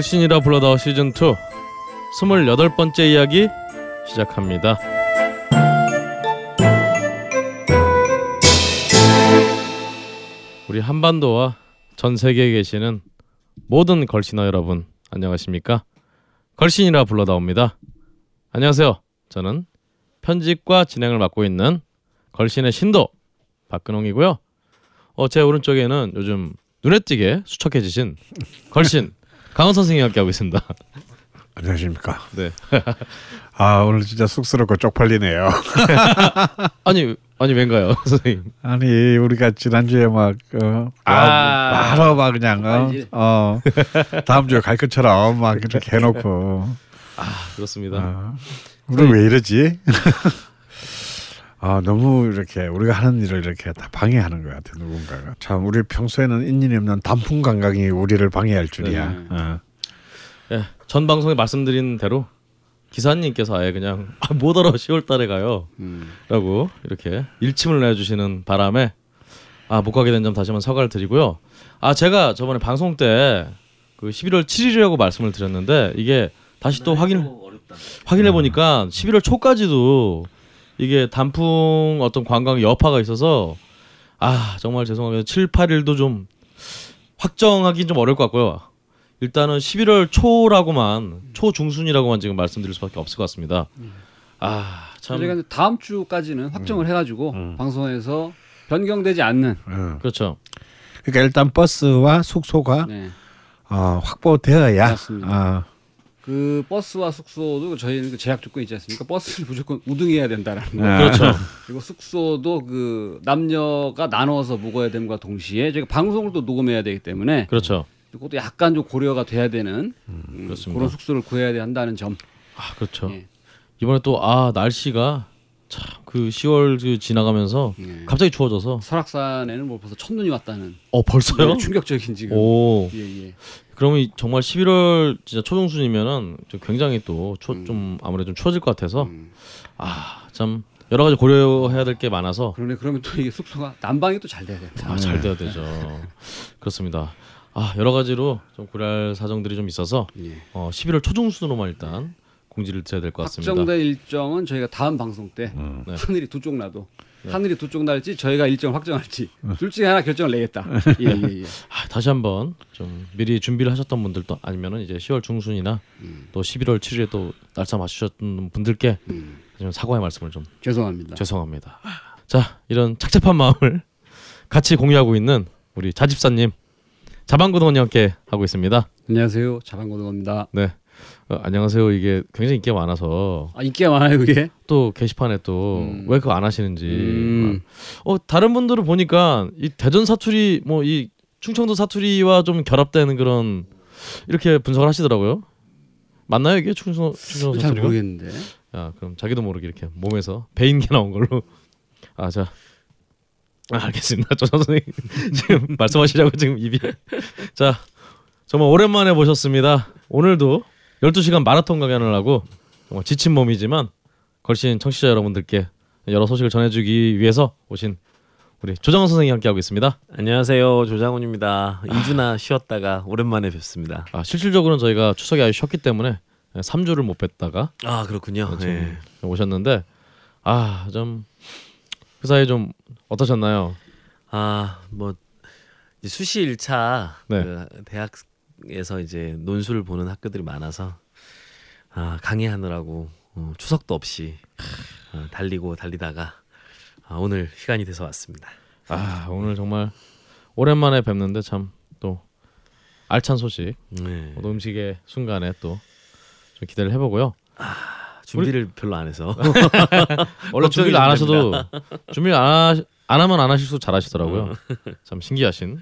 걸신이라 불러다오 시즌 2 28번째 이야기 시작합니다. 우리 한반도와 전 세계에 계시는 모든 걸신어 여러분 안녕하십니까? 걸신이라 불러다옵니다. 안녕하세요. 저는 편집과 진행을 맡고 있는 걸신의 신도 박근홍이고요. 어, 제 오른쪽에는 요즘 눈에 띄게 수척해지신 걸신 강원 선생님이 함께 하고 있습니다. 안녕하십니까. 네. 아 오늘 진짜 쑥스럽고 쪽팔리네요. 아니 아니 왠가요, 선생님? 아니 우리가 지난주에 막 어, 아. 바로 막 그냥 어, 아. 어 다음 주에 갈 것처럼 막 이렇게 해놓고 그렇습니다. 어, 우리 왜 이러지? 아 너무 이렇게 우리가 하는 일을 이렇게 다 방해하는 것 같아 누군가가 참 우리 평소에는 인연이 없는 단풍 감각이 우리를 방해할 줄이야. 네. 어. 예, 전 방송에 말씀드린 대로 기사님께서 아예 그냥 아, 못 알아 10월달에 가요. 음. 라고 이렇게 일침을 내주시는 바람에 아 못 가게 된 점 다시 한번 사과를 드리고요. 아 제가 저번에 방송 때 그 11월 7일이라고 말씀을 드렸는데 이게 다시 또 확인 확인해 보니까 11월 초까지도 이게 단풍 어떤 관광 여파가 있어서 아 정말 죄송합니다. 7, 8일도 좀 확정하기 좀 어려울 것 같고요. 일단은 11월 초라고만 초중순이라고만 지금 말씀드릴 수밖에 없을 것 같습니다. 아 참. 저희가 다음 주까지는 확정을 해가지고 방송에서 변경되지 않는 어. 그렇죠. 그러니까 일단 버스와 숙소가 네. 어, 확보되어야 맞습니다. 어, 그 버스와 숙소도 저희는 그 제약 조건이 있지 않습니까? 버스를 무조건 우등해야 된다라는 거. 네. 그렇죠. 그리고 숙소도 그 남녀가 나눠서 묵어야 됨과 동시에 저희가 방송을 또 녹음해야 되기 때문에 그렇죠. 그것도 약간 좀 고려가 돼야 되는 음, 그렇습니다. 그런 숙소를 구해야 한다는 점. 아 그렇죠. 예. 이번에 또 아 날씨가 참그 10월 그 지나가면서 예. 갑자기 추워져서 설악산에는 뭐 벌써 첫눈이 왔다는 어 벌써요? 네, 충격적인 지금. 오 예, 예. 그러면 이- 정말 11월 진짜 초중순이면은 좀 굉장히 또좀 아무래도 좀 추워질 것 같아서 음. 아 참 여러 가지 고려해야 될 게 많아서 그러네 그러면 또 이게 숙소가 난방이 또 잘 돼야 된다. 아 잘 돼야 되죠. 그렇습니다. 아 여러 가지로 좀 고려할 사정들이 좀 있어서 예. 어 11월 초중순으로만 일단 공지를 드려야 될 것 같습니다. 확정된 일정은 저희가 다음 방송 때 네. 하늘이 두 쪽 나도 하늘이 두 쪽 날지 저희가 일정 확정할지 둘 중에 하나 결정을 내겠다. 예 예 예. 아, 다시 한번 좀 미리 준비를 하셨던 분들도 아니면은 이제 10월 중순이나 또 11월 7일에 또 날짜 맞추셨던 분들께 음. 좀 사과의 말씀을 좀 죄송합니다. 죄송합니다. 자 이런 착잡한 마음을 같이 공유하고 있는 우리 자집사님 자방고등원님 함께 하고 있습니다. 안녕하세요 자방고등어입니다. 네. 어, 안녕하세요. 이게 굉장히 인기가 많아서 아 인기가 많아요 그게. 또 게시판에 또 음. 왜 그거 안 하시는지 음. 어 다른 분들은 보니까 이 대전 사투리 뭐 이 충청도 사투리와 좀 결합되는 그런 이렇게 분석을 하시더라고요. 맞나요 이게 충청 충청도 잘 사투리가? 모르겠는데. 아 그럼 자기도 모르게 이렇게 몸에서 배인게 나온 걸로 아자 아, 알겠습니다. 저 선생님 지금 말씀하시자고 지금 입이 자 정말 오랜만에 모셨습니다. 오늘도 12시간 마라톤 강연을 하고 정말 지친 몸이지만 걸신 청취자 여러분들께 여러 소식을 전해주기 위해서 오신 우리 조정원 선생님 함께하고 있습니다. 안녕하세요 조장훈입니다. 2주나 쉬었다가 오랜만에 뵙습니다. 아, 실질적으로는 저희가 추석에 아주 쉬었기 때문에 3주를 못 뵀다가 아 그렇군요. 네. 오셨는데 아 좀 그 사이 좀 어떠셨나요? 아 뭐 수시 1차 네. 그 대학 에서 이제 논술을 보는 학교들이 많아서 아 강의하느라고 어, 추석도 없이 어, 달리고 달리다가 아, 오늘 시간이 돼서 왔습니다. 아 오늘 정말 오랜만에 뵙는데 참 또 알찬 소식 네. 또 음식의 순간에 또 좀 기대를 해보고요. 준비를 별로 안 해서 원래 준비를 안좀 하셔도 준비를 안, 하, 안 하면 안 하실수록 잘하시더라고요. 참 신기하신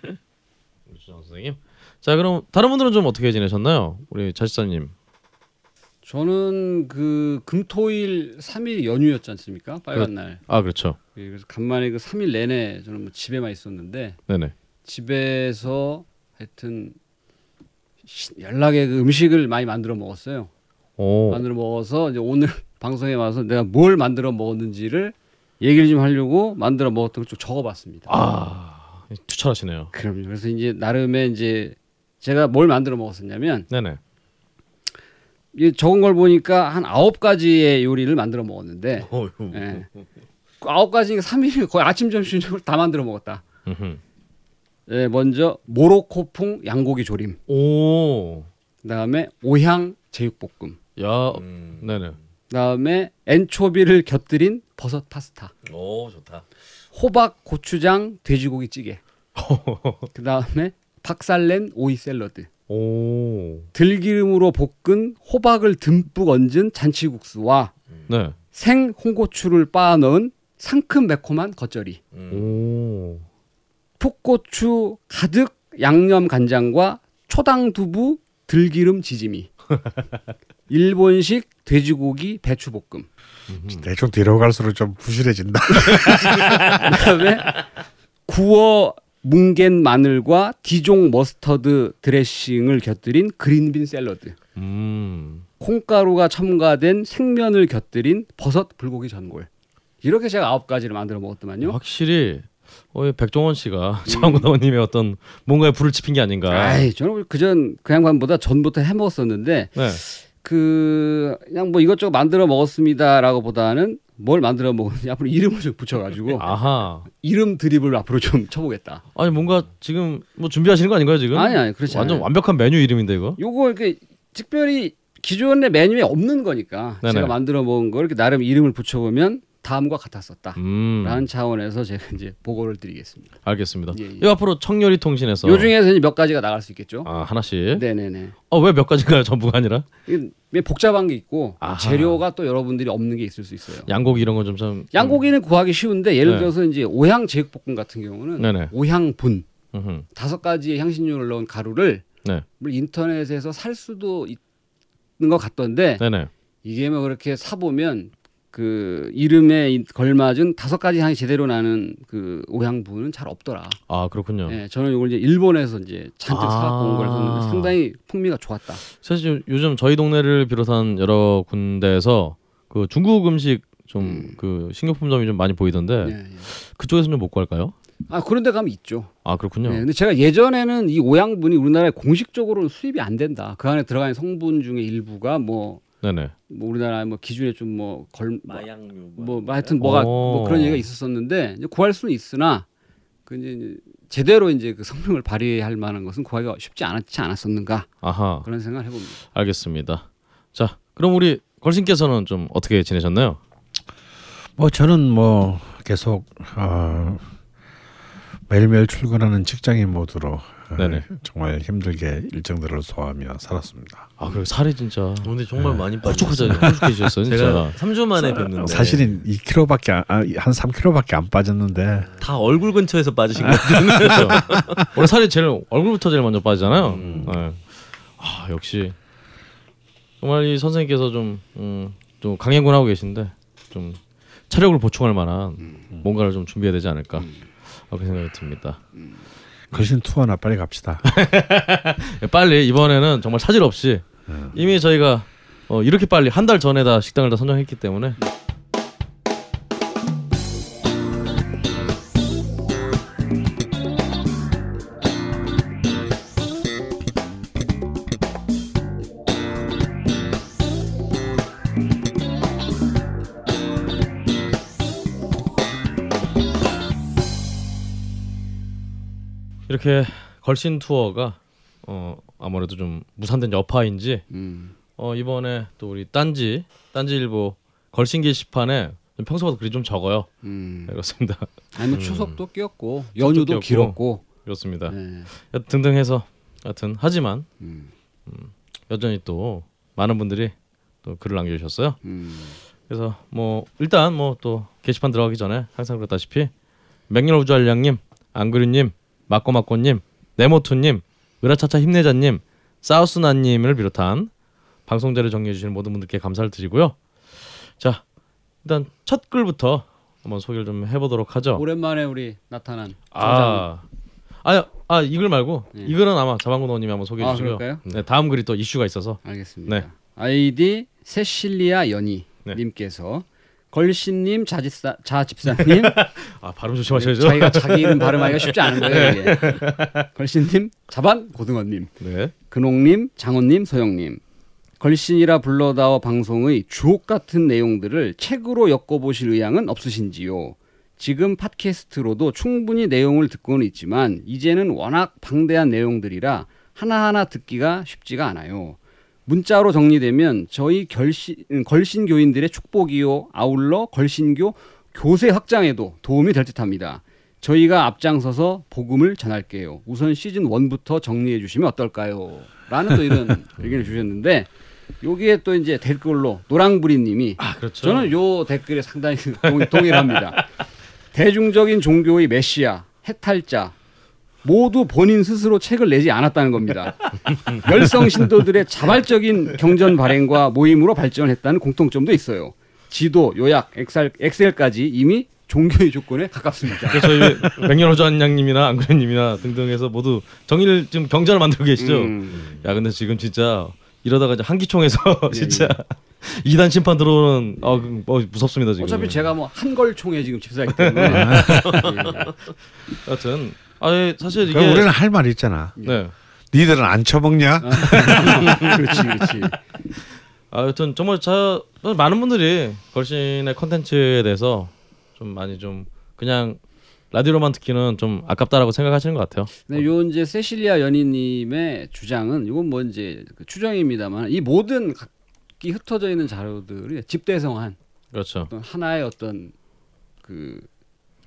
우리 주장 선생님. 자 그럼 다른 분들은 좀 어떻게 지내셨나요? 우리 자식사님. 저는 그 금토일 3일 연휴였지 않습니까? 빨간 날. 아 그렇죠. 예, 그래서 간만에 그 3일 내내 저는 뭐 집에만 있었는데 네네. 집에서 하여튼 시- 연락에 그 음식을 많이 만들어 먹었어요. 오. 만들어 먹어서 이제 오늘 방송에 와서 내가 뭘 만들어 먹었는지를 얘기를 좀 하려고 만들어 먹었던 걸 좀 적어봤습니다. 아 추천하시네요. 그럼요. 그래서 이제 나름의 이제 제가 뭘 만들어 먹었었냐면 네네. 이 적은 걸 보니까 한 아홉 가지의 요리를 만들어 먹었는데. 예. 그 아홉 가지니까 3일 거의 아침 점심 저녁을 다 만들어 먹었다. 음흠. 예, 먼저 모로코풍 양고기 조림. 오. 그다음에 오향 제육볶음. 야. 음. 네네. 그다음에 엔초비를 곁들인 버섯 파스타. 오 좋다. 호박 고추장 돼지고기 찌개. 그다음에 박살낸 오이 샐러드. 오. 들기름으로 볶은 호박을 듬뿍 얹은 잔치국수와 네. 생 홍고추를 빻아 넣은 상큼 매콤한 겉절이. 음. 오. 풋고추 가득 양념 간장과 초당 두부 들기름 지짐이. 일본식 돼지고기 배추볶음. 대충 뒤로 갈수록 좀 부실해진다. 그다음에 구워 뭉갠 마늘과 디종 머스터드 드레싱을 곁들인 green bean 샐러드. 음. 콩가루가 첨가된 생면을 곁들인 버섯 불고기 전골. 이렇게 제가 아홉 가지를 만들어 먹었더만요. 확실히 어, 이 백종원 씨가 장군아님의 어떤 뭔가에 불을 지핀 게 아닌가. 아이 저는 그전 그 양반보다 전부터 해 먹었었는데 네. 그 그냥 뭐 이것저것 만들어 먹었습니다라고 보다는 뭘 만들어 먹었는지 앞으로 이름을 좀 붙여가지고 아하. 이름 드립을 앞으로 좀 쳐보겠다. 아니 뭔가 지금 뭐 준비하시는 거 아닌가요 지금? 아니 아니 그렇지 완전 않아요. 완벽한 메뉴 이름인데 이거. 요거 이렇게 특별히 기존의 메뉴에 없는 거니까 네네. 제가 만들어 먹은 걸 이렇게 나름 이름을 붙여보면 다음과 같았었다. 음. 라는 차원에서 제가 이제 보고를 드리겠습니다. 알겠습니다. 예, 예. 이거 앞으로 청열이 통신에서 요 중에서 이제 몇 가지가 나갈 수 있겠죠. 아 하나씩. 네네네. 어왜 몇 가지인가요? 전부가 아니라 이게 왜 복잡한 게 있고 아하. 재료가 또 여러분들이 없는 게 있을 수 있어요. 양고기 이런 건좀 참. 양고기는 구하기 쉬운데 예를 네. 들어서 이제 오향 제육볶음 같은 경우는 네네. 오향분 음흠. 다섯 가지의 향신료를 넣은 가루를 네. 인터넷에서 살 수도 있는 것 같던데 네네. 이게 뭐 그렇게 사 보면 그 이름에 이- 걸맞은 다섯 가지 향이 제대로 나는 그 오향분은 잘 없더라. 아 그렇군요. 예, 저는 이걸 이제 일본에서 이제 잔뜩 아. 사갖고 온 걸 썼는데 상당히 풍미가 좋았다. 사실 요즘 저희 동네를 비롯한 여러 군데에서 그 중국 음식 좀 음. 그 식료품점이 좀 많이 보이던데 예, 예. 그쪽에서는 좀 못 구할까요? 아 그런 데 가면 있죠. 아 그렇군요. 네, 근데 제가 예전에는 이 오양분이 우리나라에 공식적으로는 수입이 안 된다. 그 안에 들어가는 성분 중에 일부가 뭐, 네네. 뭐 우리나라 뭐 기준에 좀 뭐걸 뭐, 마약류 뭐 하여튼 뭐가 어. 뭐 그런 얘기가 있었었는데 이제 구할 수는 있으나 그 이제 제대로 이제 그 성능을 발휘할 만한 것은 구하기가 쉽지 않았지 않았었는가 아하. 그런 생각을 해봅니다. 알겠습니다. 자 그럼 우리 걸신께서는 좀 어떻게 지내셨나요? 뭐 저는 뭐 계속 어, 매일매일 출근하는 직장인 모드로 어, 네네. 정말 힘들게 일정들을 소화하며 살았습니다. 아 그리고 살이 진짜 근데 정말 많이 홀쭉하죠. 빠졌어요. 제가 3주 만에 뵀는데 사실은 2kg밖에 안, 아, 한 3kg밖에 안 빠졌는데 다 얼굴 근처에서 빠지신 것 같아요. 그렇죠. 원래 살이 제일 얼굴부터 제일 먼저 빠지잖아요. 음. 네. 아 역시 정말 이 선생님께서 좀, 음, 좀 강행군 하고 계신데 좀 체력을 보충할 만한 뭔가를 좀 준비해야 되지 않을까 그렇게 생각이 듭니다. 거신 투어나 빨리 갑시다. 예, 빨리 이번에는 정말 차질 없이 이미 저희가 어, 이렇게 빨리 한 달 전에 다 식당을 다 선정했기 때문에 이렇게 걸신 투어가 어, 아무래도 좀 무산된 여파인지 음. 어 이번에 또 우리 딴지 딴지일보 걸신 게시판에 좀 평소보다 글이 좀 적어요. 음. 네, 그렇습니다. 아니 뭐 추석도 끼었고 연휴도 끼었고. 길었고 그렇습니다. 네. 등등해서 하여튼 하지만 음. 여전히 또 많은 분들이 또 글을 남겨주셨어요. 음. 그래서 뭐 일단 뭐 또 게시판 들어가기 전에 항상 그렇다시피 맹렬 우주알량님, 안그류님, 마꼬마꼬님, 네모투님, 으라차차 힘내자님, 사우스나님을 비롯한 방송자를 정리해 주시는 모든 분들께 감사를 드리고요. 자 일단 첫 글부터 한번 소개를 좀 해보도록 하죠. 오랜만에 우리 나타난. 아, 아, 아, 이 글 말고 예. 이 글은 아마 자방구노님이 한번 소개해 아, 주시고요. 그럴까요? 네, 다음 글이 또 이슈가 있어서 알겠습니다. 네. 아이디 세실리아 연희 네. 님께서 걸신님, 자집사, 자집사님, 아 발음 조심하셔야죠. 자기가 자기 이름 발음하기가 쉽지 않은 거예요. 이게. 걸신님, 자반, 고등어님, 네. 근홍님, 장원님, 소영님. 걸신이라 불러다오 방송의 주옥 같은 내용들을 책으로 엮어보실 의향은 없으신지요? 지금 팟캐스트로도 충분히 내용을 듣고는 있지만 이제는 워낙 방대한 내용들이라 하나하나 듣기가 쉽지가 않아요. 문자로 정리되면 저희 결신, 걸신 교인들의 축복이요. 아울러 걸신교 교세 확장에도 도움이 될 듯합니다. 저희가 앞장서서 복음을 전할게요. 우선 시즌 1부터 정리해 주시면 어떨까요? 라는 또 이런 의견을 주셨는데 여기에 또 이제 댓글로 노랑부리 님이 아 그렇죠. 저는 요 댓글에 상당히 동, 동일합니다. 대중적인 종교의 메시아, 해탈자 모두 본인 스스로 책을 내지 않았다는 겁니다. 열성 신도들의 자발적인 경전 발행과 모임으로 발전했다는 공통점도 있어요. 지도, 요약, 엑셀, 엑셀까지 이미 종교의 조건에 가깝습니다. 그래서 저희 백년호전 양님이나 안그래님이나 등등해서 모두 정의를 지금 경자를 만들고 계시죠. 음, 야 근데 지금 진짜 이러다가 이제 한기총에서 예, 진짜 이단 심판 들어오는 어, 그, 어 무섭습니다 지금. 어차피 제가 뭐 한걸총에 지금 집사이기 때문에 여튼 아 예, 사실 이게 우리는 할 말이 있잖아. 네. 니들은 안 처먹냐? 그렇지, 그렇지. 아, 여튼 정말 저 많은 분들이 걸신의 컨텐츠에 대해서 좀 많이 좀 그냥 라디오로만 듣기는 좀 아깝다라고 생각하시는 것 같아요. 네, 요 이제 세실리아 연인님의 주장은 이건 뭐 이제 그 추정입니다만 이 모든 각기 흩어져 있는 자료들이 집대성한 그렇죠. 어떤 하나의 어떤 그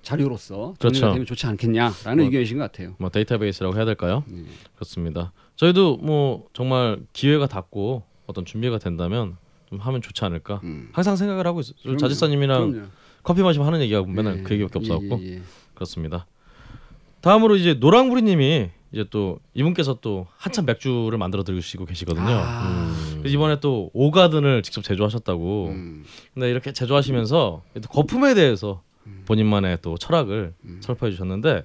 자료로서 그렇죠. 정리가 되면 좋지 않겠냐라는 뭐, 의견이신 것 같아요. 뭐 데이터베이스라고 해야 될까요? 네. 그렇습니다. 저희도 뭐 정말 기회가 닿고 어떤 준비가 된다면 좀 하면 좋지 않을까. 음. 항상 생각을 하고 있어요. 그럼요. 자지사님이랑 그럼요. 커피 마시면 하는 얘기가 맨날 예, 그 얘기밖에 예, 없어갖고 예, 예. 그렇습니다. 다음으로 이제 노랑부리님이 이제 또 이분께서 또 한참 맥주를 만들어 드시고 계시거든요. 아, 그래서 이번에 또 오가든을 직접 제조하셨다고. 음. 근데 이렇게 제조하시면서 또 거품에 대해서 음. 본인만의 또 철학을 설파해 주셨는데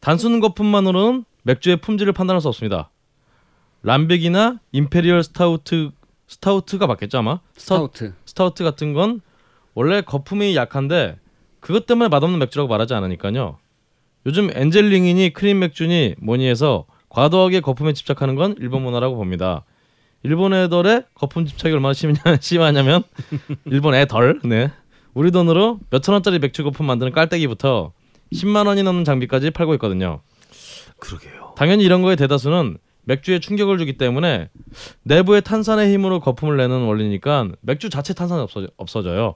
단순 거품만으로는 맥주의 품질을 판단할 수 없습니다. lambic이나 imperial stout stout가 맞겠죠 아마 stou, stout. stout 같은 건 원래 거품이 약한데 그것 때문에 맛없는 맥주라고 말하지 않으니까요. 요즘 angel ring이니 크림 맥주니 뭐니 해서 과도하게 거품에 집착하는 건 일본 문화라고 봅니다. 일본 애들의 거품 집착이 얼마나 심냐, 심하냐면 일본 애덜 네 우리 돈으로 몇천 원짜리 맥주 거품 만드는 깔때기부터 10만 원이 넘는 장비까지 팔고 있거든요. 그러게요. 당연히 이런 거의 대다수는 맥주에 충격을 주기 때문에 내부의 탄산의 힘으로 거품을 내는 원리니까 맥주 자체 탄산이 없어져, 없어져요.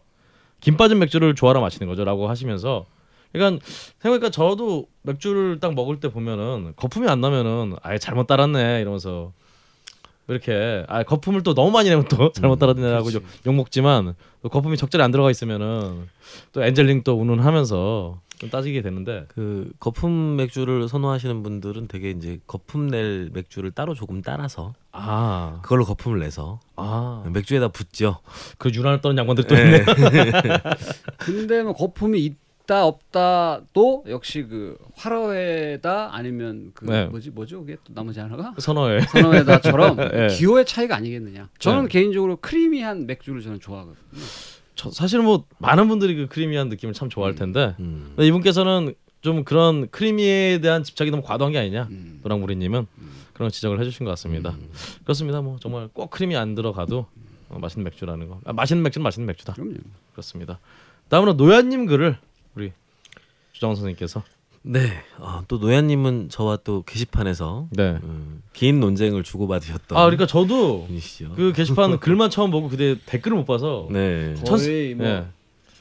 김 빠진 맥주를 조아라 마시는 거죠라고 하시면서 그러니까 생각해보니까 저도 맥주를 딱 먹을 때 보면은 거품이 안 나면은 아예 잘못 따랐네 이러면서 이렇게 아 거품을 또 너무 많이 내면 또 잘못 따랐네라고 그렇지. 욕 먹지만 또 거품이 적절히 안 들어가 있으면은 또 엔젤링 또 운운하면서 좀 따지게 되는데 그 거품 맥주를 선호하시는 분들은 되게 이제 거품 낼 맥주를 따로 조금 따라서 아 그걸로 거품을 내서 아, 맥주에다 붓죠. 그 유난을 떠는 양반들 또 네. 있네. 근데 뭐 거품이 있다 없다도 역시 그 화로에다 아니면 그 네. 뭐지 뭐죠 그게 또 나머지 하나가 선어에 선호에다처럼 예. 기호의 차이가 아니겠느냐. 저는 네. 개인적으로 크리미한 맥주를 저는 좋아하거든요. 저 사실 뭐 많은 분들이 그 크리미한 느낌을 참 좋아할 텐데 음. 근데 이분께서는 좀 그런 크리미에 대한 집착이 너무 과도한 게 아니냐 음. 노랑부리님은 그런 지적을 해주신 것 같습니다. 음. 그렇습니다. 뭐 정말 꼭 크림이 안 들어가도 어, 맛있는 맥주라는 거. 아, 맛있는 맥주는 맛있는 맥주다. 그럼요. 그렇습니다. 다음으로 노야님 글을 우리 주장원 선생님께서 네. 아, 또 노야님은 저와 또 게시판에서 네. 음, 긴 논쟁을 주고받으셨던 아 그러니까 저도 분이시죠. 그 게시판 글만 처음 보고 그때 댓글을 못 봐서 네. 거의 뭐 예.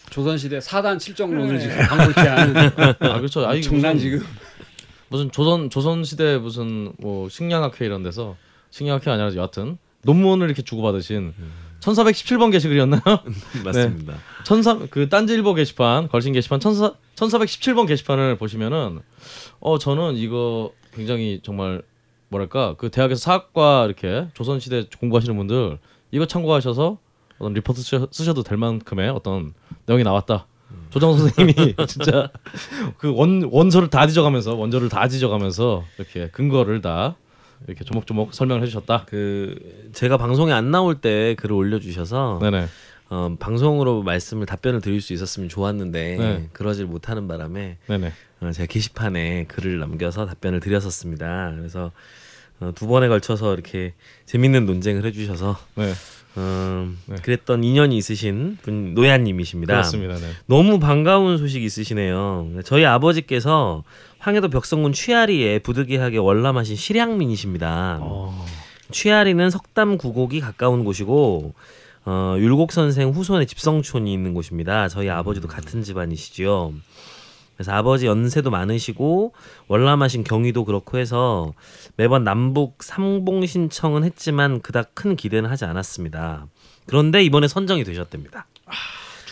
조선시대 사단 칠정론을 지금 방불케 하는 아 그렇죠. 아, 무슨- 지금 무슨 조선 조선 시대 무슨 뭐 식량학회 이런 데서 식량학회 아니라 여하튼 논문을 이렇게 주고받으신 1417번 게시글이었나요? 맞습니다. 천사 그 딴지일보 게시판 걸신 게시판 천사 1417번 게시판을 보시면은 어 저는 이거 굉장히 정말 뭐랄까 그 대학에서 사학과 이렇게 조선 시대 공부하시는 분들 이거 참고하셔서 어떤 리포트 쓰셔- 쓰셔도 될 만큼의 어떤 내용이 나왔다. 조정 선생님이 진짜 그 원 원서를 다 뒤져가면서 원저를 다 뒤져가면서 이렇게 근거를 다 이렇게 조목조목 설명을 해주셨다. 그 제가 방송에 안 나올 때 글을 올려주셔서 네네. 어, 방송으로 말씀을 답변을 드릴 수 있었으면 좋았는데 네. 그러질 못하는 바람에 네네. 어, 제가 게시판에 글을 남겨서 답변을 드렸었습니다. 그래서 어, 두 번에 걸쳐서 이렇게 재밌는 논쟁을 해주셔서 네. 음, 네. 그랬던 인연이 있으신 분 노야님이십니다. 그렇습니다. 네. 너무 반가운 소식이 있으시네요. 저희 아버지께서 황해도 벽성군 취하리에 부득이하게 월남하신 실향민이십니다. 어. 취하리는 석담 구곡이 가까운 곳이고 어, 율곡 선생 후손의 집성촌이 있는 곳입니다. 저희 아버지도 같은 집안이시지요. 그래서 아버지 연세도 많으시고 월남하신 경위도 그렇고 해서 매번 남북 삼봉 신청은 했지만 그닥 큰 기대는 하지 않았습니다. 그런데 이번에 선정이 되셨답니다.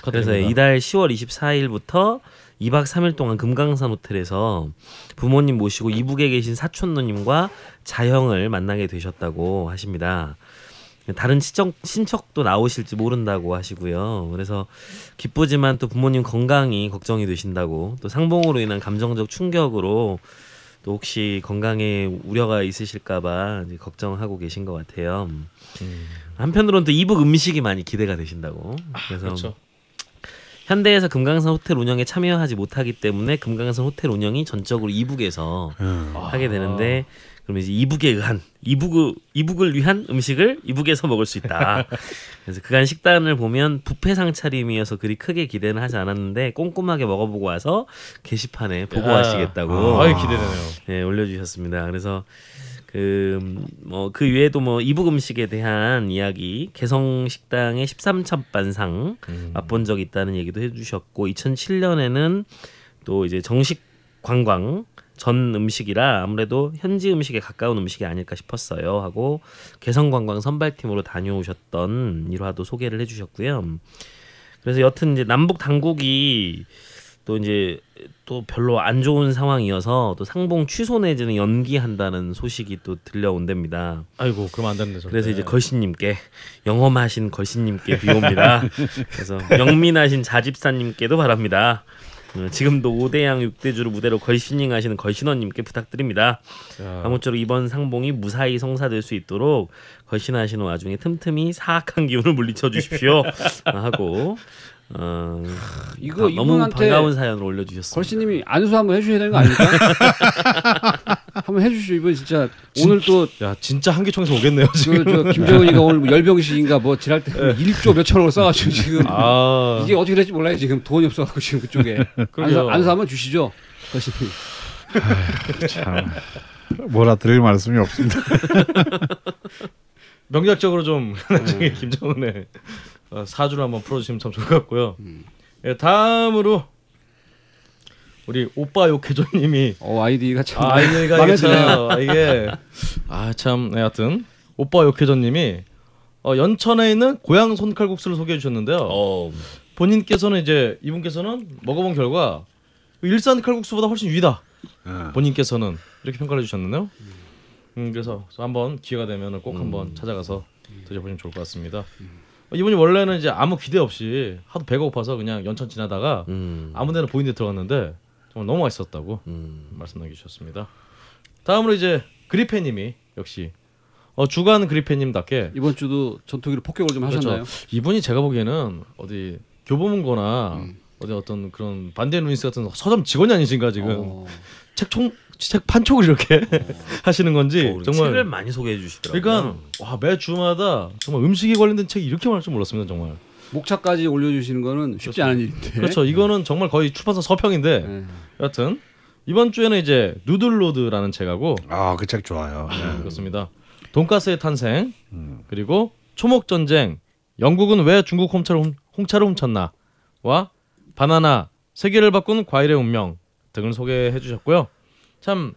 그래서 축하드립니다. 이달 10월 24일부터 2박 3일 동안 금강산 호텔에서 부모님 모시고 이북에 계신 사촌 누님과 자형을 만나게 되셨다고 하십니다. 다른 친척, 친척도 나오실지 모른다고 하시고요. 그래서 기쁘지만 또 부모님 건강이 걱정이 되신다고 또 상봉으로 인한 감정적 충격으로 또 혹시 건강에 우려가 있으실까봐 걱정하고 계신 것 같아요. 음. 한편으로는 또 이북 음식이 많이 기대가 되신다고. 그래서 그렇죠. 현대에서 금강산 호텔 운영에 참여하지 못하기 때문에 금강산 호텔 운영이 전적으로 이북에서 음. 하게 되는데 그러면 이제 이북에 의한 이북 이북을 위한 음식을 이북에서 먹을 수 있다. 그래서 그간 식단을 보면 뷔페 상차림이어서 그리 크게 기대는 하지 않았는데 꼼꼼하게 먹어보고 와서 게시판에 보고하시겠다고 아유 기대되네요. 네, 올려주셨습니다. 그래서 그 뭐 그 외에도 뭐 이북 음식에 대한 이야기 개성 식당의 13첩반상 음. 맛본 적이 있다는 얘기도 해주셨고 2007년에는 또 이제 정식 관광 전 음식이라 아무래도 현지 음식에 가까운 음식이 아닐까 싶었어요 하고 개성 관광 선발팀으로 다녀오셨던 일화도 소개를 해주셨고요. 그래서 여튼 이제 남북 당국이 또 이제 또 별로 안 좋은 상황이어서 또 상봉 취소 내지는 연기한다는 소식이 또 들려온답니다. 아이고 그러면 안 되는데. 그래서 이제 걸신님께 영험하신 걸신님께 비옵니다. 그래서 영민하신 자집사님께도 바랍니다. 어, 지금도 5대양 6대주를 무대로 걸신잉 하시는 걸신원님께 부탁드립니다. 야, 아무쪼록 이번 상봉이 무사히 성사될 수 있도록 걸신하시는 와중에 틈틈이 사악한 기운을 물리쳐 주십시오 하고 어, 이거 바- 너무 이분한테 반가운 사연을 올려주셨습니다. 걸씨님이 안수 한번 해주셔야 되는 거 아닙니까? 한번 해주시죠. 이번 진짜 오늘 또 야 진짜 한기총에서 오겠네요 지금. 저, 저 김정은이가 오늘 뭐 열병식인가 뭐 지랄 때 1조 몇천억을 써가지고 지금 아 이게 어떻게 될지 몰라요 지금 돈이 없어갖고 지금 그쪽에 안수. 안수 한번 주시죠 걸씨님 참 뭐라 드릴 말씀이 없습니다. 명작적으로 좀 네. 나중에 김정은의 어, 사주를 한번 풀어주시면 참 좋을 것 같고요. 음. 예, 다음으로 우리 오빠 욕해줘님이 어 아이디가 참아 마음에 이게. 참 이게 아참 네, 하여튼 오빠 욕해줘님이 어, 연천에 있는 고향 손칼국수를 소개해 주셨는데요. 어, 본인께서는 이제 이분께서는 먹어본 결과 일산 칼국수보다 훨씬 위다. 어. 본인께서는 이렇게 평가를 해주셨는데요. 음, 그래서 한번 기회가 되면 꼭 한번 찾아가서 드셔보시면 좋을 것 같습니다. 어, 이분이 원래는 이제 아무 기대 없이 하도 배가 고파서 그냥 연천 지나다가 음, 아무데나 보이는 데 들어갔는데 정말 너무 맛있었다고 음. 말씀 남겨주셨습니다. 다음으로 이제 그리페님이 역시 어, 주간 그리페님답게 이번 주도 전투기로 폭격을 좀 하셨나요? 이분이 제가 보기에는 어디 교보문고나 어디 어떤 그런 반대 루인스 같은 서점 직원이 아니신가 지금 어, 책총 책 판촉을 이렇게 하시는 건지 어, 정말 책을 많이 소개해 주시더라고요. 그러니까 와 매 주마다 정말 음식에 관련된 책이 이렇게 많을 줄 몰랐습니다 정말. 목차까지 올려주시는 거는 쉽지 않은 일인데. 그렇죠. 이거는 정말 거의 출판사 서평인데 네. 여하튼 이번 주에는 이제 누들로드라는 책하고 아 그 책 좋아요. 네, 그렇습니다. 돈가스의 탄생 그리고 초목 전쟁 영국은 왜 중국 홍차를, 훔, 홍차를 훔쳤나와 바나나 세계를 바꾼 과일의 운명 등을 소개해 주셨고요 참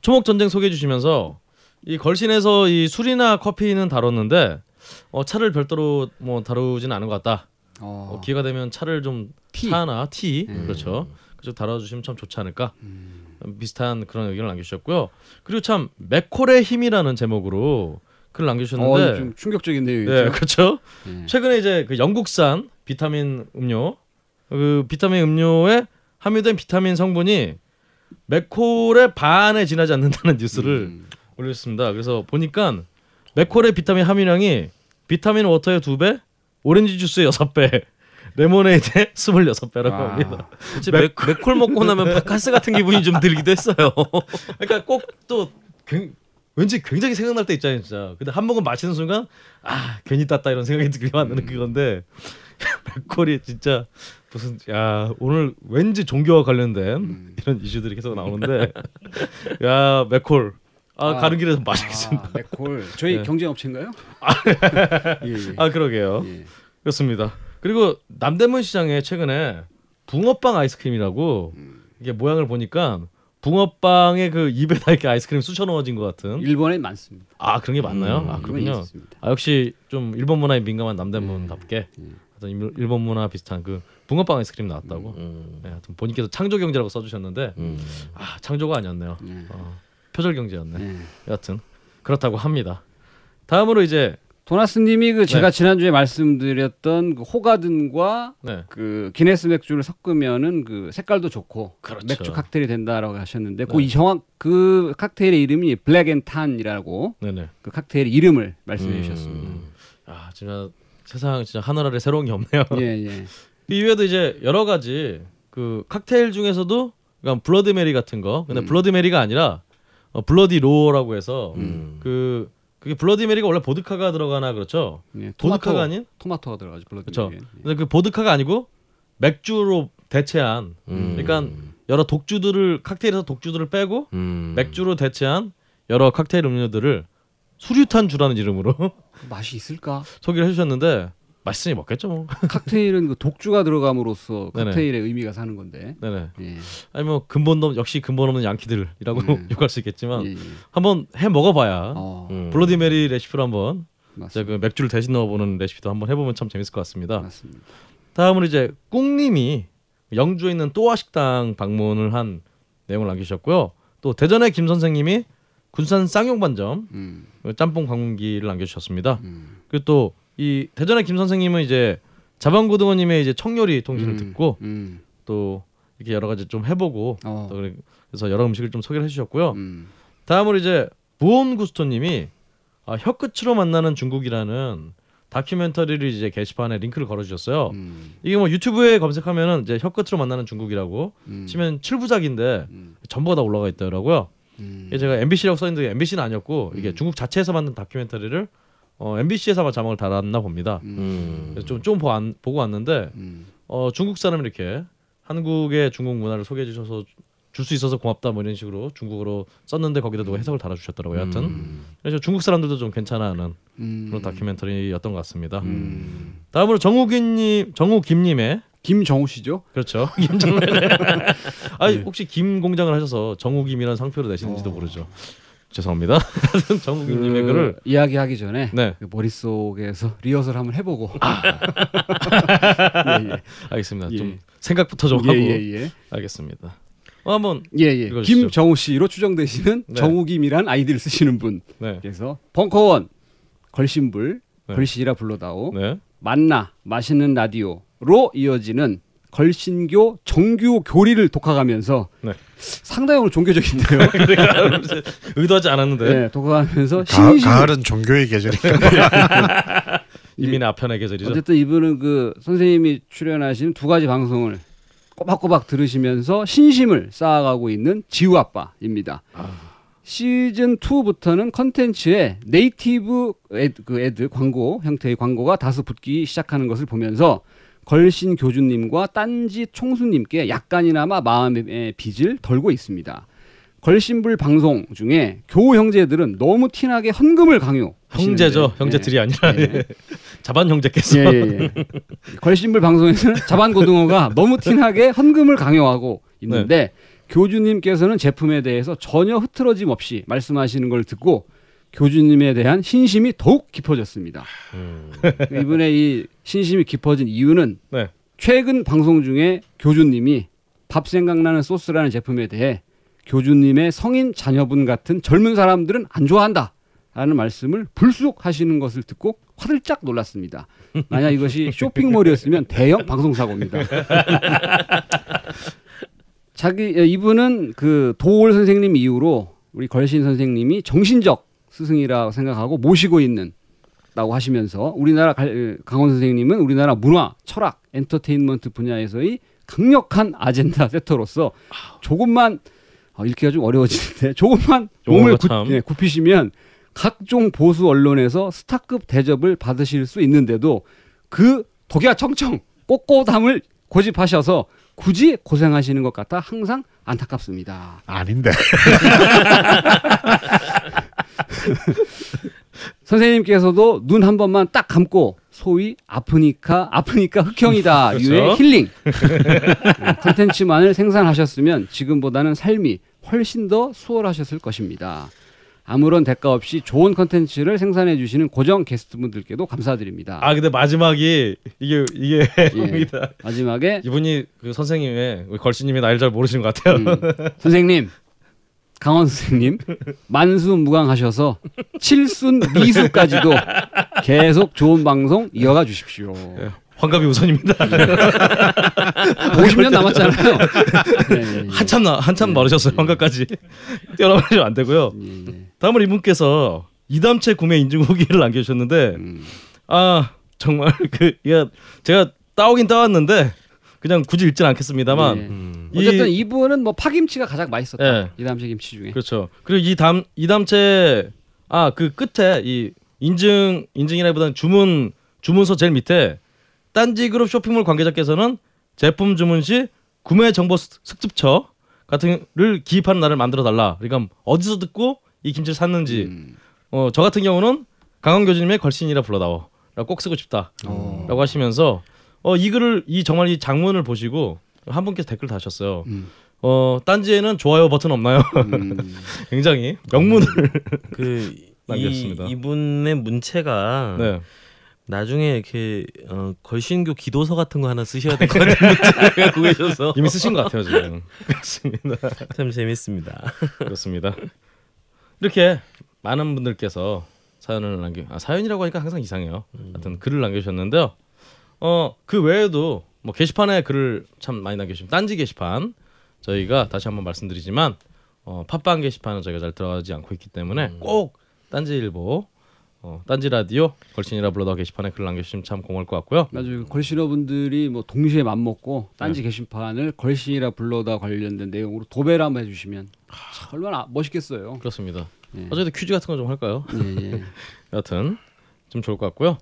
초목 전쟁 소개해 주시면서 이 걸신에서 이 술이나 커피는 다뤘는데 어, 차를 별도로 뭐 다루지는 않은 것 같다. 어, 어, 기회가 되면 차를 좀 티. 차나 티. 음. 그렇죠. 그쪽 다뤄주시면 참 좋지 않을까? 비슷한 그런 의견을 남겨주셨고요. 그리고 참 맥콜의 힘이라는 제목으로 글을 어, 남겨주셨는데. 좀 충격적인 내용이죠. 네 그렇죠. 네. 최근에 이제 그 영국산 비타민 음료 그 비타민 음료에 함유된 비타민 성분이 맥콜의 반에 지나지 않는다는 뉴스를 음. 올렸습니다. 그래서 보니까 맥콜의 비타민 함유량이 비타민 워터의 두 배, 오렌지 주스 6배, 레모네이드 26배라고 아. 합니다. 맥, 맥콜 먹고 나면 바카스 같은 기분이 좀 들기도 했어요. 그러니까 꼭 또 왠지 굉장히 생각날 때 있잖아요, 진짜. 근데 한 모금 마시는 순간 아 괜히 땄다 이런 생각이 들게 만드는 그건데 맥콜이 진짜 무슨 야 오늘 왠지 종교와 관련된 이런 이슈들이 계속 나오는데 야 맥콜 아, 아. 가는 길에 좀 마시겠습니다. 아, 맥콜 저희 네. 경쟁 업체인가요? 예, 예. 아 그러게요. 예. 그렇습니다. 그리고 남대문 시장에 최근에 붕어빵 아이스크림이라고 이게 모양을 보니까 붕어빵에 그 입에다 이렇게 아이스크림 쑤셔 넣어진 것 같은 일본에 많습니다. 아 그런 게 맞나요? 음, 아 그건 그렇군요. 아 역시 좀 일본 문화에 민감한 남대문답게 하 일- 일본 문화 비슷한 그 붕어빵 아이스크림 나왔다고. 음, 네, 하여튼 본인께서 창조 경제라고 써주셨는데 음. 아 창조가 아니었네요. 네. 어, 표절 경제였네. 네. 여하튼 그렇다고 합니다. 다음으로 이제 도나스님이 그 제가 네. 지난주에 말씀드렸던 그 호가든과 네. 그 기네스 맥주를 섞으면은 그 색깔도 좋고 그렇죠. 맥주 칵테일이 된다라고 하셨는데 네. 그이 정확 그 칵테일의 이름이 블랙앤탄이라고. 그 칵테일 이름을 말씀해 음. 주셨습니다. 아 진짜 세상 진짜 하늘아래 새로운 게 없네요. 예, 예. 이 외에도 이제 여러 가지 그 칵테일 중에서도 그러니까 Blood Mary 같은 거. 근데 음. Blood Mary가 아니라 어, Bloody 로라고 해서 음. 그 그게 Bloody Mary가 원래 보드카가 들어가나 그렇죠? 예. 보드카가 아닌? 토마토가 들어가죠. Blood 그렇죠. Mary엔. 예. 근데 그 보드카가 아니고 맥주로 대체한 음. 그러니까 여러 독주들을 칵테일에서 독주들을 빼고 음. 맥주로 대체한 여러 칵테일 음료들을 수류탄 주라는 이름으로 맛이 있을까? 소개를 해주셨는데 맛있으니 먹겠죠 뭐. 칵테일은 그 독주가 들어감으로써 네네. 칵테일의 의미가 사는 건데. 네네. 예. 아니 뭐 근본 없 역시 근본 없는 양키들이라고 음. 욕할 수 있겠지만 예, 예. 한번 해 먹어봐야 어, 음. Bloody Mary 레시피로 한번. 그 맥주를 대신 넣어보는 레시피도 한번 해보면 참 재밌을 것 같습니다. 맞습니다. 다음으로 이제 꿍님이 영주에 있는 또아 식당 방문을 한 내용을 남기셨고요. 또 대전의 김 선생님이 군산 쌍용반점 음, 짬뽕 방문기를 남겨주셨습니다. 음. 그리고 또 이 대전의 김 선생님은 이제 자방고등어님의 이제 청요리 통신을 음, 듣고 음. 또 이렇게 여러 가지 좀 해보고 어. 그래- 그래서 여러 음식을 좀 소개를 해주셨고요. 음. 다음으로 이제 부온구스토님이 아, 혀끝으로 만나는 중국이라는 다큐멘터리를 이제 게시판에 링크를 걸어주셨어요. 음. 이게 뭐 유튜브에 검색하면은 이제 혀끝으로 만나는 중국이라고 음. 치면 7부작인데 음. 전부가 다 올라가 있더라고요. 음. 제가 MBC라고 써있는데 MBC는 아니었고 이게 음. 중국 자체에서 만든 다큐멘터리를 어, MBC에서 자막을 달았나 봅니다. 음. 그래서 좀, 좀 보, 안, 보고 왔는데 음. 어, 중국 사람이 이렇게 한국의 중국 문화를 소개해 주셔서 줄 수 있어서 고맙다 뭐 이런 식으로 중국어로 썼는데 거기다 누가 해석을 달아 주셨더라고요. 여하튼 음. 그래서 중국 사람들도 좀 괜찮아하는 음. 그런 다큐멘터리였던 것 같습니다. 음. 다음으로 정우김님, 정우김님의 김정우 씨죠? 그렇죠. 김정래. 아니 혹시 김 공장을 하셔서 정우김이라는 상표를 내시는지도 어. 모르죠. 죄송합니다. 하여튼 정우김님의 글을 그 이야기하기 전에 네 그 머릿속에서 리허설 한번 해보고 예, 예. 알겠습니다. 예. 좀 생각부터 좀 예, 하고 예, 예. 알겠습니다. 어, 한번 예, 예. 읽어주시죠. 김정우 씨로 추정되시는 네. 정우김이란 아이디를 쓰시는 분. 네, 벙커원 걸신불 네. 걸신이라 불러다오 네. 만나 맛있는 라디오로 이어지는 걸신교 정규 교리를 독학하면서 네. 상당히 오늘 종교적인데요. 의도하지 않았는데 네, 독학하면서 가, 가을은 종교의 계절이니까 이민의 아편의 계절이죠. 어쨌든 이분은 그 선생님이 출연하신 두 가지 방송을 꼬박꼬박 들으시면서 신심을 쌓아가고 있는 지우 아빠입니다. 시즌 2부터는 컨텐츠에 native ad, 그 ad 광고 형태의 광고가 다소 붙기 시작하는 것을 보면서 걸신 교주님과 딴지 총수님께 약간이나마 마음의 빚을 덜고 있습니다. 걸신불 방송 중에 교 형제들은 너무 티나게 헌금을 강요. 형제죠. 형제들이 아니라 예. 자반 형제께서 예, 예, 예. 걸신불 방송에서는 자반 고등어가 너무 티나게 헌금을 강요하고 있는데 교주님께서는 제품에 대해서 전혀 흐트러짐 없이 말씀하시는 걸 듣고 교주님에 대한 신심이 더욱 깊어졌습니다. 음. 이분의 이 신심이 깊어진 이유는 네. 최근 방송 중에 교주님이 밥 생각나는 소스라는 제품에 대해 교주님의 성인 자녀분 같은 젊은 사람들은 안 좋아한다. 라는 말씀을 불쑥 하시는 것을 듣고 화들짝 놀랐습니다. 만약 이것이 쇼핑몰이었으면 대형 방송사고입니다. 자기 이분은 그 도올 선생님 이후로 우리 걸신 선생님이 정신적 스승이라고 생각하고 모시고 있는 하셨다고 하시면서 우리나라 갈- 강원 선생님은 우리나라 문화, 철학, 엔터테인먼트 분야에서의 강력한 아젠다 세터로서 조금만 어, 읽기가 좀 어려워지는데 조금만 몸을 참. 예, 굽히시면 각종 보수 언론에서 스타급 대접을 받으실 수 있는데도 그 독야 청청 꼬꼬담을 고집하셔서 굳이 고생하시는 것 같아 항상 안타깝습니다. 아닌데. 선생님께서도 눈 한 번만 딱 감고 소위 아프니까 아프니까 흑형이다 그렇죠. 유의 힐링 어, 컨텐츠만을 생산하셨으면 지금보다는 삶이 훨씬 더 수월하셨을 것입니다. 아무런 대가 없이 좋은 컨텐츠를 생산해 주시는 고정 게스트분들께도 감사드립니다. 아 근데 마지막이 이게 이게 예. 마지막에 이분이 그 선생님의 우리 걸씨님이 나이를 잘 모르시는 것 같아요. 음, 선생님 강원 선생님 만수무강하셔서 칠순 미수까지도 계속 좋은 방송 이어가 주십시오. 환갑이 우선입니다. 50년 남았잖아요. 예, 예, 예. 한참 나 한참 멀으셨어요. 환갑까지 뛰어넘으시면 안 되고요. 다음은 이분께서 이담채 구매 인증 후기를 남겨주셨는데 음. 아 정말 그 제가 따오긴 따왔는데 그냥 굳이 읽진 않겠습니다만 예. 음. 이- 어쨌든 이분은 뭐 파김치가 가장 맛있었다. 예. 이담채 김치 중에. 그렇죠. 그리고 이담 이담채 아 그 끝에 이 인증 인증이라기보다는 주문 주문서 제일 밑에 딴지 그룹 쇼핑몰 관계자께서는 제품 주문 시 구매 정보 습- 습득처 같은 를 기입하는 날을 만들어 달라. 그러니까 어디서 듣고 이 김치를 샀는지 음. 어저 같은 경우는 강원 교주님의 걸신이라 불러다오. 라고 꼭 쓰고 싶다. 어. 라고 하시면서 어 이 글을 이 정말 이 장문을 보시고 한 분께서 댓글 다셨어요. 음. 어 딴지에는 좋아요 버튼 없나요? 음. 굉장히 명문을 그 남겼습니다. 이, 이분의 문체가 네. 나중에 이렇게 어, 걸신교 기도서 같은 거 하나 쓰셔야 될 것 같은 문체를 갖고 계셔서 이미 쓰신 것 같아요 지금. 그렇습니다. 참 재밌습니다. 그렇습니다. 이렇게 많은 분들께서 사연을 남겨 아, 사연이라고 하니까 항상 이상해요. 하여튼 글을 남겨주셨는데요. 어 그 외에도 뭐 게시판에 글을 참 많이 남겨주시면 딴지 게시판 저희가 다시 한번 말씀드리지만 어, 팟빵 게시판은 저희가 잘 들어가지 않고 있기 때문에 꼭 딴지일보 어, 딴지 라디오 걸신이라 불러다 게시판에 글 남겨주시면 참 고마울 것 같고요. 맞아요. 걸신어 분들이 뭐 동시에 맘먹고 딴지 게시판을 걸신이라 불러다 관련된 내용으로 도배를 한번 해주시면 참 얼마나 멋있겠어요. 그렇습니다. 예. 어제도 퀴즈 같은 거 좀 할까요? 예, 예. 여튼 좀 좋을 것 같고요.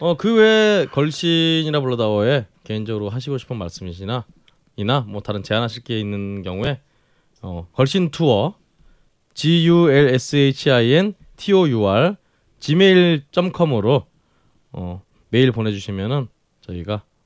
어 그 외에 걸신이라 불러다오에 개인적으로 하시고 싶은 말씀이시나 이나 뭐 다른 제안하실 게 있는 경우에 어 걸신 투어 G U L S H I N T O U R gmail.com으로 어 메일 보내주시면은 저희가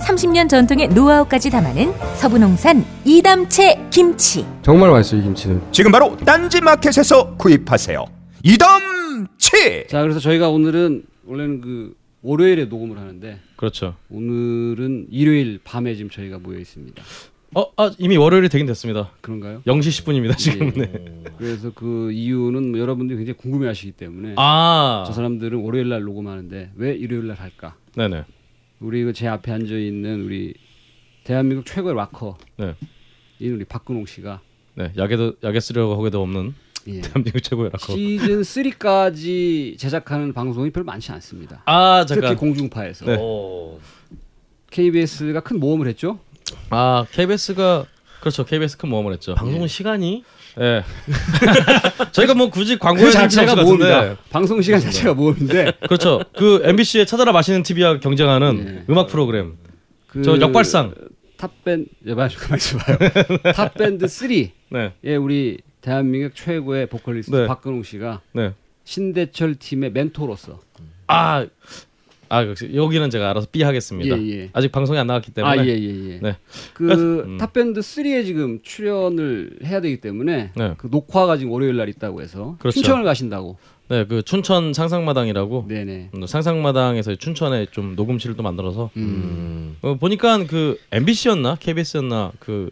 30년 전통의 노하우까지 담아낸 서부농산 이담채 김치. 정말 맛있어요 이 김치는. 지금 바로 딴지 마켓에서 구입하세요. 이담채. 자, 그래서 저희가 오늘은 원래는 그 월요일에 녹음을 하는데 그렇죠. 오늘은 일요일 밤에 지금 저희가 모여 있습니다. 어, 아, 이미 월요일이 되긴 됐습니다. 그런가요? 0시 10분입니다 지금. 예. 네. 그래서 그 이유는 뭐 여러분들이 굉장히 궁금해 하시기 때문에 아, 저 사람들은 월요일 날 녹음하는데 왜 일요일 날 할까? 네네. 우리 그제 앞에 앉아 있는 우리 대한민국 최고의 락커 네. 이 우리 박근홍 씨가 네, 약에도 약에 쓰려고 하게도 없는 예. 대한민국 최고의 락커. 시즌 3까지 제작하는 방송이 별로 많지 않습니다. 아 특히 잠깐. 공중파에서 네. 오. KBS가 큰 모험을 했죠. 아 KBS가 그렇죠. KBS 큰 모험을 했죠. 방송 시간이 예. 저희가 뭐 굳이 광고해 그 자체가. 같은데. 방송 시간 자체가 모험인데 그렇죠. 그 MBC의 찾아라 마시는 TV와 경쟁하는 예. 음악 프로그램. 그 저 역발상. 탑밴 여봐 가만 있어봐요. 탑밴드 3의 네. 우리 대한민국 최고의 보컬리스트 네. 박근홍 씨가 네. 신대철 팀의 멘토로서 아. 아, 역시 여기는 제가 알아서 B 하겠습니다. 예, 예. 아직 방송이 안 나갔기 때문에. 아, 예, 예, 예. 네. 그 음. 탑밴드 3에 지금 출연을 해야 되기 때문에 네. 그 녹화가 지금 월요일 날 있다고 해서 그렇죠. 신청을 가신다고. 네, 그 춘천 상상마당이라고 네네. 음, 상상마당에서 춘천에 좀 녹음실을 또 만들어서 음. 어, 보니까 그 MBC였나 KBS였나 그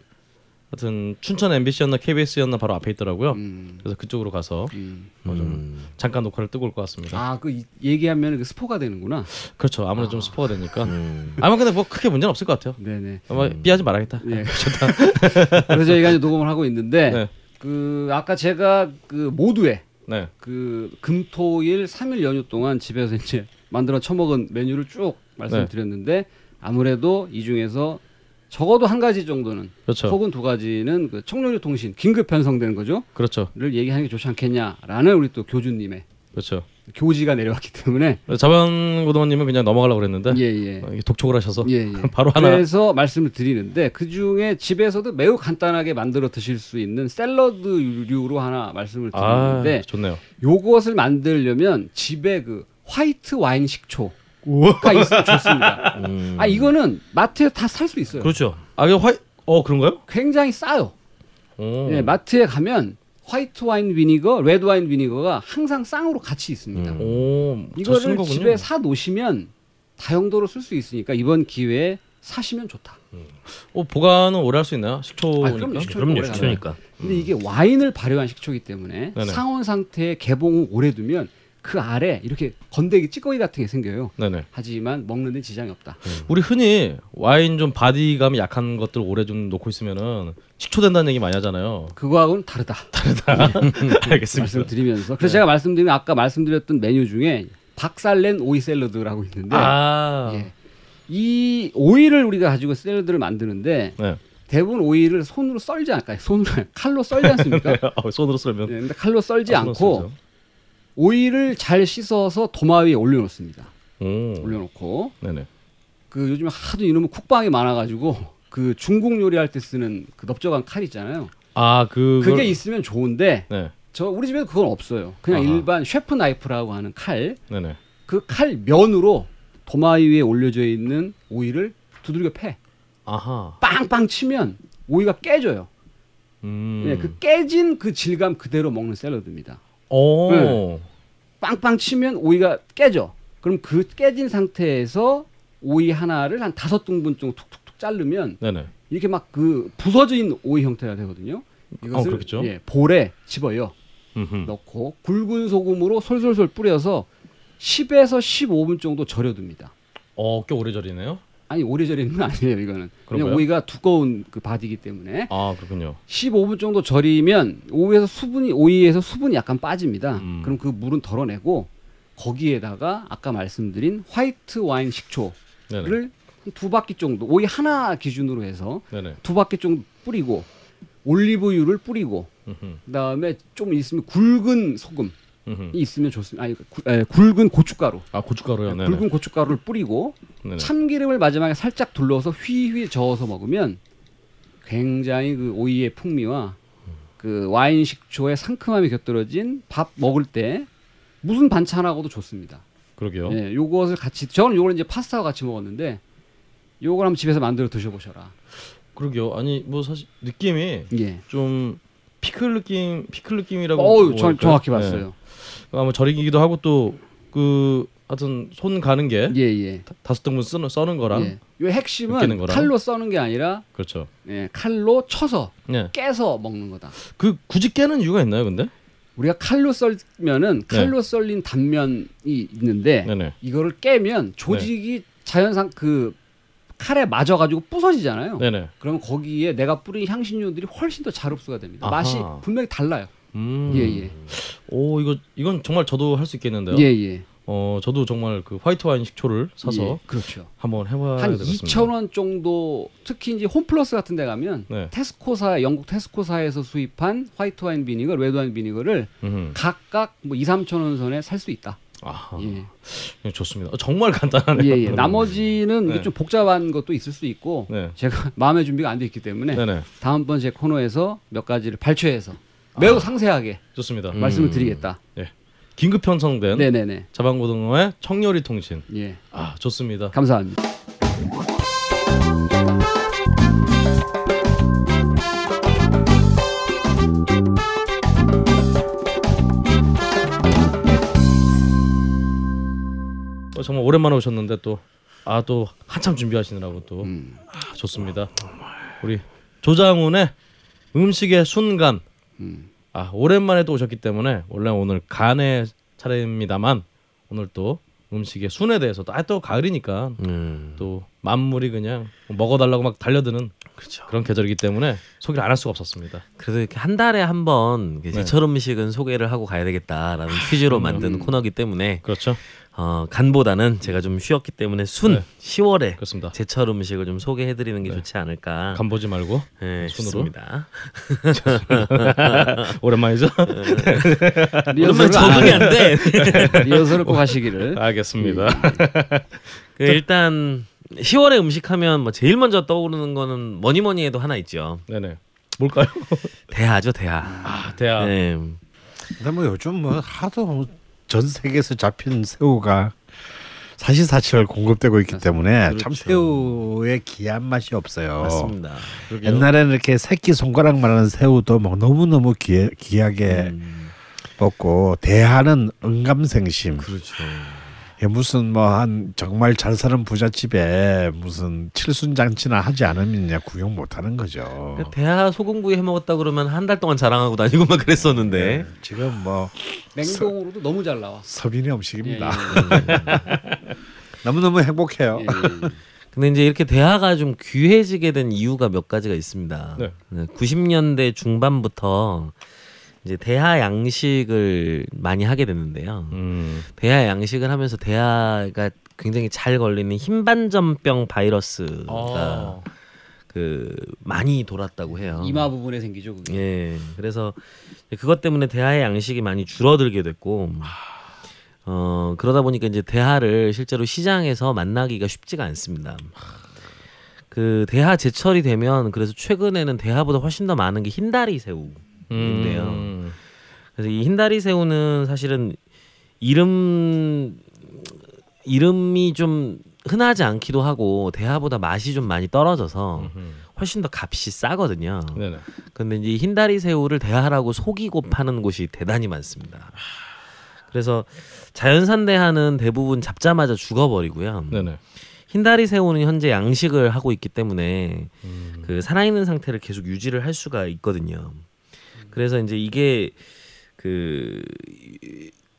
하여튼 춘천 MBC였나 KBS였나 바로 앞에 있더라고요. 음. 그래서 그쪽으로 가서 음. 뭐좀 음. 잠깐 녹화를 뜨고 올 것 같습니다. 아, 그 이- 얘기하면 그 스포가 되는구나. 그렇죠. 아무래도 좀 스포가 되니까. 음. 아마 근데 뭐 크게 문제는 없을 것 같아요. 네네. 아마 삐하지 말아야겠다. 예. 그래서 저희가 이제 녹음을 하고 있는데 네. 그 아까 제가 그 모두에 네. 그 금토일 3일 연휴 동안 집에서 이제 만들어 처먹은 메뉴를 쭉 말씀드렸는데 아무래도 이 중에서 적어도 한 가지 정도는 그렇죠. 혹은 두 가지는 그 청룡리 통신 긴급 편성되는 거죠. 그렇죠. 를 얘기하는 게 좋지 않겠냐라는 우리 또 교주님의 그렇죠. 교지가 내려왔기 때문에 자반고등어님은 그냥 넘어가려고 그랬는데 예예. 어, 이게 독촉을 하셔서 예, 예. 바로 하나 그래서 말씀을 드리는데 그 중에 집에서도 매우 간단하게 만들어 드실 수 있는 샐러드류로 하나 말씀을 아 드리는데 좋네요. 요것을 만들려면 집에 그 화이트 와인 식초 가 있으면 좋습니다. 음. 아 이거는 마트에 다 살 수 있어요. 그렇죠. 아 이거 화이 어 그런가요? 굉장히 싸요. 오. 예, 마트에 가면 white wine vinegar, red wine vinegar가 항상 쌍으로 같이 있습니다. 음. 오, 이거를. 집에 사 놓으시면 다용도로 쓸 수 있으니까 이번 기회에 사시면 좋다. 어, 보관은 오래 할 수 있나요? 식초니까. 아, 그럼요. 식초 그럼요. 식초니까. 근데 이게 와인을 발효한 식초이기 때문에 네네. 상온 상태에 개봉 후 오래 두면 그 아래 이렇게 건더기 찌꺼기 같은 게 생겨요. 네네. 하지만 먹는 데 지장이 없다. 우리 흔히 와인 좀 바디감이 약한 것들 오래 좀 놓고 있으면은 식초 된다는 얘기 많이 하잖아요. 그거하고는 다르다. 알겠습니다. 말씀드리면서 그래서 제가 말씀드린 아까 말씀드렸던 메뉴 중에 박살낸 오이 샐러드라고 있는데 아, 예. 이 오이를 우리가 가지고 샐러드를 만드는데 네. 대부분 오이를 손으로 썰지 않을까요? 손으로 칼로 썰지 않습니까? 어, 손으로 썰면 네, 근데 칼로 썰지 아, 않고 썰죠. 오이를 잘 씻어서 도마 위에 올려놓습니다. 오, 올려놓고 네네. 그 요즘에 하도 이놈의 쿡방이 많아가지고 그 중국 요리할 때 쓰는 그 넓적한 칼 있잖아요. 아, 그 그게 있으면 좋은데 네, 저 우리 집에도 그건 없어요. 그냥 아하. 일반 셰프 나이프라고 하는 칼. 네네. 그 칼 면으로 도마 위에 올려져 있는 오이를 두들겨 패. 아하. 빵빵 치면 오이가 깨져요. 음. 네, 그 깨진 그 질감 그대로 먹는 샐러드입니다. 오. 네. 빵빵 치면 오이가 깨져. 그럼 그 깨진 상태에서 오이 하나를 한 다섯 등분 정도 툭툭툭 자르면 네네. 이렇게 막 그 부서진 오이 형태가 되거든요. 이것을 어. 예, 볼에 집어요. 음흠. 넣고 굵은 소금으로 솔솔솔 뿌려서 10에서 15분 정도 절여둡니다. 어, 꽤 오래 절이네요. 아니 오래 절이는 건 아니에요 이거는. 그냥? 오이가 두꺼운 그 바디기 때문에 아, 그렇군요. 15분 정도 절이면 오이에서 수분이 오이에서 수분이 약간 빠집니다. 음. 그럼 그 물은 덜어내고 거기에다가 아까 말씀드린 화이트 와인 식초를 네네. 한두 바퀴 정도 오이 하나 기준으로 해서 네네. 두 바퀴 정도 뿌리고 올리브유를 뿌리고 음흠. 그다음에 좀 있으면 굵은 소금이 음흠. 있으면 좋습니다. 아니 구- 에, 굵은 고춧가루, 아, 고춧가루요. 네네. 굵은 고춧가루를 뿌리고 네네. 참기름을 마지막에 살짝 둘러서 휘휘 저어서 먹으면 굉장히 그 오이의 풍미와 그 와인 식초의 상큼함이 곁들여진 밥 먹을 때 무슨 반찬하고도 좋습니다. 그러게요. 예, 요것을 같이 저는 요걸 이제 파스타와 같이 먹었는데 요걸 한번 집에서 만들어 드셔보셔라. 그러게요. 아니, 뭐 사실 느낌이 예. 좀 피클 느낌, 피클 느낌이라고. 정, 할까요? 정확히 네. 봤어요. 아마 절이기도 하고 또그 하여튼 손 가는 게 예, 예. 다- 다섯 등분 쓰는 써는 거랑 예. 요 핵심은 거랑. 칼로 써는 게 아니라 그렇죠. 예, 칼로 쳐서 네. 깨서 먹는 거다. 그 굳이 깨는 이유가 있나요, 근데? 우리가 칼로 썰면은 칼로 썰린 단면이 있는데 네. 네네. 이거를 깨면 조직이 자연상 그 칼에 맞아가지고 부서지잖아요. 네네. 그러면 거기에 내가 뿌린 향신료들이 훨씬 더 잘 흡수가 됩니다. 아하. 맛이 분명히 달라요. 음. 예, 예. 오 이거 이건 정말 저도 할 수 있겠는데요. 예, 예. 어 저도 정말 그 화이트 와인 식초를 사서 예, 그렇죠. 한번 해봐야 한 되겠습니다. 2천 원 정도 특히 이제 홈플러스 같은 데 가면 네. 테스코사 영국 테스코사에서 수입한 white wine vinegar, red wine vinegar를 음흠. 각각 뭐 2, 3천 원 선에 살 수 있다. 예. 예, 좋습니다. 어, 정말 간단하네요. 예, 예. 나머지는 네. 이게 좀 복잡한 것도 있을 수 있고 네. 제가 마음의 준비가 안 돼 있기 때문에 네네. 다음번 제 코너에서 몇 가지를 발췌해서 매우 아. 상세하게 좋습니다. 음. 말씀을 드리겠다. 긴급 편성된 네네네. 자반고등어의 청요리 통신. 예. 아 좋습니다. 감사합니다. 오랜만에 오셨는데 또 아 또 한참 준비하시느라고 또 음. 아, 좋습니다. 우리 조장훈의 음식의 순간. 음. 아 오랜만에 또 오셨기 때문에 원래 오늘 간의 차례입니다만 오늘 또 음식의 순에 대해서 또, 아, 또 가을이니까 음. 또 만물이 그냥 먹어달라고 막 달려드는 그렇죠. 그런 계절이기 때문에 소개를 안 할 수가 없었습니다. 그래도 이렇게 한 달에 한번 네. 제철 음식은 소개를 하고 가야 되겠다라는 퀴즈로 만든 코너기 때문에 그렇죠. 어, 간보다는 제가 좀 쉬었기 때문에 순 네. 10월에 그렇습니다. 제철 음식을 좀 소개해 드리는 게 네. 좋지 않을까. 간 보지 말고 네, 순으로? 오랜만이죠? 오랜만에 리허설을 적응이 안안 돼. 해. 리허설을 꼭 하시기를. 알겠습니다. 그 일단 10월에 음식 하면 뭐 제일 먼저 떠오르는 거는 뭐니 뭐니 해도 하나 있죠. 네네. 뭘까요? 대하죠, 대하. 아 대학. 네. 근데 뭐 요즘 뭐 하도 전 세계에서 잡힌 새우가 사시사철 공급되고 있기 때문에 참 그렇죠. 새우의 귀한 맛이 없어요. 맞습니다. 그러게요. 옛날에는 이렇게 새끼 손가락만한 새우도 막 너무 너무 귀, 귀하게 음, 먹고 대하는 은감생심. 그렇죠. 예, 무슨 뭐 한 정말 잘 사는 부잣집에 무슨 칠순잔치나 하지 않으면 그냥 구경 못 하는 거죠. 대하 소금구이 해 먹었다 그러면 한 달 동안 자랑하고 다니고 막 그랬었는데. 지금 뭐 냉동으로도 너무 잘 나와. 서민의 음식입니다. 예, 너무 너무 행복해요. 예. 근데 이제 이렇게 대하가 좀 귀해지게 된 이유가 몇 가지가 있습니다. 네. 90년대 중반부터 이제 대하 양식을 많이 하게 됐는데요. 음. 대하 양식을 하면서 대하가 굉장히 잘 걸리는 흰반점병 바이러스가 아. 그 많이 돌았다고 해요. 이마 부분에 생기죠 그게. 예. 그래서 그것 때문에 대하의 양식이 많이 줄어들게 됐고 어 그러다 보니까 이제 대하를 실제로 시장에서 만나기가 쉽지가 않습니다. 그 대하 제철이 되면 그래서 최근에는 대하보다 훨씬 더 많은 게 흰다리 새우. 인데요. 음. 그래서 이 흰다리 새우는 사실은 이름 이름이 좀 흔하지 않기도 하고 대하보다 맛이 좀 많이 떨어져서. 훨씬 더 값이 싸거든요. 네네. 근데 이제 흰다리 새우를 대하라고 속이고 파는 곳이 대단히 많습니다. 그래서 자연산 대하는 대부분 잡자마자 죽어버리고요. 네네. 흰다리 새우는 현재 양식을 하고 있기 때문에 음. 그 살아있는 상태를 계속 유지를 할 수가 있거든요. 그래서 이제 이게 그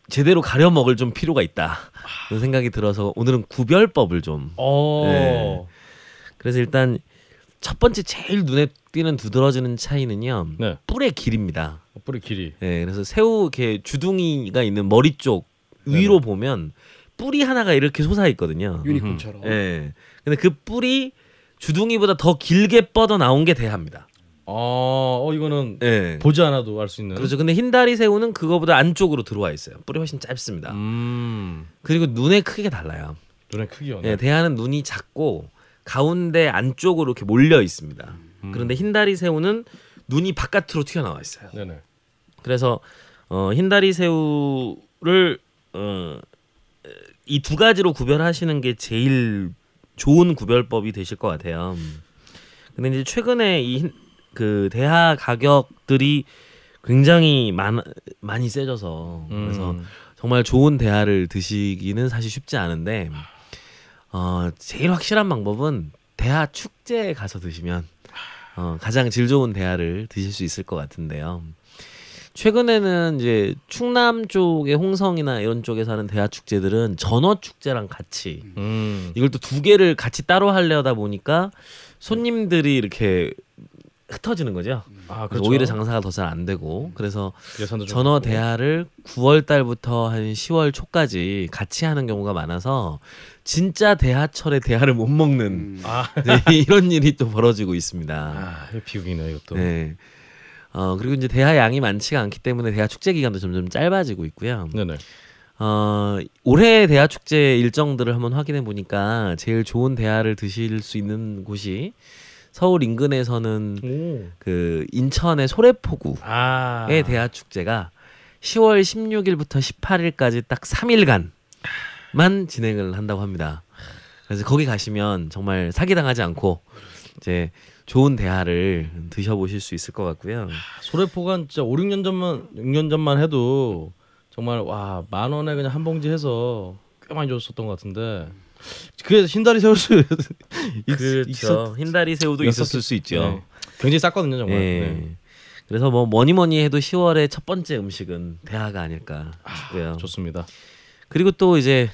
제대로 가려 먹을 좀 필요가 있다. 그런 생각이 들어서 오늘은 구별법을 좀. 어. 네. 그래서 일단 첫 번째 제일 눈에 띄는 두드러지는 차이는요. 네. 뿔의 길입니다. 뿌리 길이. 네, 그래서 새우 이렇게 주둥이가 있는 머리 쪽 위로 보면 뿔이 하나가 이렇게 솟아 있거든요. 유니콘처럼. 예. 근데 그 뿔이 주둥이보다 더 길게 뻗어 나온 게 대합니다. 어, 어 이거는 예. 보지 않아도 알 수 있는. 그렇죠. 근데 흰다리 새우는 그거보다 안쪽으로 들어와 있어요. 뿔이 훨씬 짧습니다. 음. 그리고 눈의 크기가 달라요. 눈의 크기요. 예, 대하는 눈이 작고 가운데 안쪽으로 이렇게 몰려 있습니다. 음. 그런데 흰다리 새우는 눈이 바깥으로 튀어나와 있어요. 네네. 그래서 어, 흰다리 새우를 어, 이 두 가지로 구별하시는 게 제일 좋은 구별법이 되실 것 같아요. 근데 이제 최근에 이 그 대하 가격들이 굉장히 많, 많이 세져서 그래서 음. 정말 좋은 대하를 드시기는 사실 쉽지 않은데 어, 제일 확실한 방법은 대하 축제에 가서 드시면 어, 가장 질 좋은 대하를 드실 수 있을 것 같은데요. 최근에는 이제 충남 쪽의 홍성이나 이런 쪽에서 하는 대하 축제들은 전어 축제랑 같이 음. 이걸 또 두 개를 같이 따로 하려다 보니까 손님들이 이렇게 흩어지는 거죠. 아, 그렇죠. 오히려 장사가 더 잘 안 되고 그래서 전어. 대하를 9월 달부터 한 10월 초까지 같이 하는 경우가 많아서 진짜 대하철에 대하를 못 먹는 음. 아, 네, 이런 일이 또 벌어지고 있습니다. 아, 비극이네 이것도. 네. 어 그리고 이제 대하 양이 많지가 않기 때문에 대하 축제 기간도 점점 짧아지고 있고요. 네네. 어 올해 대하 축제 일정들을 한번 확인해 보니까 제일 좋은 대하를 드실 수 있는 곳이 서울 인근에서는 오. 그 인천의 소래포구 아. 의 대하 축제가 10월 16일부터 18일까지 딱 3일간만 진행을 한다고 합니다. 그래서 거기 가시면 정말 사기당하지 않고 이제 좋은 대하를 드셔보실 수 있을 것 같고요. 소래포가 진짜 5, 6년 전만 6년 전만 해도 정말 와 만 원에 그냥 한 봉지 해서 꽤 많이 줬었던 것 같은데 그래서 흰다리 새우를 그렇죠. 흰다리 새우도 있었을 수 있죠. 네. 굉장히 쌌거든요 정말. 예. 네. 그래서 뭐 뭐니 뭐니 해도 10월의 첫 번째 음식은 대하가 아닐까 싶고요. 좋습니다. 그리고 또 이제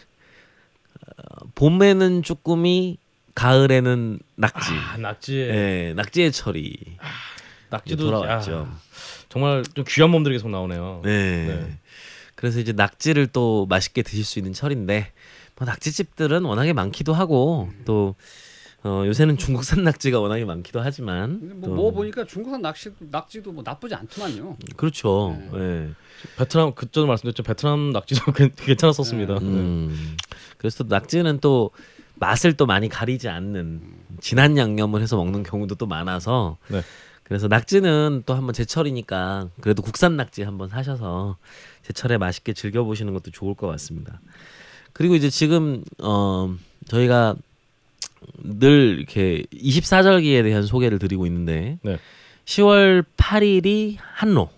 어, 봄에는 쭈꾸미, 가을에는 낙지. 아, 낙지. 예, 낙지의 철이 낙지도 돌아왔죠. 야, 정말 좀 귀한 몸들이 계속 나오네요. 네. 네. 그래서 이제 낙지를 또 맛있게 드실 수 있는 철인데 뭐 낙지집들은 워낙에 많기도 하고 또 어, 요새는 중국산 낙지가 워낙에 많기도 하지만 또뭐 먹어보니까 중국산 낙지 낙지도 뭐 나쁘지 않더만요. 그렇죠. 예. 베트남 그전에 말씀드렸죠 베트남 낙지도 괜- 괜찮았었습니다. 네. 음. 그래서 또 낙지는 또 맛을 또 많이 가리지 않는 진한 양념을 해서 먹는 경우도 또 많아서 네. 그래서 낙지는 또 한번 제철이니까 그래도 국산 낙지 한번 사셔서 제철에 맛있게 즐겨 보시는 것도 좋을 것 같습니다. 그리고 이제 지금 어 저희가 늘 이렇게 24절기에 대한 소개를 드리고 있는데 네. 10월 8일이 한로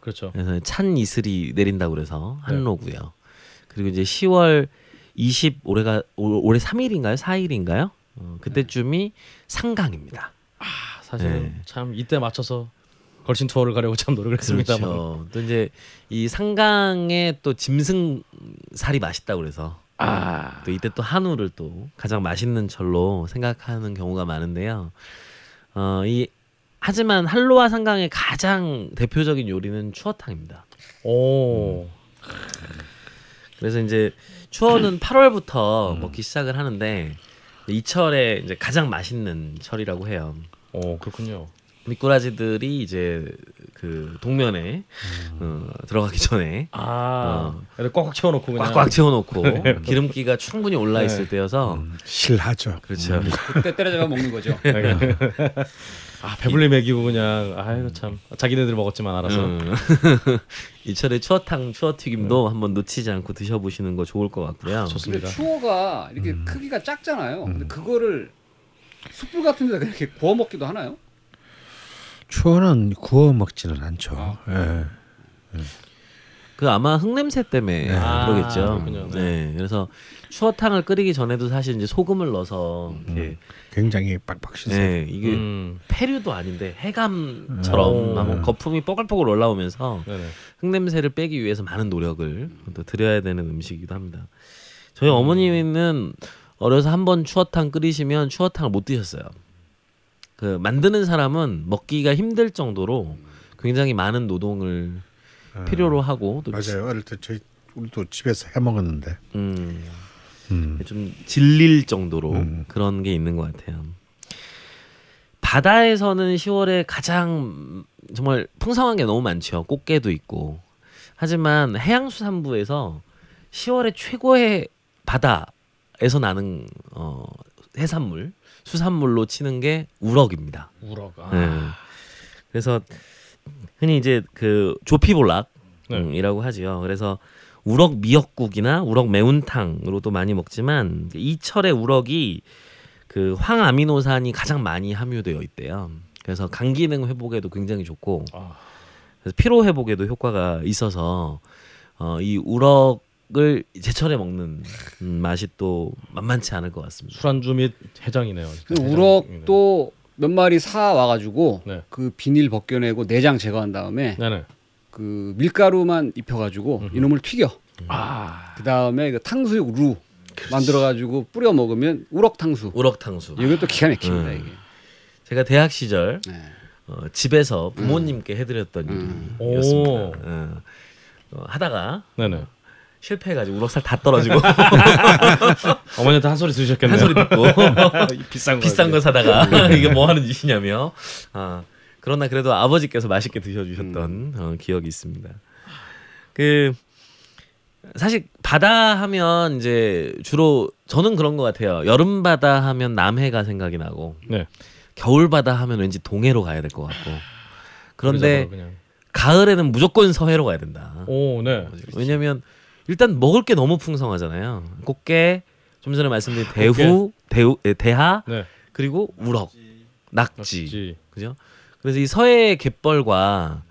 그렇죠. 그래서 찬 이슬이 내린다고 그래서 한로고요. 그리고 이제 10월 20 올해가 올- 올해 3일인가요? 4일인가요? 어, 그때쯤이 상강입니다. 아, 사실 네. 은참 이때 맞춰서 걸신 투어를 가려고 참 노력을 했습니다만. 그렇죠. 또 이제 이 상강에 또 짐승 살이 맛있다고 그래서 아, 또 이때 또 한우를 또 가장 맛있는 철로 생각하는 경우가 많은데요. 어, 이 하지만 한로와 상강의 가장 대표적인 요리는 추어탕입니다. 오, 그래서 이제 추어는 8월부터 먹기 시작을 하는데 이 철에 이제 가장 맛있는 철이라고 해요. 오 그렇군요. 미꾸라지들이 이제 그 동면에 어, 들어가기 전에 아, 어. 꽉꽉 채워놓고 그냥 꽉꽉 채워놓고 기름기가 충분히 올라 있을 네. 때여서 실하죠. 그렇죠. 그때 때려잡아 먹는 거죠. 아 배불리 먹이고 그냥 아이고 참 자기네들 먹었지만 알아서. 음. 이 철에 추어탕, 추어튀김도 한번 놓치지 않고 드셔보시는 거 좋을 것 같고요. 근데 좋습니다. 추어가 이렇게 크기가 작잖아요. 근데 그거를 숯불 같은 데다 이렇게 구워 먹기도 하나요? 추어는 구워 먹지는 않죠. 예. 그 아마 흙냄새 때문에 아, 그러겠죠. 그렇군요. 네. 그래서 추어탕을 끓이기 전에도 사실 이제 소금을 넣어서 이렇게 굉장히 빡빡 씻어. 네, 이게 음, 페류도 아닌데 해감처럼 오. 막 거품이 뽀글뽀글 올라오면서 네네. 흙냄새를 빼기 위해서 많은 노력을 또 드려야 되는 음식이기도 합니다. 저희 어머니는 어려서 한 번 추어탕 끓이시면 추어탕을 못 드셨어요. 그 만드는 사람은 먹기가 힘들 정도로 굉장히 많은 노동을 필요로 하고 또 맞아요. 어릴 때 저희 우리도 집에서 해 먹었는데. 음, 음. 좀 질릴 정도로 음. 그런 게 있는 것 같아요. 바다에서는 10월에 가장 정말 풍성한 게 너무 많죠. 꽃게도 있고. 하지만 해양수산부에서 10월에 최고의 바다에서 나는 어, 해산물, 수산물로 치는 게 우럭입니다. 우럭. 아. 네. 그래서 흔히 이제 그 조피볼락이라고 네. 하지요. 그래서 우럭 미역국이나 우럭 매운탕으로도 많이 먹지만 이 철에 우럭이 그 황아미노산이 가장 많이 함유되어 있대요. 그래서 간 기능 회복에도 굉장히 좋고 아. 그래서 피로 회복에도 효과가 있어서 어, 이 우럭 을 제철에 먹는 음, 맛이 또 만만치 않을 것 같습니다. 술안주 및 해장이네요. 그. 우럭도 몇 마리 사 와가지고 네. 그 비닐 벗겨내고 내장 제거한 다음에 네네. 그 밀가루만 입혀가지고 이놈을 튀겨. 아. 그 다음에 그 탕수육 루 만들어가지고 뿌려 먹으면 우럭 탕수. 우럭 탕수. 이것도 기가 막힙니다 음. 이게. 제가 대학 시절 네. 어, 집에서 부모님께 해드렸던 음. 오. 어, 어, 하다가 네네. 실패해가지고 우럭살 다 떨어지고 어머니한테 한 소리 들으셨겠네요. 한 소리 듣고 비싼 거. 비싼 거 사다가 이게 뭐 하는 짓이냐며. 아, 그러나 그래도 아버지께서 맛있게 드셔주셨던 어, 기억이 있습니다. 그 사실 바다 하면 이제 주로 저는 그런 것 같아요. 여름 바다 하면 남해가 생각이 나고 네. 겨울 바다 하면 왠지 동해로 가야 될 것 같고. 그런데. 가을에는 무조건 서해로 가야 된다. 오, 네. 왜냐면 일단 먹을 게 너무 풍성하잖아요. 꽃게, 좀 전에 말씀드린 대후, 대우, 에, 대하, 네. 그리고 우럭, 낙지, 낙지. 그죠? 그래서 이 서해 갯벌과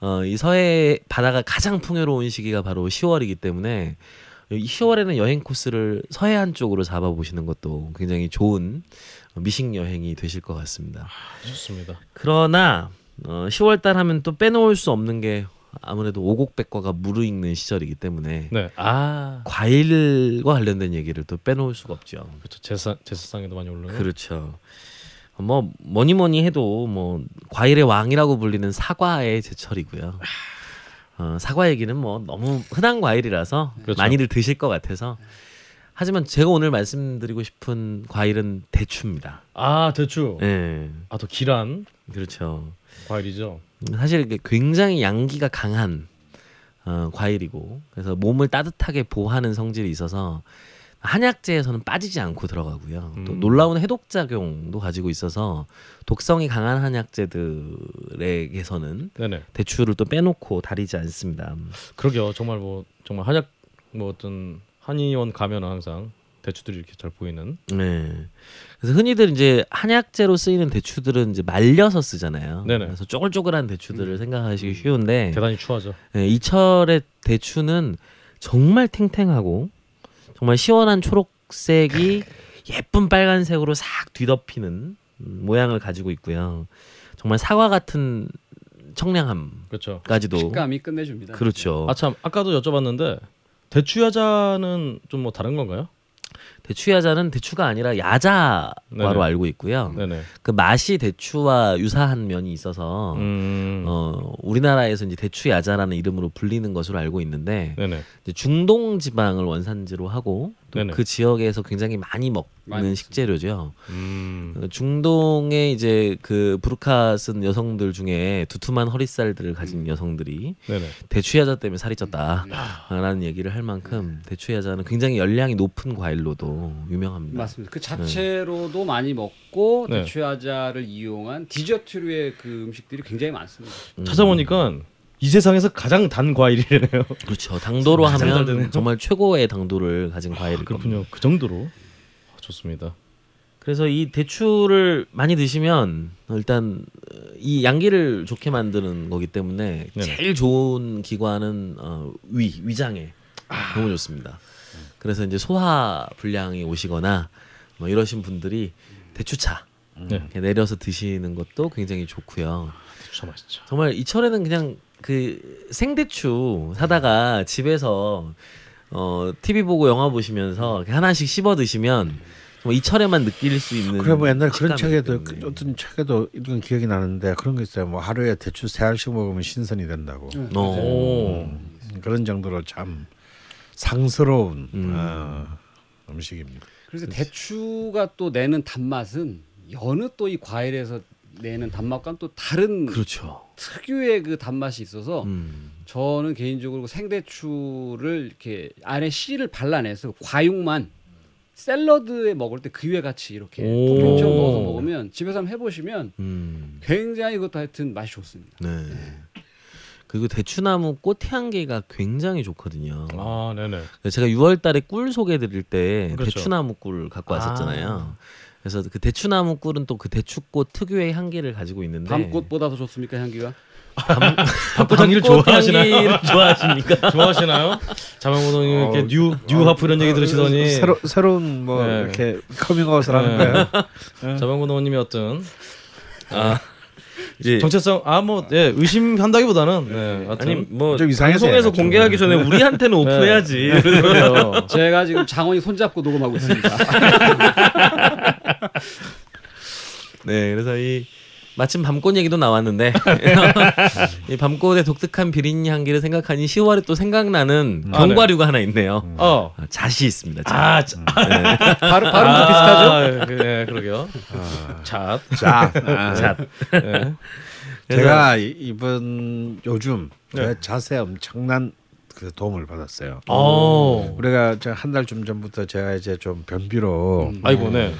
어, 이 서해 바다가 가장 풍요로운 시기가 바로 10월이기 때문에 그리고 10월에는 여행 코스를 서해안 쪽으로 잡아보시는 것도 굉장히 좋은 미식 여행이 되실 것 같습니다. 좋습니다. 그러나 어, 10월달 하면 또 빼놓을 수 없는 게 아무래도 오곡백과가 무르익는 시절이기 때문에 네. 아 과일과 관련된 얘기를 또 빼놓을 수가 없죠. 그렇죠. 제사 제사상에도 많이 올라요. 그렇죠. 뭐 뭐니 뭐니 해도 뭐 과일의 왕이라고 불리는 사과의 제철이고요. 어, 사과 얘기는 뭐 너무 흔한 과일이라서 그렇죠. 많이들 드실 것 같아서 하지만 제가 오늘 말씀드리고 싶은 과일은 대추입니다. 아 대추. 예, 아또 기란 그렇죠. 과일이죠. 사실 굉장히 양기가 강한 어, 과일이고 그래서 몸을 따뜻하게 보호하는 성질이 있어서 한약재에서는 빠지지 않고 들어가고요. 또 음. 놀라운 해독 작용도 가지고 있어서 독성이 강한 한약재들에게서는 네네. 대추를 또 빼놓고 다리지 않습니다. 그러게요. 정말 뭐 정말 한약 뭐 어떤 한의원 가면은 항상 대추들이 이렇게 잘 보이는. 네. 그래서 흔히들 이제 한약재로 쓰이는 대추들은 이제 말려서 쓰잖아요. 네네. 그래서 쪼글쪼글한 대추들을 생각하시기 쉬운데 대단히 추하죠. 네, 이철의 대추는 정말 탱탱하고 정말 시원한 초록색이 예쁜 빨간색으로 싹 뒤덮이는 음, 모양을 가지고 있고요. 정말 사과 같은 청량함까지도 그렇죠. 식감이 끝내줍니다. 그렇죠. 아 참 아까도 여쭤봤는데 대추 야자는 좀 뭐 다른 건가요? 대추 야자는 대추가 아니라 야자과로 네네. 알고 있고요. 네네. 그 맛이 대추와 유사한 면이 있어서 음. 어, 우리나라에서 이제 대추 야자라는 이름으로 불리는 것으로 알고 있는데. 이제 중동 지방을 원산지로 하고 또. 그 지역에서 굉장히 많이 먹는. 식재료죠. 음. 어, 중동에 이제 그 부르카 쓴 여성들 중에 두툼한 허리살들을 가진 음. 여성들이 네네. 대추야자 때문에 살이 쪘다라는 얘기를 할 만큼 대추야자는 굉장히 열량이 높은 과일로도 유명합니다. 맞습니다. 그 자체로도 많이 먹고 네. 대추야자를 이용한 디저트류의 그 음식들이 굉장히 많습니다. 음, 찾아보니까 이 세상에서 가장 단 과일이래요. 그렇죠. 당도로 하면. 정말 최고의 당도를 가진 과일일 겁니다. 그렇군요. 그 정도로 아, 좋습니다. 그래서 이 대추를 많이 드시면 일단 어, 이 양기를 좋게 만드는 거기 때문에 네네. 제일 좋은 기관은 어, 위 위장에 아. 너무 좋습니다. 그래서 이제 소화 불량이 오시거나 뭐 이러신 분들이 대추차 네. 내려서 드시는 것도 굉장히 좋고요. 대추 참 맛있죠. 정말 이철에는 그냥 그 생대추 사다가 집에서 어 TV 보고 영화 보시면서 하나씩 씹어 드시면 정말 이철에만 느낄 수 있는 그래 뭐 옛날 그런 책에도. 그 어떤 책에도 이런 기억이 나는데 그런 거 있어요. 뭐 하루에 대추 세 알씩 먹으면 신선이 된다고. 어. 오. 음, 그런 정도로 참 상스러운 음. 어, 음식입니다. 그래서 대추가 또 내는 단맛은 여느 또 이 과일에서 내는 단맛과는 또 다른 그렇죠. 특유의 그 단맛이 있어서 음. 저는 개인적으로 그 생대추를 이렇게 안에 씨를 발라내서 과육만 샐러드에 먹을 때그 위에 같이 이렇게 오. 토핑처럼 넣어서 먹으면 집에서 한번 해보시면 음. 굉장히 그것도 하여튼 맛이 좋습니다. 네. 그리고 대추나무 꽃향기가 굉장히 좋거든요. 아 네네. 제가 6월달에 꿀 소개드릴 때 그렇죠. 대추나무 꿀 갖고 아. 왔었잖아요. 그래서 그 대추나무 꿀은 또 그 대추꽃 특유의 향기를 가지고 있는데 밤꽃보다 더 좋습니까 향기가? 밤꽃 향기를 좋아하시나요? 좋아하십니까? 좋아하시나요? 자반고등어님 이렇게 어, new new half 이런 얘기 들으시더니 새로 새로운 뭐 네. 이렇게 커밍아웃을 하는 네. 거예요. 자반고등어님이 어떤 아, 이제 정체성 아뭐 예, 의심한다기보다는 네, 아니 뭐좀 이상해서 방송에서. 공개하기 전에 우리한테는 오픈해야지. 그래요. 제가 지금 장원이 손잡고 녹음하고 있습니다. 네, 그래서 이 마침 밤꽃 얘기도 나왔는데 이 밤꽃의 독특한 비린 향기를 생각하니 10월에 또 생각나는 아, 네. 견과류가 하나 있네요. 어. 아, 잣이 있습니다. 잣. 아, 자, 발음, 발음도 비슷하죠? 아, 네, 그러게요. 잣. 자, 아, 잣. 네. 제가 이- 이번 요즘 네. 제 자세 엄청난 그 도움을 받았어요. 어. 우리가 한 달쯤 전부터 제가 이제 좀 변비로 아이고, 네.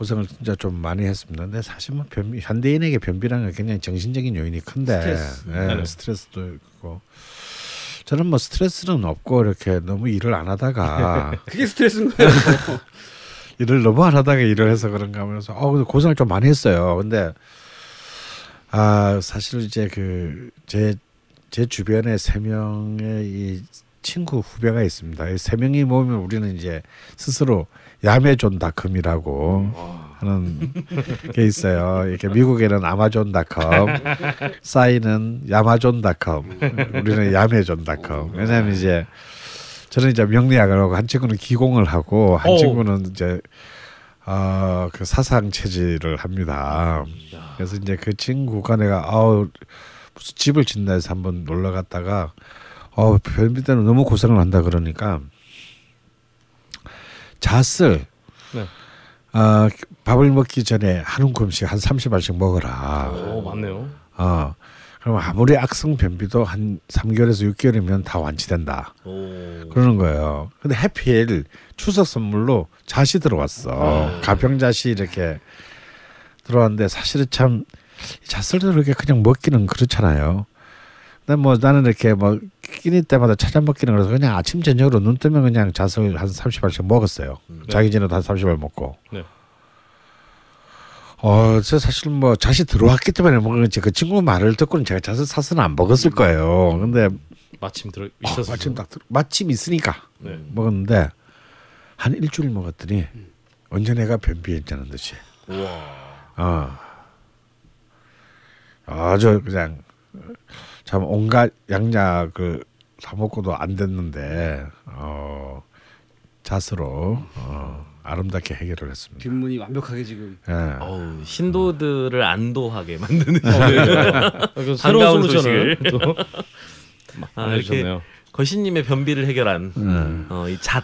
고생을 진짜 좀 많이 했습니다. 근데 사실 뭐 변비, 현대인에게 변비라는 건 굉장히 정신적인 요인이 큰데 스트레스. 예, 네네. 스트레스도 있고 저는 뭐 스트레스는 없고 이렇게 너무 일을 안 하다가 그게 스트레스인 거예요. 일을 너무 안 하다가 일을 해서 그런가 하면서 어 고생을 좀 많이 했어요. 근데 아 사실 이제 그 제 제 주변에 세 명의 이 친구 후배가 있습니다. 이 세 명이 모이면 우리는 이제 스스로 야매존닷컴이라고 하는 게 있어요. 이렇게 미국에는 아마존닷컴, 싸이는 야마존닷컴, 우리는 야매존닷컴. 왜냐하면 이제 저는 이제 명리학을 하고 한 친구는 기공을 하고 한 오. 친구는 이제 어그 사상 체질을 합니다. 그래서 이제 그 친구가 내가 아우 무슨 집을 짓나 해서 한번 놀러 갔다가 어 변비 때는 너무 고생을 한다 그러니까 잣을 네. 어, 밥을 먹기 전에 한 움큼씩 한 30알씩 먹어라. 오 맞네요. 어. 그럼 아무리 악성 변비도 한 3개월에서 6개월이면 다 완치된다. 오. 그러는 거예요. 근데 해필 추석 선물로 잣이 들어왔어. 가평잣이 이렇게 들어왔는데 사실은 참 잣을 그렇게 그냥 먹기는 그렇잖아요. 근데 뭐 나는 이렇게 뭐 끼니 때마다 찾아 먹기는 그래서 그냥 아침 저녁으로 눈 뜨면 그냥 잣을 한 30알씩 먹었어요. 자기 전에도 한 30알 먹고. 네. 어, 저 사실 뭐 잣이 들어왔기 때문에 먹은 거지. 그 친구 말을 듣고는 제가 잣을 사서는 안 먹었을 거예요. 근데 마침 들어 어, 있었어. 마침 딱 들- 마침 있으니까 네. 먹었는데 한 일주일 먹었더니 언제 내가 변비했다는 듯이 어 아주 그냥 참 온갖 양약을 다 먹고도 안 됐는데 어 잣으로 어, 아름답게 해결을 했습니다. 뒷문이 완벽하게 지금 예. 어우, 신도들을 안도하게 만드는 그 새로운 반가운 솔루션을 소식을. 또 아, 알려주셨네요. 거신님의 변비를 해결한 음. 어, 이 잣.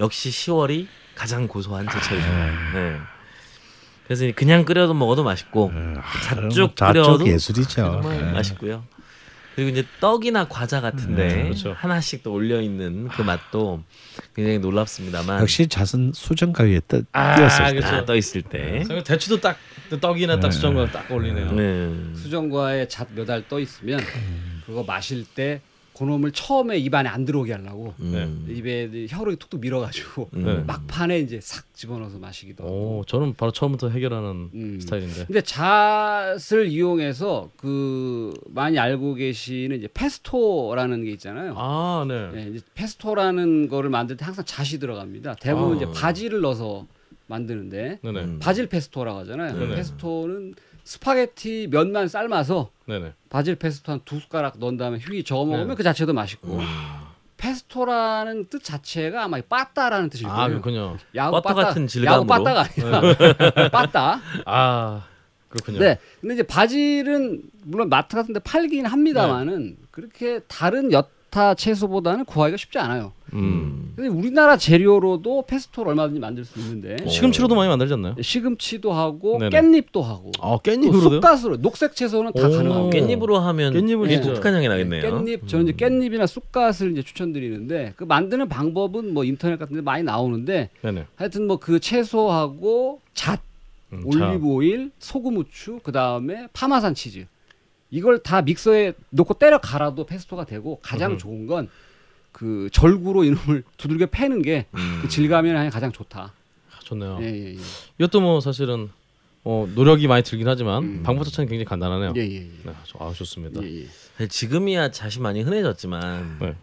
역시 10월이 가장 고소한 제철이죠. 네. 그래서 그냥 끓여도 먹어도 맛있고 잣죽 잣죽 끓여도 예술이죠. 정말 예. 맛있고요. 그리고 이제 떡이나 과자 같은데 네, 그렇죠. 하나씩 또 올려 있는 그 맛도 굉장히 놀랍습니다만 역시 잣은 수정 가 위에 떠, 아, 띄었을 때 그렇죠. 아, 떠 있을 때. 생각- 대추도 딱 떡이나 딱 수정과 딱 어울리네요. 네. 수정과에 잣 몇 알 떠 있으면 음. 그거 마실 때 그놈을 처음에 입안에 안 들어오게 하려고 음. 입에 혀로 툭툭 밀어가지고 음. 막판에 이제 싹 집어넣어서 마시기도 하고. 오, 저는 바로 처음부터 해결하는 음. 스타일인데. 근데 잣을 이용해서 그 많이 알고 계시는 이제 페스토라는 게 있잖아요. 아, 네. 네, 페스토라는 거를 만들 때 항상 잣이 들어갑니다. 대부분 아. 이제 바질을 넣어서 만드는데 네네. 음. 바질 페스토라고 하잖아요. 네네. 페스토는 스파게티 면만 삶아서 네네. 바질 페스토 한 두 숟가락 넣은 다음에 휘 저어 먹으면 네. 그 자체도 맛있고 음. 페스토라는 뜻 자체가 아마 빻다라는 뜻일 아, 거예요. 그렇군요. 야구 빠따 빠따 같은 야구 질감으로. 빠따가 아니라 빻다. 아, 그렇군요. 네. 근데 이제 바질은 물론 마트 같은 데 팔긴 합니다만은 그렇게 다른 여타 채소보다는 구하기가 쉽지 않아요. 음. 근데 우리나라 재료로도 페스토를 얼마든지 만들 수 있는데 시금치로도 많이 만들지 않나요? 시금치도 하고 네네. 깻잎도 하고 아, 또 깻잎으로도요? 쑥갓으로 녹색 채소는 다 오. 가능하고 깻잎으로 하면 깻잎은 꽤 진짜- 독특한 향이 나겠네요. 깻잎 저는 이제 깻잎이나 쑥갓을 이제 추천드리는데 그 만드는 방법은 뭐 인터넷 같은 데 많이 나오는데 네네. 하여튼 뭐 그 채소하고 잣, 음, 자, 올리브 오일, 소금 후추, 그 다음에 파마산 치즈. 이걸 다 믹서에 넣고 때려 갈아도 페스토가 되고 가장. 좋은 건 그 절구로 이놈을 두들겨 패는 게그 음. 질감이 가장 좋다. 아, 좋네요. 예, 예, 예. 이것도 뭐 사실은 어, 노력이 많이 들긴 하지만 음. 방법 자체는 굉장히 간단하네요. 예, 예, 예. 네, 저- 아, 좋습니다. 예, 예. 지금이야 잣이 많이 흔해졌지만 네.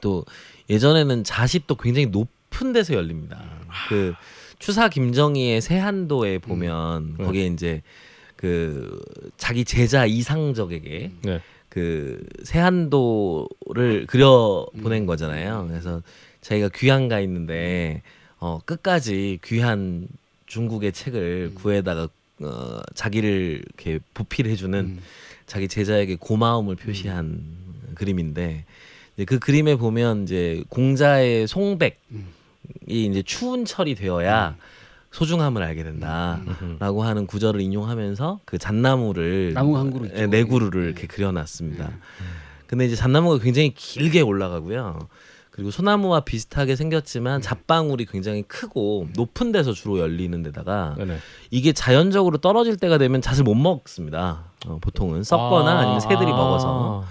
또 예전에는 잣이 또 굉장히 높은 데서 열립니다. 그 추사 김정희의 세한도에 보면 네. 거기에 이제 그 자기 제자 이상적에게 네. 그 세한도를 그려 보낸 거잖아요. 그래서 자기가 귀한 가 있는데 어 끝까지 귀한 중국의 책을 구해다가 어 자기를 이렇게 보필해 주는 음. 자기 제자에게 고마움을 표시한 그림인데 이제 그 그림에 보면 이제 공자의 송백이 음. 이제 추운 철이 되어야 소중함을 알게 된다라고 하는 구절을 인용하면서 그 잣나무를 나무 한 그루 있죠. 예, 네 그루를 이렇게 그려놨습니다. 근데 이제 잣나무가 굉장히 길게 올라가고요. 그리고 소나무와 비슷하게 생겼지만 잣방울이 굉장히 크고 높은 데서 주로 열리는 데다가 네네. 이게 자연적으로 떨어질 때가 되면 잣을 못 먹습니다. 어, 보통은 썩거나 아, 아니면 새들이 아. 먹어서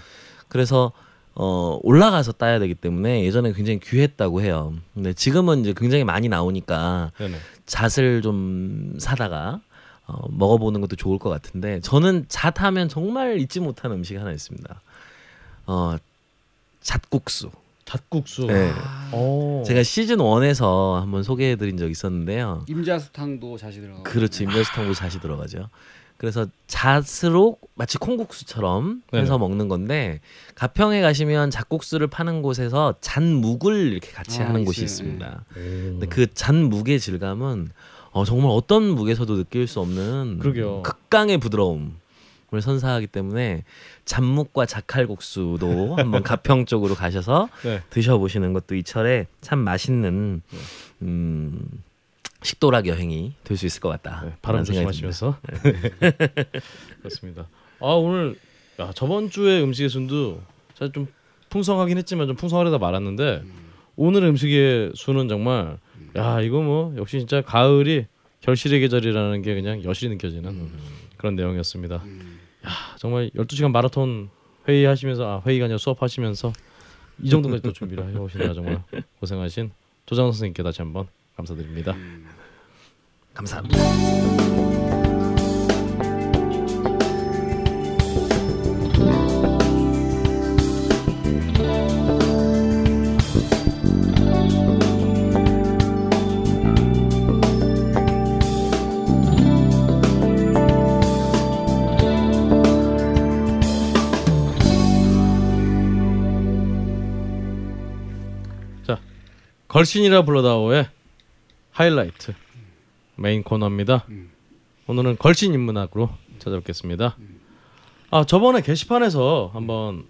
그래서 어, 올라가서 따야 되기 때문에 예전에 굉장히 귀했다고 해요. 근데 지금은 이제 굉장히 많이 나오니까 네네. 잣을 좀 사다가 어, 먹어보는 것도 좋을 것 같은데 저는 잣 하면 정말 잊지 못하는 음식이 하나 있습니다. 어, 잣국수. 잣국수. 네. 오. 제가 시즌 1에서 한번 소개해드린 적 있었는데요. 임자수탕도 자시 들어가고. 그렇죠. 임자수탕도 잣이 들어가죠. 그래서 잣으로 마치 콩국수처럼 해서 네네. 먹는 건데 가평에 가시면 잣국수를 파는 곳에서 잣묵을 이렇게 같이 아, 하는 곳이 있어요. 있습니다. 오. 근데 그 잣묵의 질감은 어, 정말 어떤 묵에서도 느낄 수 없는 그러게요. 극강의 부드러움을 선사하기 때문에 잣묵과 잣칼국수도 한번 가평 쪽으로 가셔서 네. 드셔보시는 것도 이 철에 참 맛있는 음, 식도락 여행이 될 수 있을 것 같다. 네, 발음 조심하시면서 그렇습니다. 아 오늘 야, 저번 주에 음식의 순도 사실 좀 풍성하긴 했지만 좀 풍성하려다 말았는데 오늘 음식의 수는 정말 야 이거 뭐 역시 진짜 가을이 결실의 계절이라는 게 그냥 여실히 느껴지는 그런 내용이었습니다. 야 정말 12시간 마라톤 회의하시면서 아 회의가 아니라 수업하시면서 이 정도까지 또 준비를 해오시느라 정말 고생하신 조장 선생님께 다시 한번 감사드립니다. 감사합니다. 걸신이라 불러다오의 하이라이트 메인 코너입니다. 오늘은 걸신 인문학으로 찾아뵙겠습니다. 아 저번에 게시판에서 한번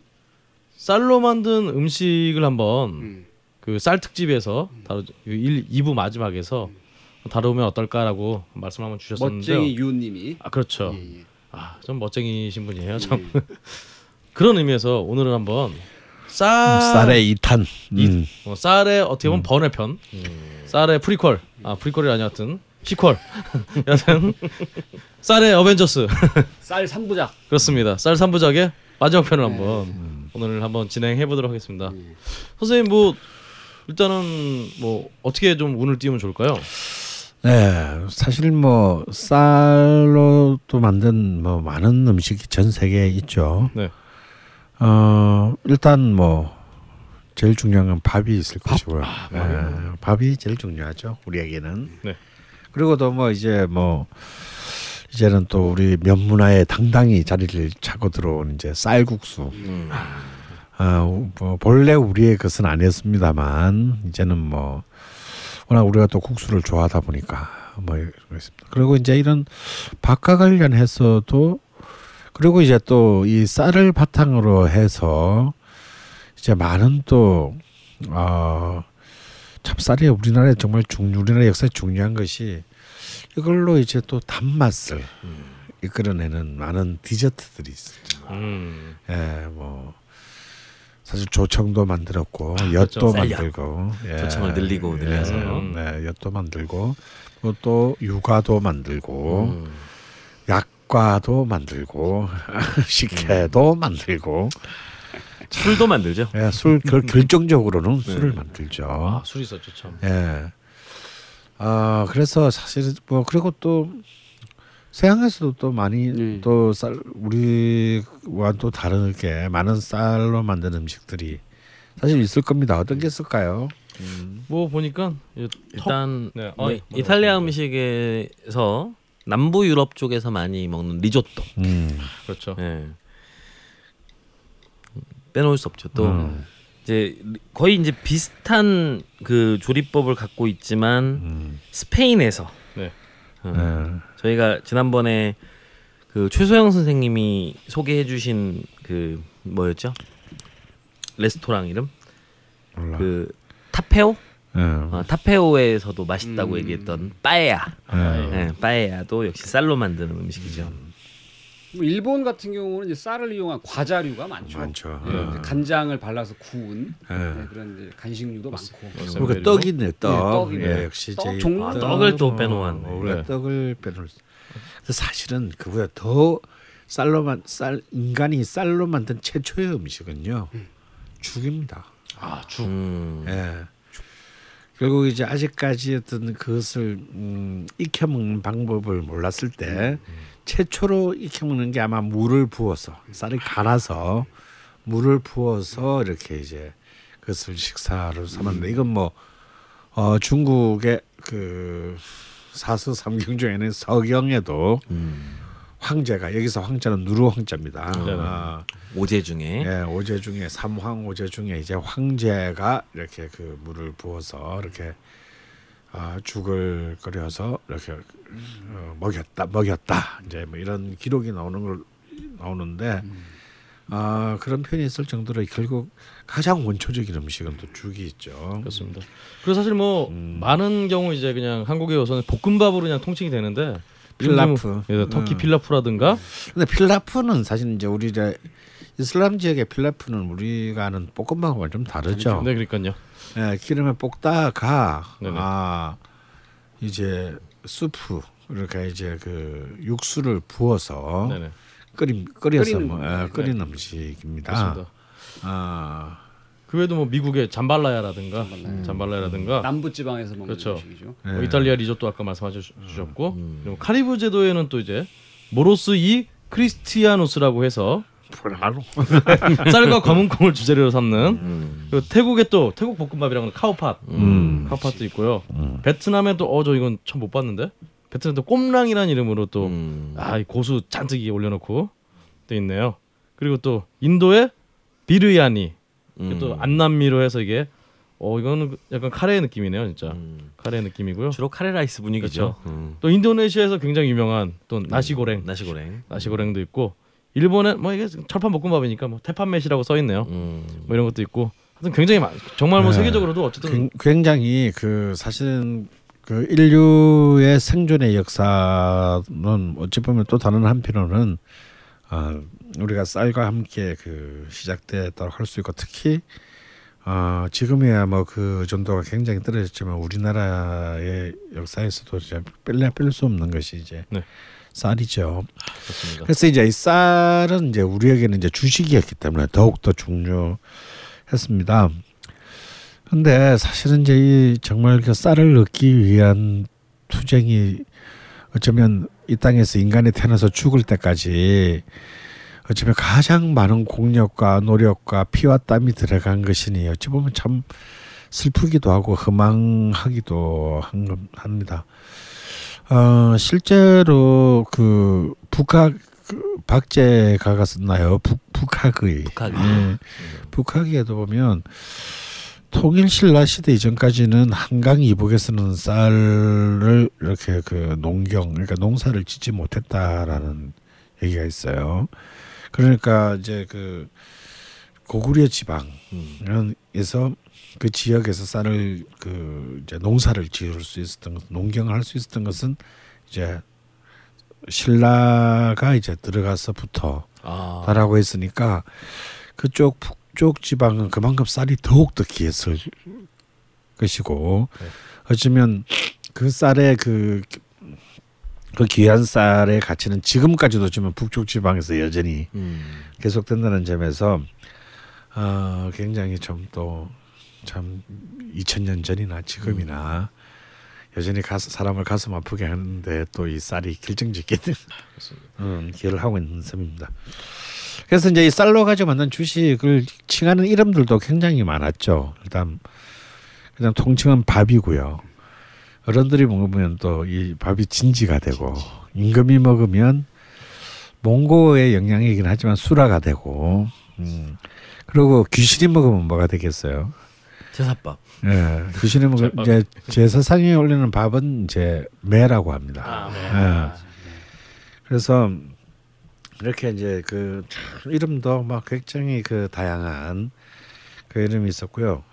쌀로 만든 음식을 한번 음. 그쌀 특집에서 다루 1, 2부 마지막에서 다루면 어떨까라고 말씀 한번 주셨었는데요. 멋쟁이 유님이. 아 그렇죠. 예, 예. 아좀 멋쟁이신 분이에요. 참 예. 그런 의미에서 오늘은 한번 쌀 쌀의 2탄. 음. 어, 쌀의 어떻게 보면 번외편 쌀의 프리퀄. 아 prequel이 아니 하여튼. sequel. 여튼 쌀의 어벤져스. 쌀 3부작. 그렇습니다. 쌀 3부작의 마지막 편을 한번 오늘 한번 진행해 보도록 하겠습니다. 선생님 뭐 일단은 뭐 어떻게 좀 운을 띄우면 좋을까요? 네, 사실 뭐 쌀로도 만든 뭐 많은 음식이 전 세계에 있죠. 네. 어 일단 뭐 제일 중요한 건 밥이 있을 것이고요. 네, 밥이 제일 중요하죠. 우리에게는. 네. 그리고도 뭐 이제 뭐 이제는 또 우리 면문화에 당당히 자리를 차고 들어온 이제 쌀국수. 음. 아, 뭐 본래 우리의 것은 아니었습니다만 이제는 뭐 워낙 우리가 또 국수를 좋아하다 보니까 뭐 그렇습니다. 그리고 이제 이런 밥과 관련해서도 그리고 이제 또 이 쌀을 바탕으로 해서 이제 많은 또 어, 참 쌀이 우리나라에 정말 중 우리나라 역사에 중요한 것이 이걸로 이제 또 단맛을 이끌어내는 많은 디저트들이 있어요. 음. 예, 뭐 사실 조청도 만들었고 그렇죠. 엿도. 만들고 예, 조청을 늘리고 늘려서. 네, 엿도 만들고 또, 또 육아도 만들고 음. 약과도 만들고 식혜도 만들고 술도 만들죠. 예, 술 결, 결정적으로는 술을 만들죠. 아 술이 있었죠 참 예. 아 그래서 사실 뭐 그리고 또 서양에서도 또 많이 네. 또쌀 우리와 또 다르게 많은 쌀로 만든 음식들이 사실 있을 겁니다. 어떤 게 있을까요? 뭐 보니까 이 턱- 일단 네, 뭐 어이, 이탈리아 음식에서 남부 유럽 쪽에서 많이 먹는 리조또. 음. 그렇죠 예. 빼놓을 수 없죠. 또 음. 이제 거의 이제 비슷한 그 조리법을 갖고 있지만 음. 스페인에서 네. 어, 네. 저희가 지난번에 그 최소영 선생님이 소개해주신 그 뭐였죠? 레스토랑 이름 몰라. 그 타페오 예. 어, 타페오에서도 맛있다고 음. 얘기했던 빠에야 예. 예, 빠에야도 역시 쌀로 만드는 음식이죠. 뭐 일본 같은 경우는 이제 쌀을 이용한 과자류가 많죠. 많죠. 예, 어. 간장을 발라서 구운 예. 네, 그런 이제 간식류도 많고. 그리고 우리가 떡이 있네 떡. 떡이네. 예, 역시 떡제 종류. 아, 떡을 또 어, 빼놓았네. 어, 우리가 네. 떡을 빼놓을. 사실은 그보다 더 쌀로만 쌀 인간이 쌀로 만든 최초의 음식은요 죽입니다. 아 죽 음. 예. 결국 이제 아직까지 어떤 그것을 음, 익혀 먹는 방법을 몰랐을 때 최초로 익혀 먹는 게 아마 물을 부어서 쌀을 갈아서 물을 부어서 이렇게 이제 그 그것을 식사로 삼았는데 이건 뭐 어, 중국의 그 사스 삼경 중에는 서경에도 음. 황제가 여기서 황제는 누르 황제입니다. 네네. 아, 오제 중에 예, 오제 중에 삼황 오제 중에 이제 황제가 이렇게 그 물을 부어서 이렇게 아, 죽을 끓여서 이렇게 어, 먹였다 먹였다 이제 뭐 이런 기록이 나오는 걸 나오는데 아 그런 표현이 있을 정도로 결국 가장 원초적인 음식은 또 죽이 있죠. 그렇습니다. 그리고 사실 뭐 음. 많은 경우 이제 그냥 한국에 와서는 볶음밥으로 그냥 통칭이 되는데 필라프. 예, 터키 음. 필라프라든가 근데 필라프는 사실 이제 우리 이제 이슬람 지역의 필라프는 우리가 아는 볶음밥과 좀 다르죠. 네, 그러니까요. 예, 기름에 볶다가 네네. 아 이제 수프 그러니까 이제 그 육수를 부어서. 끓임 끓여서 끓이는 뭐, 예, 끓인 음식입니다. 그렇습니다. 아 그 외에도 뭐 미국의 잠발라야라든가 잠발라야라든가 남부 지방에서 먹는 그렇죠. 음식이죠. 예. 뭐 이탈리아 리조또 아까 말씀해 주셨고 음. 그리고 카리브 제도에는 또 이제 모로스 이 크리스티아누스라고 해서 바로 쌀과 검은콩을 주재료로 삼는 음. 그리고 태국에 또 태국 볶음밥이라는 카오팟 음. 카오팟도 있고요. 베트남에 또어저 이건 처음 못 봤는데 베트남 또 꼼랑이라는 이름으로 또 음. 아, 이 고수 잔뜩 올려놓고 또 있네요. 그리고 또 인도의 비르야니 음. 또 안남미로 해서 이게 어 이거는 약간 카레 느낌이네요, 진짜 음. 카레 느낌이고요. 주로 카레라이스 분위기죠. 음. 또 인도네시아에서 굉장히 유명한 또 나시고랭, 나시고랭. 나시고랭도 있고 일본에 뭐 이게 철판 볶음밥이니까 뭐 鉄板飯이라고 써 있네요. 음. 뭐 이런 것도 있고 하여튼 굉장히 많. 정말 뭐 네. 세계적으로도 어쨌든 굉- 굉장히 그 사실은 그 인류의 생존의 역사는 어찌 보면 또 다른 한편으로는 아, 우리가 쌀과 함께 그 시작됐다고 할 수 있고 특히 아, 지금이야 뭐 그 정도가 굉장히 떨어졌지만 우리나라의 역사에서도 이제 뺄래 뺄수 없는 것이 이제 네. 쌀이죠. 그렇습니다. 그래서 이제 이 쌀은 이제 우리에게는 이제 주식이었기 때문에 더욱 더 중요했습니다. 근데 사실은 이제 이 정말 그 쌀을 얻기 위한 투쟁이 어쩌면 이 땅에서 인간이 태어나서 죽을 때까지 어쩌면 가장 많은 공력과 노력과 피와 땀이 들어간 것이니 어찌 보면 참 슬프기도 하고 허망하기도 한 겁- 합니다. 어, 실제로 그 북학 그 박제가가 썼나요? 북 북학의 북학의. 예. 북학에도 보면 통일 신라 시대 이전까지는 한강 이북에서는 쌀을 이렇게 그 농경 그러니까 농사를 짓지 못했다라는 얘기가 있어요. 그러니까 이제 그 고구려 지방에서 그 지역에서 쌀을 그 이제 농사를 지을 수 있었던 것, 농경을 할 수 있었던 것은 이제 신라가 이제 들어가서부터 아, 다라고 했으니까 그쪽 북쪽 지방은 그만큼 쌀이 더욱 더 귀했을 것이고 네. 어쩌면 그 쌀의 그, 그 귀한 쌀의 가치는 지금까지도 지금 북쪽 지방에서 여전히 음. 계속된다는 점에서 어, 굉장히 좀 또 참 2000년 전이나 지금이나 여전히 가스, 사람을 가슴 아프게 하는데 또 이 쌀이 결정짓게 음, 기여를 하고 있는 섬입니다. 그래서 이제 이 쌀로 가지고 만든 주식을 칭하는 이름들도 굉장히 많았죠. 일단 그냥 통칭은 밥이고요. 어른들이 먹으면 또 이 밥이 진지가 되고 임금이 먹으면 몽고의 영양이긴 하지만 수라가 되고 음. 그리고 귀신이 먹으면 뭐가 되겠어요? 제사밥. 예, 귀신이 먹으면 이제 제사상에 올리는 밥은 이제 매라고 합니다. 예. 그래서 이렇게 이제 그참 이름도 막 굉장히 그 다양한 그 이름이 있었고요.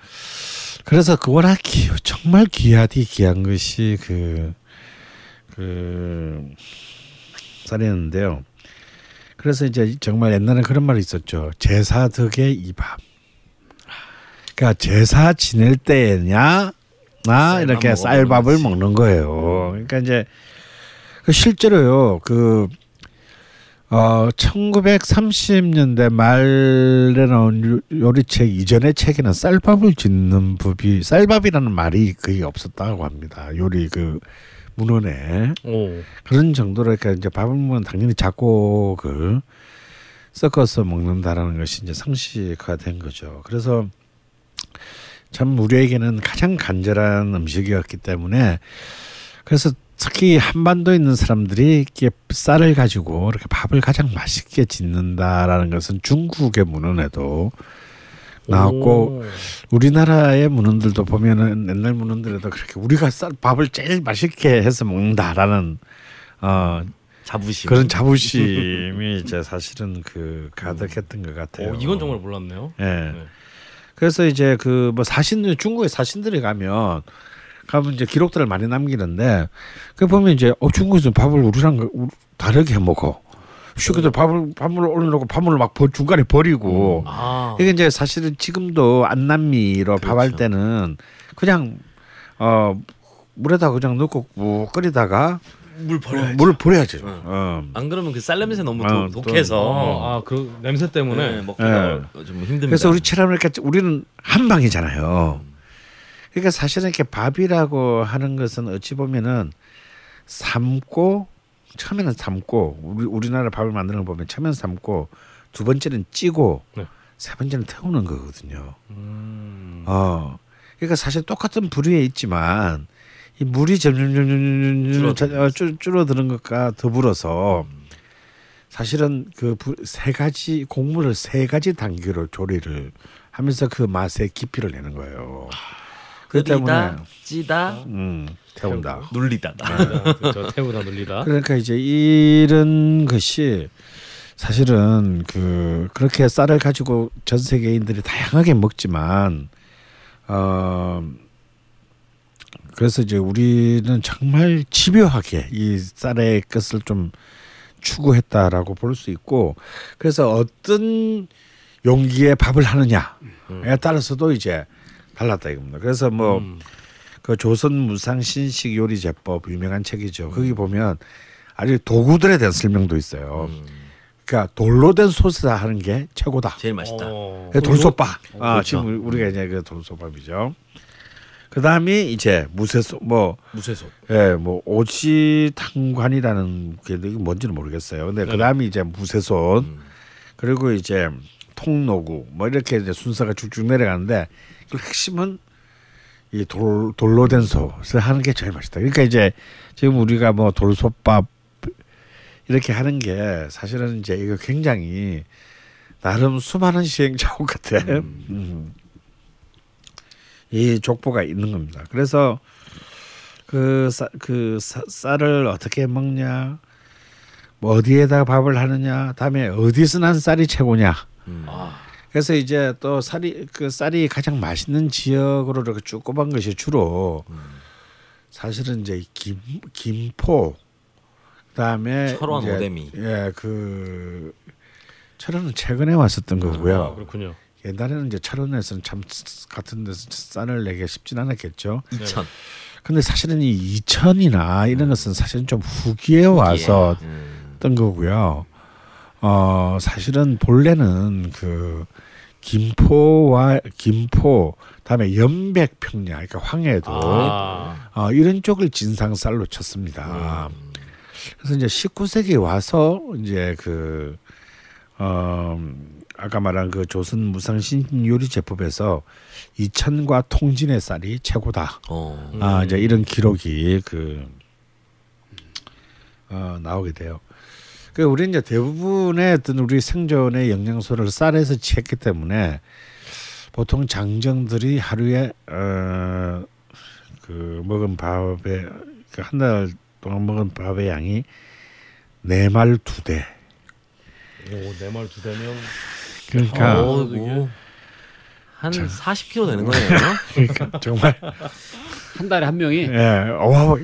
그래서 그 워낙 기, 정말 귀하디 귀한 것이 그, 그 쌀이었는데요. 그래서 이제 정말 옛날에 그런 말이 있었죠. 제사 덕에 이 밥. 그러니까 제사 지낼 때냐, 나 이렇게 쌀밥을. 먹는 거예요. 그러니까 이제 그 실제로요. 그 어, 1930년대 말에 나온 요- 요리책 이전의 책에는 쌀밥을 짓는 법이 쌀밥이라는 말이 거의 없었다고 합니다. 요리 그 문헌에 오, 그런 정도로 그러니까 이제 밥을 먹으면 당연히 작곡을 섞어서 먹는다라는 것이 이제 상식화 된 거죠. 그래서 참 우리에게는 가장 간절한 음식이었기 때문에 그래서 특히 한반도에 있는 사람들이 이렇게 쌀을 가지고 이렇게 밥을 가장 맛있게 짓는다라는 것은 중국의 문헌에도 나왔고 우리나라의 문헌들도 보면은 옛날 문헌들에도 그렇게 우리가 쌀 밥을 제일 맛있게 해서 먹는다라는 어 자부심. 그런 자부심이 이제 사실은 그 가득했던 것 같아요. 오, 이건 정말 몰랐네요. 예. 네. 그래서 이제 그 뭐 사신 중국의 사신들이 가면 가면 이제 기록들을 많이 남기는데 그 보면 이제 어 중국에서 밥을 우리랑 다르게 해 먹어. 쉽게들 밥을 밥을 올려놓고 밥을 막 버- 중간에 버리고 아, 이게 이제 사실은 지금도 안남미로 밥할 그렇죠. 때는 그냥 어 물에다 그냥 넣고 무 끓이다가 물 어, 물을 버려야죠. 응. 어. 안 그러면 그 쌀 냄새 너무 어, 독- 또- 독해서 어, 아, 그 냄새 때문에 네, 먹기가 좀 힘듭니다. 그래서 우리 처럼 이렇게 우리는 한 방이잖아요. 그러니까 사실은 이렇게 밥이라고 하는 것은 어찌 보면은 삶고 처음에는 삶고 우리 우리나라 밥을 만드는 거 보면 처음에는 삶고 두 번째는 찌고 네. 세 번째는 태우는 거거든요. 음, 어. 그러니까 사실 똑같은 부류에 있지만 이 물이 점점 점점 점점 줄어드는 것과 더불어서 사실은 그 세 가지 곡물을 세 가지 단계로 조리를 하면서 그 맛의 깊이를 내는 거예요. 끓이다, 찌다, 음, 태운다. 눌리다가 저 태우다 눌리다. 그러니까 이제 이런 것이 사실은 그 그렇게 쌀을 가지고 전 세계인들이 다양하게 먹지만 어 그래서 이제 우리는 정말 집요하게 이 쌀의 것을 좀 추구했다라고 볼 수 있고 그래서 어떤 용기에 밥을 하느냐에 따라서도 이제 달랐다 이겁니다. 그래서 뭐 음. 그 조선 무상 신식 요리 제법 유명한 책이죠. 거기 보면 아주 도구들에 대한 설명도 있어요. 그러니까 돌로 된 소스 하는 게 최고다. 제일 맛있다. 어, 그 돌솥밥. 아, 그렇죠. 지금 우리- 우리가 이제 그 돌솥밥이죠. 그 다음이 이제 무쇠소 뭐 무쇠솥. 예, 뭐 오지탕관이라는 게 뭔지는 모르겠어요. 근데 그 다음이 이제 무쇠솥 그리고 이제 통노구 뭐 이렇게 이제 순서가 쭉쭉 내려가는데 그 핵심은 이 돌 돌로 된 솥을 하는 게 제일 맛있다. 그러니까 이제 지금 우리가 뭐 돌솥밥 이렇게 하는 게 사실은 이제 이거 굉장히 나름 수많은 시행착오 같아. 음. 이 족보가 있는 겁니다. 그래서 그, 쌀, 그 쌀- 쌀을 어떻게 먹냐, 뭐 어디에다가 밥을 하느냐, 다음에 어디서 난 쌀이 최고냐. 아, 그래서 이제 또 쌀이 그 쌀이 가장 맛있는 지역으로 이렇게 쭉 꼽은 것이 주로 사실은 이제 김 김포 그다음에 철원, 이제 오대미. 예 그 철원은 최근에 왔었던 거고요. 아, 그렇군요. 옛날에는 이제 철원에서는 참 같은 데서 쌀을 내기 쉽진 않았겠죠. 이천. 근데 사실은 이 이천이나 이런 것은 사실은 좀 후기에 와서 음. 했던 거고요. 어 사실은 본래는 그 김포와 김포 다음에 연백 평야 그러니까 황해도 아, 어, 이런 쪽을 진상쌀로 쳤습니다. 그래서 이제 19세기에 와서 이제 그 어, 아까 말한 그 조선 무상 신 요리 제법에서 이천과 통진의 쌀이 최고다. 어. 아 이제 이런 기록이 그 어, 나오게 돼요. 그 우리 이제 대부분의 어떤 우리 생존의 영양소를 쌀에서 취했기 때문에 보통 장정들이 하루에 어, 그 먹은 밥의 그 한 달 동안 먹은 밥의 양이 네 말 두 대. 오, 내말 두 대면 그러니까 어, 뭐. 한 40kg 되는 거네요. 그러니까 정말 한 달에 한 명이 예, 와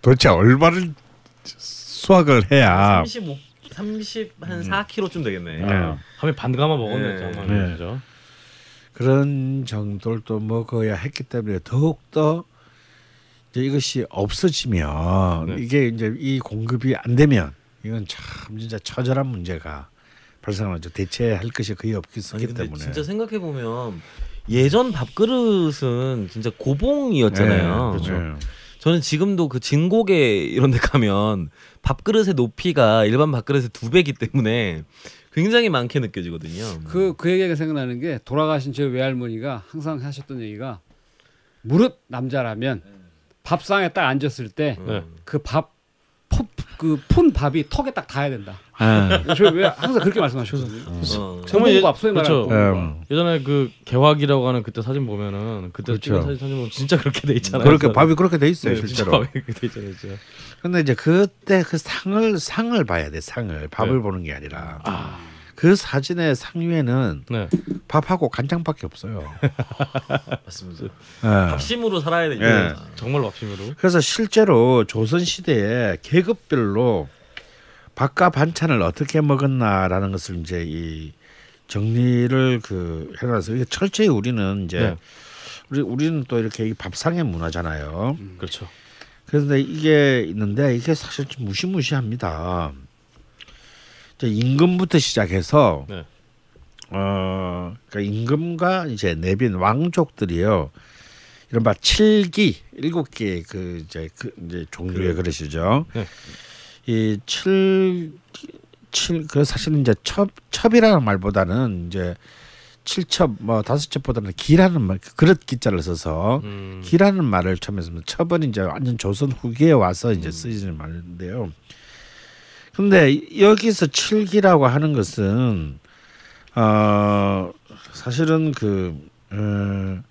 도대체 얼마를 수확을 해야 35, 30, 한 4kg쯤 되겠네. 예. 하면 반 가마 먹으면 네. 네. 그죠? 그런 정도를 또 먹어야 했기 때문에 더욱 더 이제 이것이 없어지면 네. 이게 이제 이 공급이 안 되면 이건 참 진짜 처절한 문제가 발생하죠. 대체할 것이 거의 없기 때문에. 진짜 생각해 보면 예전 밥그릇은 진짜 고봉이었잖아요. 네, 그렇죠. 저는 지금도 그 진곡에 이런 데 가면 밥그릇의 높이가 일반 밥그릇의 두 배기 때문에 굉장히 많게 느껴지거든요. 그, 그 얘기가 생각나는 게 돌아가신 제 외할머니가 항상 하셨던 얘기가 무릇 남자라면 밥상에 딱 앉았을 때 네. 그 밥, 그 푼 밥이 턱에 딱 닿아야 된다. 예. 저왜 항상 그렇게 말씀하셨거든요. 어. 정말 말하는 그렇죠. 음. 예전에 그 개화기라고 하는 그때 사진 보면은 그때 그렇죠. 찍은 사진 사진 보면 진짜 그렇게 돼 있잖아요. 그렇게 밥이 그렇게 돼 있어요 네, 진짜 실제로. 밥이 그렇게 돼 있잖아요. 진짜. 근데 이제 그때 그 상을 상을 봐야 돼 상을 밥을 네. 보는 게 아니라 그 사진의 상 위에는 네. 밥하고 간장밖에 없어요. 맞습니다. 예. 밥심으로 살아야 되죠. 예. 정말 밥심으로. 그래서 실제로 조선 시대에 계급별로 밥과 반찬을 어떻게 먹었나라는 것을 이제 이 정리를 그 해놔서 이게 철저히 우리는 이제 네. 우리 우리는 또 이렇게 이 밥상의 문화잖아요. 그렇죠. 그런데 이게 있는데 이게 사실 좀 무시무시합니다. 임금부터 시작해서 네. 어 그러니까 임금과 이제 내빈 왕족들이요. 이른바 칠기 일곱 개의 그 이제 그 이제 종류의 그릇이죠. 네. 이칠 칠 그 사실 이제 첩 첩이라는 말보다는 이제 칠첩 뭐 다섯 첩보다는 기라는 말 그릇 기자를 써서 음. 기라는 말을 처음 했습니다. 첩은 이제 완전 조선 후기에 와서 이제 쓰이는 말인데요. 근데 여기서 칠기라고 하는 것은 어 사실은 그 어,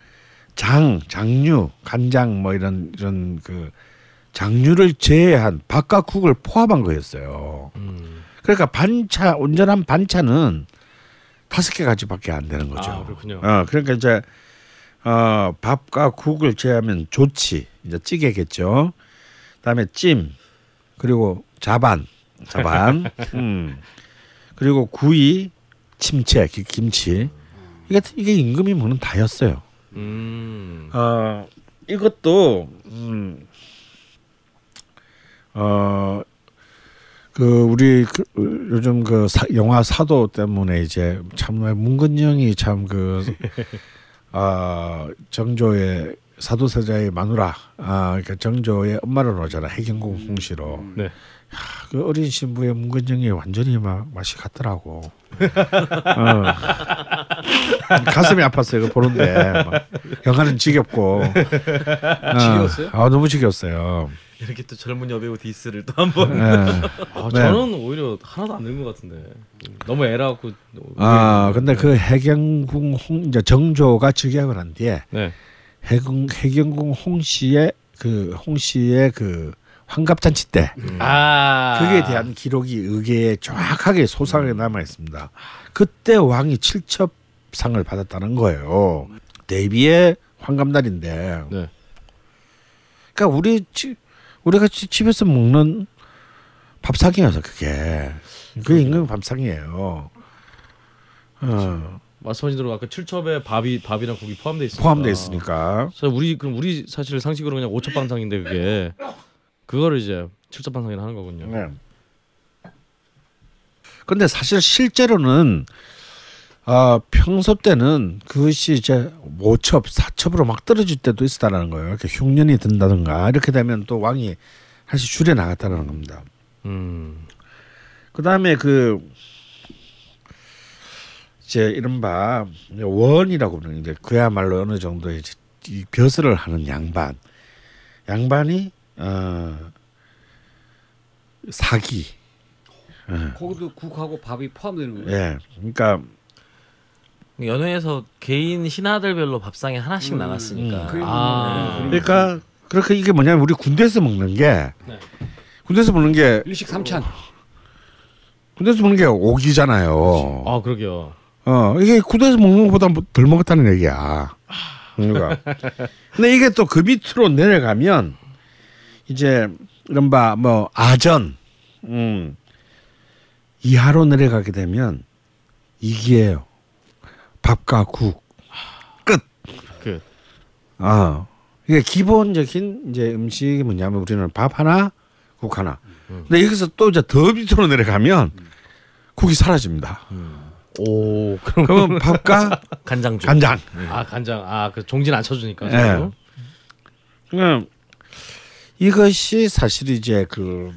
장, 장류, 간장 뭐 이런 이런 그 장류를 제외한 밥과 국을 포함한 거였어요. 음. 그러니까 반찬 온전한 반찬은 다섯 개 가지밖에 안 되는 거죠. 아, 그렇군요. 어, 그러니까 이제 어, 밥과 국을 제하면 조치, 이제 찌개겠죠. 그다음에 찜, 그리고 자반, 자반, 음, 그리고 구이, 침채, 기- 김치. 이게 이게 임금이 먹는 다였어요. 음. 어, 이것도 음, 어, 그 우리 그, 요즘 그 사, 영화 사도 때문에 이제 참 문근영이 참그 아, 정조의 사도세자의 마누라 아 그러니까 정조의 엄마를 놓잖아 해경궁 홍씨로 네. 그 어린 신부의 문근영이 완전히 막 맛이 같더라고. 어. 가슴이 아팠어요. 그 보는데 막 영화는 지겹고. 어. 지겨웠어요? 아 너무 지겼어요. 이렇게 또 젊은 여배우 디스를 또 한번 예. 아, 네. 저는 오히려 하나도 안 늙은 것 같은데 너무 애라 갖고. 아 근데 그 해경궁 홍 이제 정조가 즉위하고 난 뒤에 네. 해경 해경궁 홍 씨의 그 홍 씨의 그 환갑잔치 때 아. 그에 대한 기록이 의계에 정확하게 소상하게 남아 있습니다. 그때 왕이 칠첩상을 받았다는 거예요. 대비의 환갑날인데. 네. 그러니까 우리 지, 우리가 지- 집에서 먹는 밥상이어서 그게 그게 임금 밥상이에요. 어, 말씀하신 대로 아까 칠첩에 밥이 밥이랑 국이 포함돼 있으니까. 포함돼 있으니까. 자, 우리 그럼 우리 사실 상식으로 그냥 오첩방상인데 그게 그거를 이제 칠첩방상이라 하는 거군요. 네. 근데 사실 실제로는 아 평소 때는 그것이 이제 5첩, 4첩으로 막 떨어질 때도 있었다는 거예요. 이렇게 흉년이 든다든가 이렇게 되면 또 왕이 사실 줄여 나갔다는 겁니다. 음. 그 다음에 그 이제 이른바 원이라고 부르는 데 그야말로 어느 정도 이제 이 벼슬을 하는 양반, 양반이 어 사기, 거기도 국하고 밥이 포함되는 거예요. 예, 그러니까 연회에서 개인 신하들별로 밥상에 하나씩 나갔으니까. 그림- 아. 그림- 그러니까 그렇게 이게 뭐냐면 우리 군대에서 먹는 게 네. 군대에서 먹는 게 일식 삼찬. 군대에서 먹는 게 오기잖아요. 아 그러게요. 어 이게 군대에서 먹는 것보다 뭐덜 먹었다는 얘기야. 그러니까. 근데 이게 또 그 밑으로 내려가면 이제 이른바 뭐 아전, 음 이하로 내려가게 되면 이기예요. 밥과 국 끝. 그아 이게 기본적인 이제 음식이 뭐냐면 우리는 밥 하나, 국 하나. 근데 여기서 또 이제 더 밑으로 내려가면 국이 사라집니다. 오 그럼 그러면 밥과. 간장. 아 간장 아그 종진 안 쳐주니까. 예. 서로. 그냥 이것이 사실 이제 그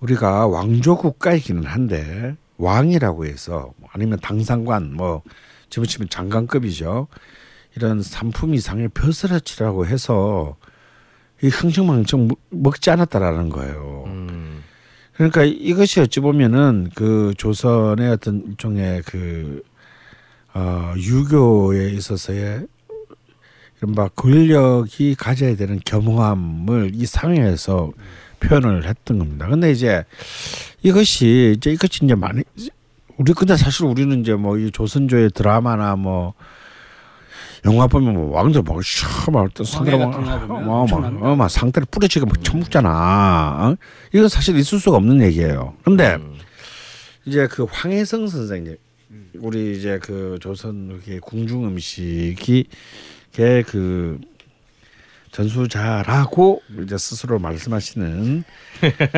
우리가 왕조 국가이기는 한데 왕이라고 해서 뭐 아니면 당상관 뭐 집어치면 장관급이죠. 이런 상품 이상의 벼슬아치라고 해서 이 흥청망청 먹- 먹지 않았다라는 거예요. 음. 그러니까 이것이 어찌 보면은 그 조선의 어떤 일종의 그 어, 유교에 있어서의 이른바 권력이 가져야 되는 겸허함을 이 상해에서 표현을 했던 겁니다. 근데 이제 이것이 이제 이것이 이제 많이 우리 근데 사실 우리는 이제 뭐 이 조선조의 드라마나 뭐 영화 보면 뭐 왕들 막 샤막 엄청납니다. 어, 막 상대를 뿌려치고 막 처먹잖아. 어? 이건 사실 있을 수가 없는 얘기예요. 근데 음. 이제 그 황혜성 선생님 우리 이제 그 조선 그 궁중 음식이 걔 그 전수자라고 이제 스스로 말씀하시는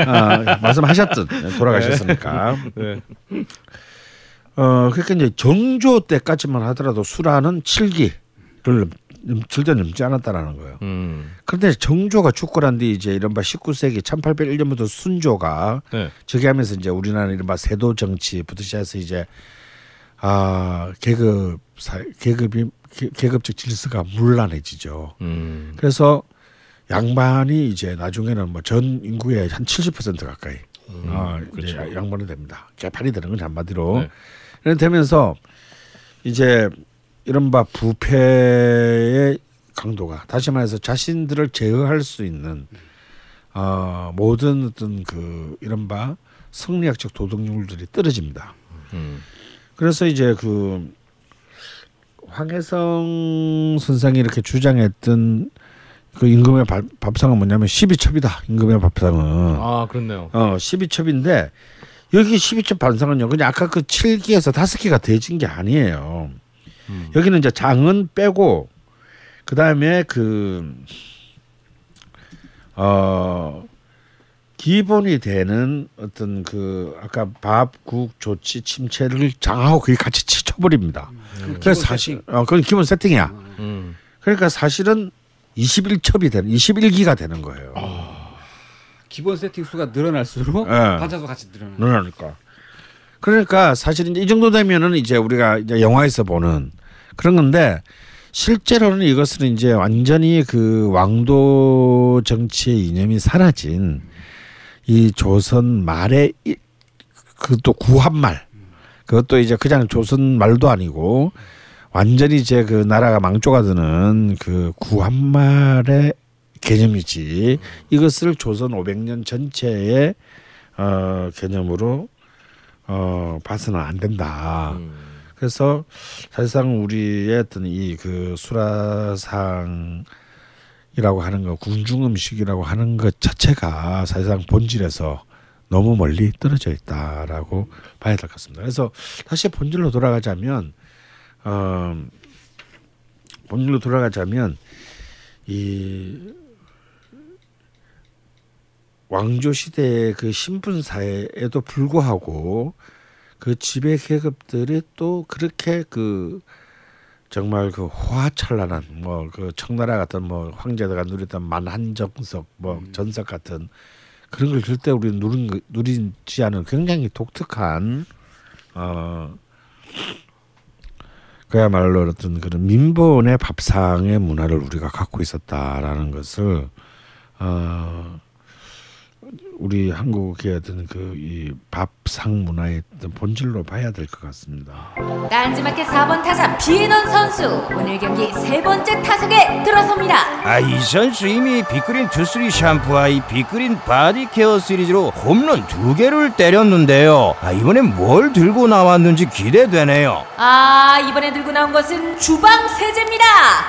아, 말씀하셨던 돌아가셨으니까 네. 어 그러니까 이제 정조 때까지만 하더라도 수라는 7기를 절대 넘지 않았다라는 거예요. 음. 그런데 정조가 죽고 난 뒤 이제 이른바 19세기 1801년부터 순조가 네. 저기 하면서 이제 우리나라 이른바 세도 정치부터 시작해서 이제 아 계급 사 계급이 계- 계급적 질서가 문란해지죠. 음. 그래서 양반이 이제 나중에는 뭐 전 인구의 한 70% 가까이 아, 이제 그렇죠. 양반이 됩니다. 개판이 되는 건 한마디로. 네. 이런 되면서 이제 이른바 부패의 강도가 다시 말해서 자신들을 제어할 수 있는 어, 모든 어떤 그 이른바 성리학적 도덕률들이 떨어집니다. 음. 그래서 이제 그 황혜성 선생이 이렇게 주장했던 그 임금의 밥- 밥상은 뭐냐면 12첩이다. 임금의 밥상은. 아 그렇네요. 어, 12첩인데 여기 12첩 반상은요. 그냥 아까 그 7기에서 5기가 더해진 게 아니에요. 음. 여기는 이제 장은 빼고 그다음에 그 어, 기본이 되는 어떤 그 아까 밥, 국, 조치, 침체를 장하고 그게 같이 치쳐버립니다. 그래서 사실 어, 그건 기본 세팅이야. 음. 그러니까 사실은 21첩이 되는 21기가 되는 거예요. 기본 세팅 수가 늘어날수록 예. 반차도 같이 늘어나. 늘어나니까. 그러니까 사실 이제 이 정도 되면은 이제 우리가 이제 영화에서 보는 그런 건데 실제로는 이것은 이제 완전히 그 왕도 정치의 이념이 사라진 이 조선 말의 이- 그것도 구한말 그것도 이제 그냥 조선 말도 아니고 완전히 이제 그 나라가 망조가 드는 그 구한말의 개념이지 이것을 조선 500년 전체의 어, 개념으로 어, 봐서는 안 된다. 음. 그래서 사실상 우리의 어떤 이 그 수라상 이라고 하는 거 궁중 음식이라고 하는 것 자체가 사실상 본질에서 너무 멀리 떨어져 있다라고 봐야 될 것 같습니다. 그래서 다시 본질로 돌아가자면 어, 본질로 돌아가자면 이 왕조 시대의 그 신분 사회에도 불구하고 그 지배 계급들이 또 그렇게 그 정말 그 화찬란한 뭐 그 청나라 같은 뭐 황제가 누리던 만한정석 뭐 전석 같은 그런 걸 절대 우리 누린 거- 누리지 않은 굉장히 독특한 어 그야말로 어떤 그런 민본의 밥상의 문화를 우리가 갖고 있었다라는 것을 어 우리 한국의 어떤 그이 밥상 문화의 어떤 본질로 봐야 될 것 같습니다. 딴지마켓 4번 타자 비에넌 선수 오늘 경기 세 번째 타석에 들어섭니다. 아, 이 선수 이미 빅그린 투쓰리 샴푸와 이 빅그린 body care 시리즈로 홈런 두 개를 때렸는데요. 아, 이번엔 뭘 들고 나왔는지 기대되네요. 아 이번에 들고 나온 것은 주방 세제입니다.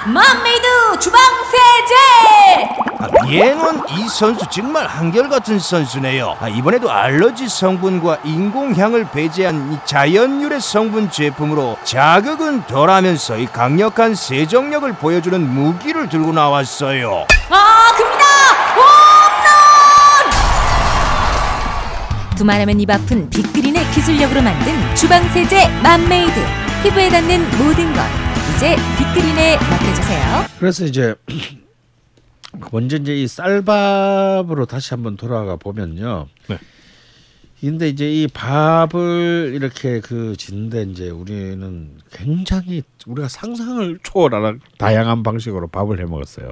맘메이드 주방 세제. 아, 얘는 이 선수 정말 한결같은 선수 네요. 아, 이번에도 알러지 성분과 인공향을 배제한 이 자연 유래 성분 제품으로 자극은 덜하면서 이 강력한 세정력을 보여주는 무기를 들고 나왔어요. 아 큽니다. 홈런. 두말하면 입 아픈 빅그린의 기술력으로 만든 주방 세제 맘메이드 피부에 닿는 모든 것 이제 빅그린에 맡겨주세요. 그래서 이제 먼저 이제 이 쌀밥으로 다시 한번 돌아가 보면요. 네. 근데 이제 이 밥을 이렇게 그 짓는데 이제 우리는 굉장히 우리가 상상을 초월하는 다양한 방식으로 밥을 해 먹었어요.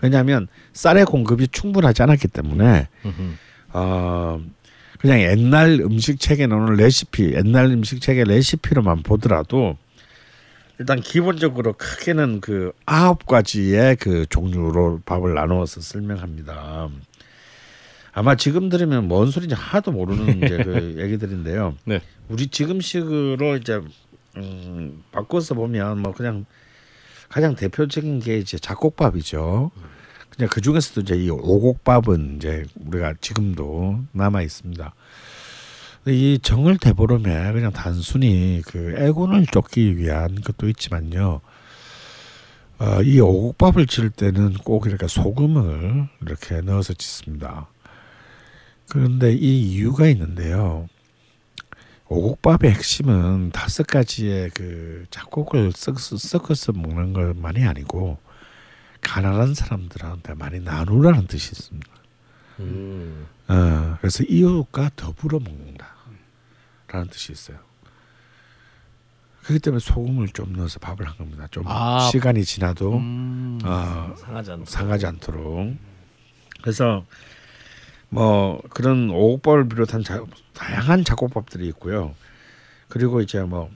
왜냐하면 쌀의 공급이 충분하지 않았기 때문에 어 그냥 옛날 음식 책에 나오는 레시피, 옛날 음식 책의 레시피로만 보더라도 일단 기본적으로 크게는 그 아홉 가지의 그 종류로 밥을 나누어서 설명합니다. 아마 지금 들으면 뭔 소리인지 하나도 모르는 이제 그 얘기들인데요. 네. 우리 지금식으로 이제 음, 바꿔서 보면 뭐 그냥 가장 대표적인 게 이제 잡곡밥이죠. 그냥 그 중에서도 이제 이 오곡밥은 이제 우리가 지금도 남아 있습니다. 이 정을 되보름에 그냥 단순히 그 애군을 쫓기 위한 것도 있지만요. 어, 이 오곡밥을 지을 때는 꼭 이렇게 소금을 이렇게 넣어서 짓습니다. 그런데 이 이유가 있는데요. 오곡밥의 핵심은 다섯 가지의 그 작곡을 섞어서, 섞어서 먹는 것만이 아니고 가난한 사람들한테 많이 나누라는 뜻이 있습니다. 음. 어, 그래서 이웃과 더불어 먹는다 라는 뜻이 있어요. 그렇기 때문에 소금을 좀 넣어서 밥을 한 겁니다. 좀 아. 시간이 지나도 음. 어, 상하지 않 상하지 않도록. 그래서 뭐 그런 오곡밥을 비롯한 자, 다양한 작곡밥들이 있고요. 그리고 이제 뭐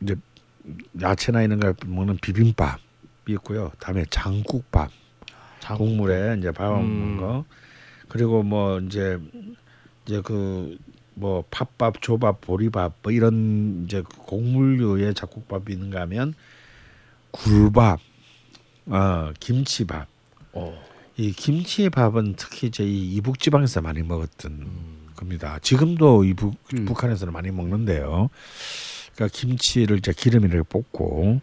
이제 야채나 이런 걸 먹는 비빔밥이 있고요. 다음에 장국밥, 장국. 국물에 이제 밥 음. 먹는 거. 그리고 뭐 이제 이제 그 뭐 팥밥, 조밥, 보리밥 뭐 이런 이제 곡물류의 작곡밥이 있는가 하면 굴밥, 어, 김치밥. 어. 이 김치밥은 특히 이제 이 이북 지방에서 많이 먹었던 겁니다. 지금도 이북 음. 북한에서는 많이 먹는데요. 그러니까 김치를 이제 기름에 이렇게 볶고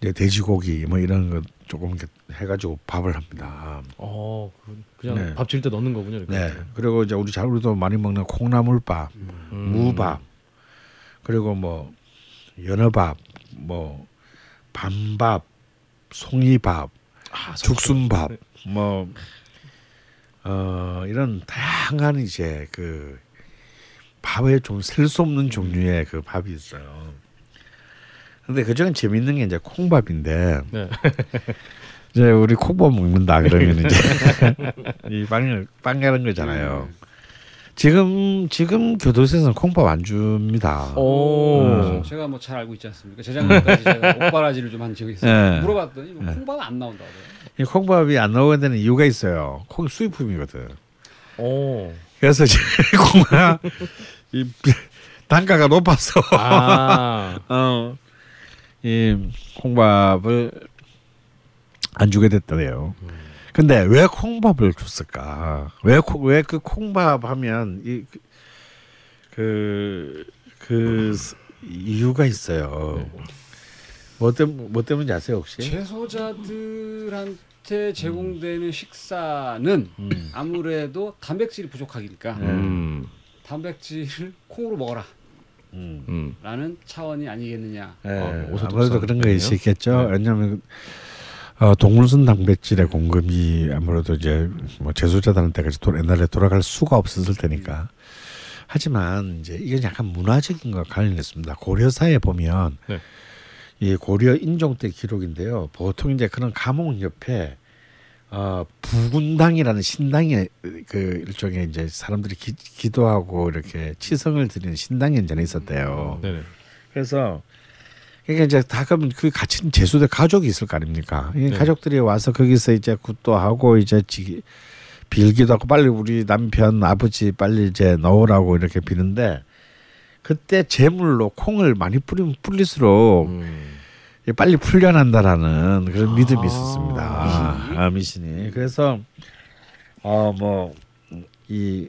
이제 돼지고기 뭐 이런 거 조금 이렇게 해가지고 밥을 합니다. 어, 그- 그냥 네. 밥 지을 때 넣는 거군요. 이렇게. 네. 그리고 이제 우리 잘 우리도 많이 먹는 콩나물밥, 음. 무밥, 그리고 뭐 연어밥, 뭐 밤밥, 송이밥, 아, 죽순밥, 네. 뭐 어, 이런 다양한 이제 그 밥에 좀 셀 수 없는 종류의 그 밥이 있어요. 근데 그중에 재밌는 게 이제 콩밥인데 네. 이제 우리 콩밥 먹는다 그러면 이제 이빵 빵가는 거잖아요. 지금 지금 교도소에서는 콩밥 안 줍니다. 오. 음. 제가 뭐 잘 알고 있지 않습니까? 재작년까지 제가 옥바라지를 좀 한 적이 있어요. 네. 물어봤더니 뭐 콩밥은 안 나온다고. 이 콩밥이 안 나오게 되는 이유가 있어요. 콩 수입품이거든. 오. 그래서 이제 콩밥 이 단가가 높아서 아. 어, 이 콩밥을 안 주게 됐다네요. 근데 왜 콩밥을 줬을까? 왜왜 그 콩밥 하면 이그그 그 이유가 있어요. 뭐 때문 뭐 때문인지 아세요 혹시? 재소자들한테 제공되는 식사는 음. 아무래도 단백질이 부족하니까 음. 단백질을 콩으로 먹어라. 음. 음. 라는 차원이 아니겠느냐. 예, 어, 아무래도 그런? 거 있겠죠. 네. 왜냐하면 어, 동물성 단백질의 공급이 아무래도 이제 뭐 제소자들한테까지 도, 옛날에 돌아갈 수가 없었을 테니까. 하지만 이제 이게 약간 문화적인 것 관련했습니다. 고려사에 보면 네. 이 고려 인종 때 기록인데요. 보통 이제 그런 감옥 옆에 어, 부군당이라는 신당이 그 일종의 이제 사람들이 기, 기도하고 이렇게 치성을 드리는 신당이 전에 있었대요. 네네. 그래서 그러니까 이제 다 그러면 그 같이 제수들 가족이 있을 거 아닙니까? 이 네. 가족들이 와서 거기서 이제 굿도 하고 이제 지, 빌기도 하고 빨리 우리 남편 아버지 빨리 이제 넣으라고 이렇게 비는데 그때 제물로 콩을 많이 뿌리면 뿌릴수록 음. 이 빨리 풀려난다라는 그런 믿음이 아, 있었습니다. 아, 미신이. 그래서 어 뭐 이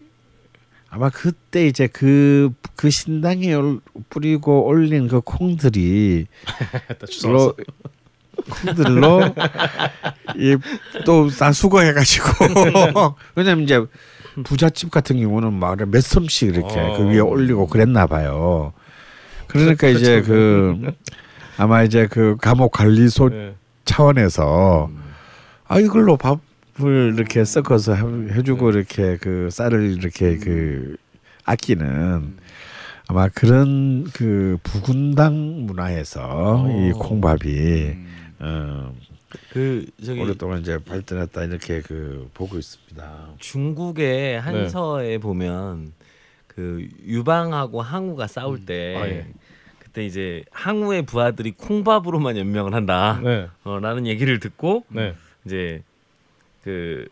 아마 그때 이제 그그 신당에 올- 뿌리고 올린 그 콩들이 로 콩들로 이또다 수거해가지고 왜냐면 이제 부잣집 같은 경우는 막 몇 섬씩 이렇게 어. 그 위에 올리고 그랬나 봐요. 그러니까 이제 그 아마 이제 그 감옥 관리소 네. 차원에서 아 이걸로 밥 밥을 이렇게 섞어서 해- 해주고 이렇게 그 쌀을 이렇게 그 아끼는 아마 그런 그 부군당 문화에서 이 콩밥이 어, 그 저기 오랫동안 이제 발전했다 이렇게 그 보고 있습니다. 중국의 한서에 보면 그 유방하고 항우가 싸울 때 아, 예. 그때 이제 항우의 부하들이 콩밥으로만 연명을 한다. 네. 어, 라는 얘기를 듣고 네. 이제 그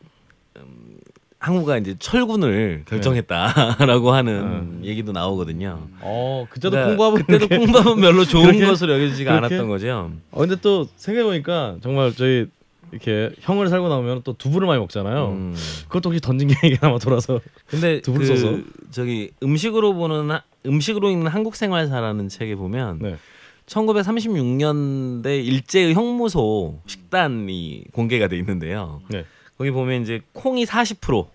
음, 항우가 이제 철군을 결정했다라고 하는 얘기도 나오거든요. 어 그때도 그러니까 콩밥은 그때도 콩밥은 별로 좋은 그렇게- 것으로 여겨지지가 그렇게? 않았던 거죠. 어 근데 또 생각해 보니까 정말 저희 이렇게 형을 살고 나오면 또 두부를 많이 먹잖아요. 음. 그것도 혹시 던진 계획이 아마 돌아서 근데 두부를 그 써서? 저기 음식으로 보는 하- 음식으로 읽는 한국 생활사라는 책에 보면 네. 1936년대 일제의 형무소 식단이 공개가 돼 있는데요. 네. 거기 보면 이제 콩이 40%,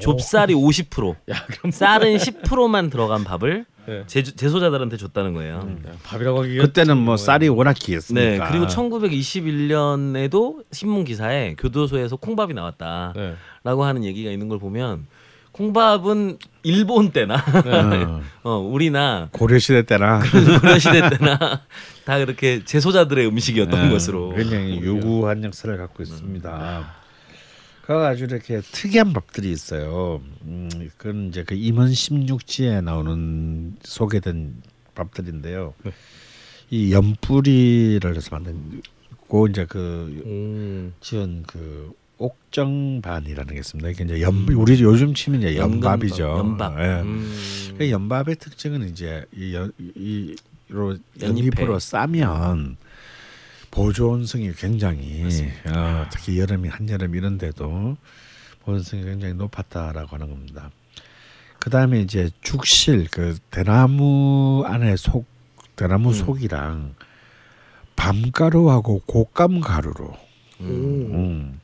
좁쌀이 50%, 야 쌀은 10%만 들어간 밥을 네. 제, 제소자들한테 줬다는 거예요. 야, 밥이라고 하기가 그때는 뭐 쌀이 워낙 귀했으니까. 네, 그리고 1921년에도 신문 기사에 교도소에서 콩밥이 나왔다라고 네. 하는 얘기가 있는 걸 보면 콩밥은 일본 때나 어, 어, 우리나 고려 시대 때나 고려 시대 때나 다 그렇게 제소자들의 음식이었던 네, 것으로 굉장히 유구한 역사를 갖고 있습니다. 그 아주 이렇게 특이한 밥들이 있어요. 음, 그건 이제 그 임원 16지에 나오는 소개된 밥들인데요. 이 연뿌리를 해서 만든 고 이제 그 음. 지은 그 옥정반이라는 게 있습니다. 이게 이제 연 우리 요즘 치면 이제 연밥이죠. 연밥. 예. 음. 그 연밥의 특징은 이제 이 연, 이로. 연잎으로 싸면 보존성이 굉장히 어, 특히 여름이 한여름 이런데도 보존성이 굉장히 높았다라고 하는 겁니다. 그 다음에 이제 죽실 그 대나무 안에 속 대나무 음. 속이랑 밤가루하고 곶감 가루로 음.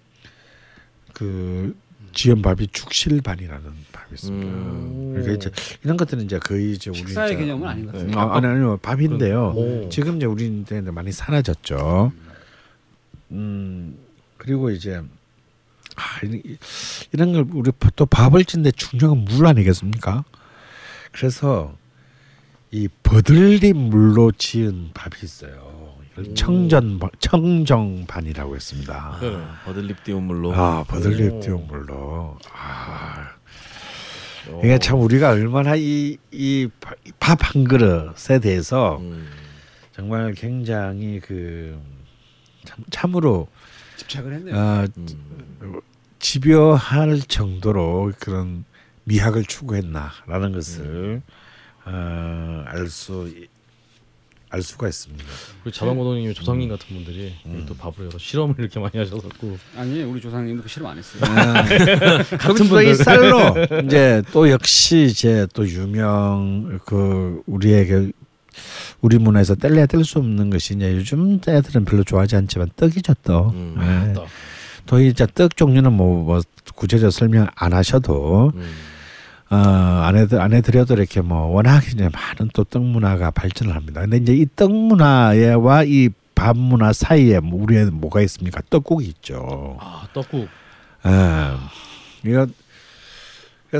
그 지은 밥이 죽실반이라는 밥이 있습니다. 음. 그러니까 이제 이런 것들은 이제 거의 이제 우리 식사의 이제 개념은 아닌 것 같습니다. 아, 아니 아니요 밥인데요. 오. 지금 이제 우리한테 많이 사라졌죠. 음 그리고 이제 아, 이- 이런 걸 우리 또 밥을 짓는데 중요한 물 아니겠습니까? 그래서 이 버들리 물로 지은 밥이 있어요. 이걸 청전 청정반이라고 했습니다. 네. 아, 버들립 띄운 물로 아 버들리 띄운 물로 아 이게 참 우리가 얼마나 이 이 밥 한 그릇에 대해서 음. 정말 굉장히 그 참, 참으로 집착을 했네요. 어, 음. 집요할 정도로 그런 미학을 추구했나라는 것을 어, 알수 알 수가 있습니다. 그 자방고동님 조상님 같은 분들이 또 밥으로 여러 실험을 이렇게 많이 하셔갖고 아니 우리 조상님도 그 실험 안 했어요. 같은 분이 쌀로 이제 또 역시 이제 또 유명 그 우리에게 우리 문화에서 뗄래야 뗄 수 없는 것이 이제 요즘 애들은 별로 좋아하지 않지만 떡이죠 떡. 음. 네. 떡. 또 이제 떡 종류는 뭐, 뭐 구체적 설명 안 하셔도 음. 어, 안 해드려도 이렇게 뭐 워낙 이제 많은 또 떡 문화가 발전을 합니다. 근데 이제 이 떡 문화와 이 밥 문화 사이에 뭐 우리의 뭐가 있습니까? 떡국이 있죠. 아 떡국 예. 이거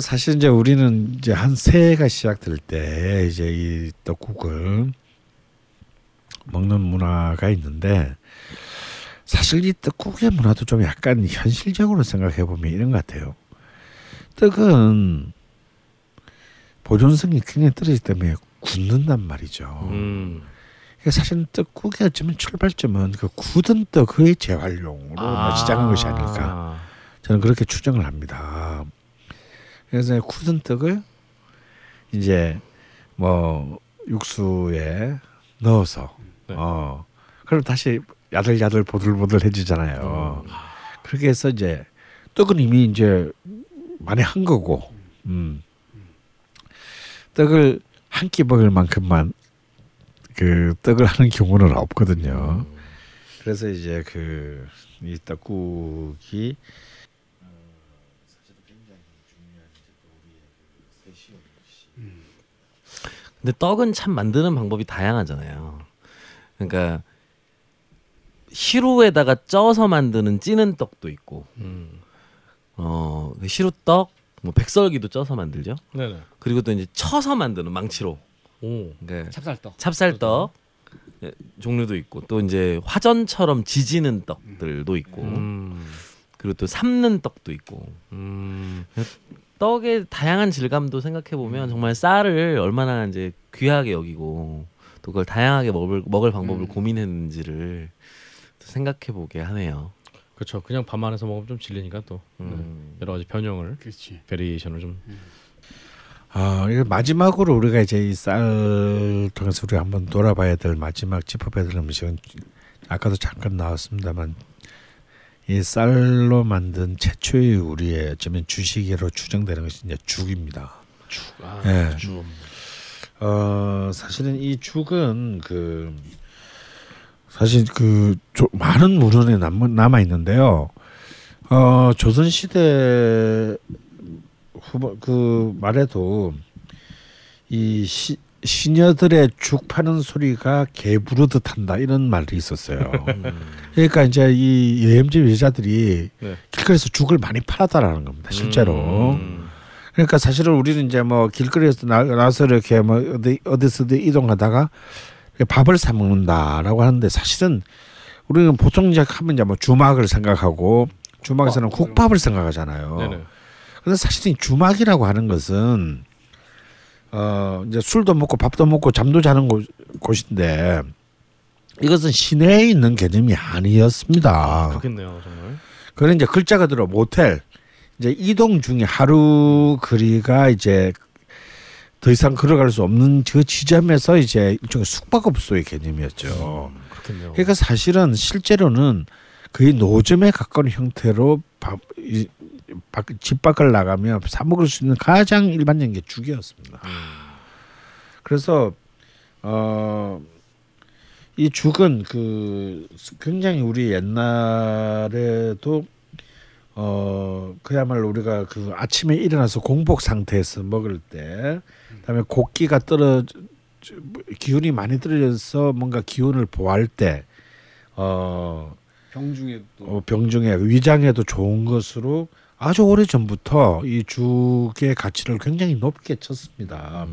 사실 이제 우리는 이제 한 새해가 시작될 때 이제 이 떡국을 먹는 문화가 있는데 사실 이 떡국의 문화도 좀 약간 현실적으로 생각해 보면 이런 것 같아요. 떡은 보존성이 굉장히 떨어지기 때문에 굳는단 말이죠. 음. 그러니까 사실 떡국의 어쩌면 출발점은 그 굳은 떡의 재활용으로 뭐 시작한 것이 아닐까. 저는 그렇게 추정을 합니다. 그래서 굳은 떡을 이제 뭐 육수에 넣어서 네. 어 그럼 다시 야들야들 보들보들해지잖아요. 그렇게 해서 이제 떡은 이미 이제 많이 한 거고, 음 떡을 한 끼 먹을 만큼만 그 떡을 하는 경우는 없거든요. 그래서 이제 그 이 떡국이 근데 떡은 참 만드는 방법이 다양하잖아요. 그러니까 시루에다가 쪄서 만드는 찌는 떡도 있고, 음. 어 시루떡, 뭐 백설기도 쪄서 만들죠. 네네. 그리고 또 이제 쳐서 만드는 망치로. 오. 그러니까 찹쌀떡. 찹쌀떡 예, 종류도 있고 또 이제 화전처럼 지지는 떡들도 있고 음. 그리고 또 삶는 떡도 있고 음. 떡의 다양한 질감도 생각해 보면 정말 쌀을 얼마나 이제 귀하게 여기고 또 그걸 다양하게 먹을 먹을 방법을 고민했는지를 생각해 보게 하네요. 그렇죠. 그냥 밥만 해서 먹으면 좀 질리니까 또 음. 네. 여러 가지 변형을 그렇지. variation을 좀 아, 이거 마지막으로 우리가 이제 이 쌀 통해서 우리가 한번 돌아봐야 될 마지막 짚어봐야 될 음식은 아까도 잠깐 나왔습니다만 이 쌀로 만든 최초의 우리의 어쩌면 주식으로 추정되는 것이 이제 죽입니다. 죽. 아, 예. 죽. 어 사실은 이 죽은 그 사실 그 조, 많은 문헌에 남, 남아 있는데요. 어 조선 시대 후보 그 말에도 이 시, 시녀들의 죽 파는 소리가 개 부르듯 한다 이런 말이 있었어요. 그러니까 이제 이 여행집 여자들이 네. 길거리에서 죽을 많이 팔았다라는 겁니다. 실제로. 음. 그러니까 사실은 우리는 이제 뭐 길거리에서 나, 나서 이렇게 뭐 어디 어디서든 이동하다가 밥을 사 먹는다라고 하는데 사실은 우리는 보통 이제 하면 이제 뭐 주막을 생각하고 주막에서는 국밥을 생각하잖아요. 네네. 근데 사실은 이 주막이라고 하는 것은 어 이제 술도 먹고 밥도 먹고 잠도 자는 곳, 곳인데 이것은 시내에 있는 개념이 아니었습니다. 그렇겠네요, 정말. 그런 이제 글자가 들어 모텔 이제 이동 중에 하루 거리가 이제 더 이상 걸어갈 수 없는 그 지점에서 이제 일종의 숙박업소의 개념이었죠. 그렇겠네요. 그러니까 사실은 실제로는 거의 노점에 가까운 형태로 밥, 이, 밖, 집 밖을 나가면 사 먹을 수 있는 가장 일반적인 게 죽이었습니다. 그래서 어. 이 죽은 그 굉장히 우리 옛날에도 어 그야말로 우리가 그 아침에 일어나서 공복 상태에서 먹을 때 그다음에 곡기가 떨어 기운이 많이 떨어져서 뭔가 기운을 보할 때어 병중에 또 어, 병중에 위장에도 좋은 것으로 아주 오래 전부터 이 죽의 가치를 굉장히 높게 쳤습니다.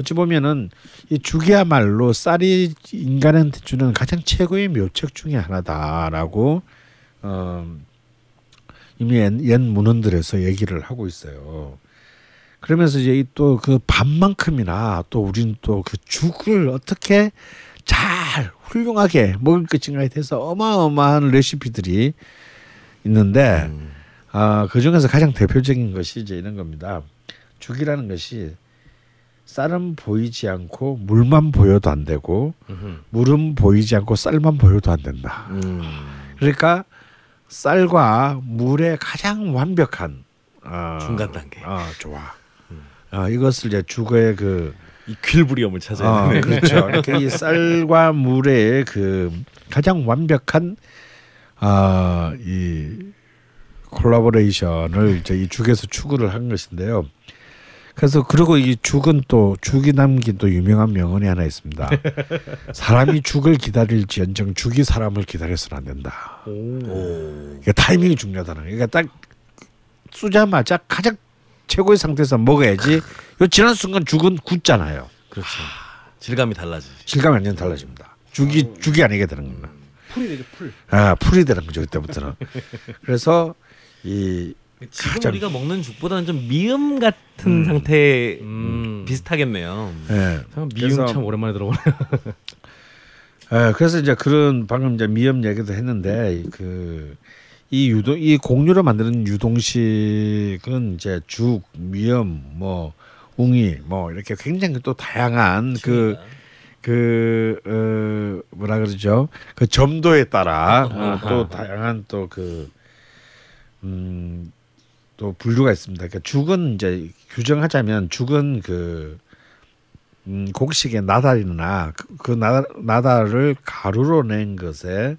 어찌 보면은 이 죽이야말로 쌀이 인간한테 주는 가장 최고의 묘책 중의 하나다라고 어, 이미 옛, 옛 문헌들에서 얘기를 하고 있어요. 그러면서 이제 또그 밥만큼이나 또 우리는 또 그 죽을 어떻게 잘 훌륭하게 먹을 것인가에 대해서 어마어마한 레시피들이 있는데 아, 그 중에서 가장 대표적인 것이 이제 이런 겁니다. 죽이라는 것이 쌀은 보이지 않고 물만 보여도 안 되고 음흠. 물은 보이지 않고 쌀만 보여도 안 된다. 음. 그러니까 쌀과 물의 가장 완벽한 어, 중간 단계. 아 좋아. 아 이것을 이제 죽어의 그 이 퀼브리엄을 찾아야 어, 되네. 그렇죠. 이 쌀과 물의 그 가장 완벽한 아이 콜라보레이션을 이제 이 죽에서 추구를 한 것인데요. 그래서 그리고 이 죽은 또 죽이 남긴 또 유명한 명언이 하나 있습니다. 사람이 죽을 기다릴지언정 죽이 사람을 기다려서는 안 된다. 이게 타이밍이 중요하다는. 그러니까 딱 쏘자마자 가장 최고의 상태에서 먹어야지. 요 지난 순간 죽은 굳잖아요. 그렇죠. 질감이 달라지. 질감이 완전 달라집니다. 죽이 죽이 아니게 되는 겁니다. 풀이 되죠 풀. 아 풀이 되는 거죠 그때부터는. 그래서 이 지금 우리가 먹는 죽보다는 좀 미음 같은 음. 상태 음. 비슷하겠네요. 예. 참 미음 그래서- 참 오랜만에 들어보네. 예, 그래서 이제 그런 방금 이제 미음 얘기도 했는데 그 이 유동 이 공유로 만드는 유동식은 이제 죽, 미음, 뭐 웅이 뭐 이렇게 굉장히 또 다양한 그그 어, 뭐라 그러죠? 그 점도에 따라 어, 또 다양한 또그 음, 또 분류가 있습니다. 그러니까 죽은 이제 규정하자면 죽은 그 음, 곡식의 나달이나 그, 그 나달, 나달을 가루로 낸 것에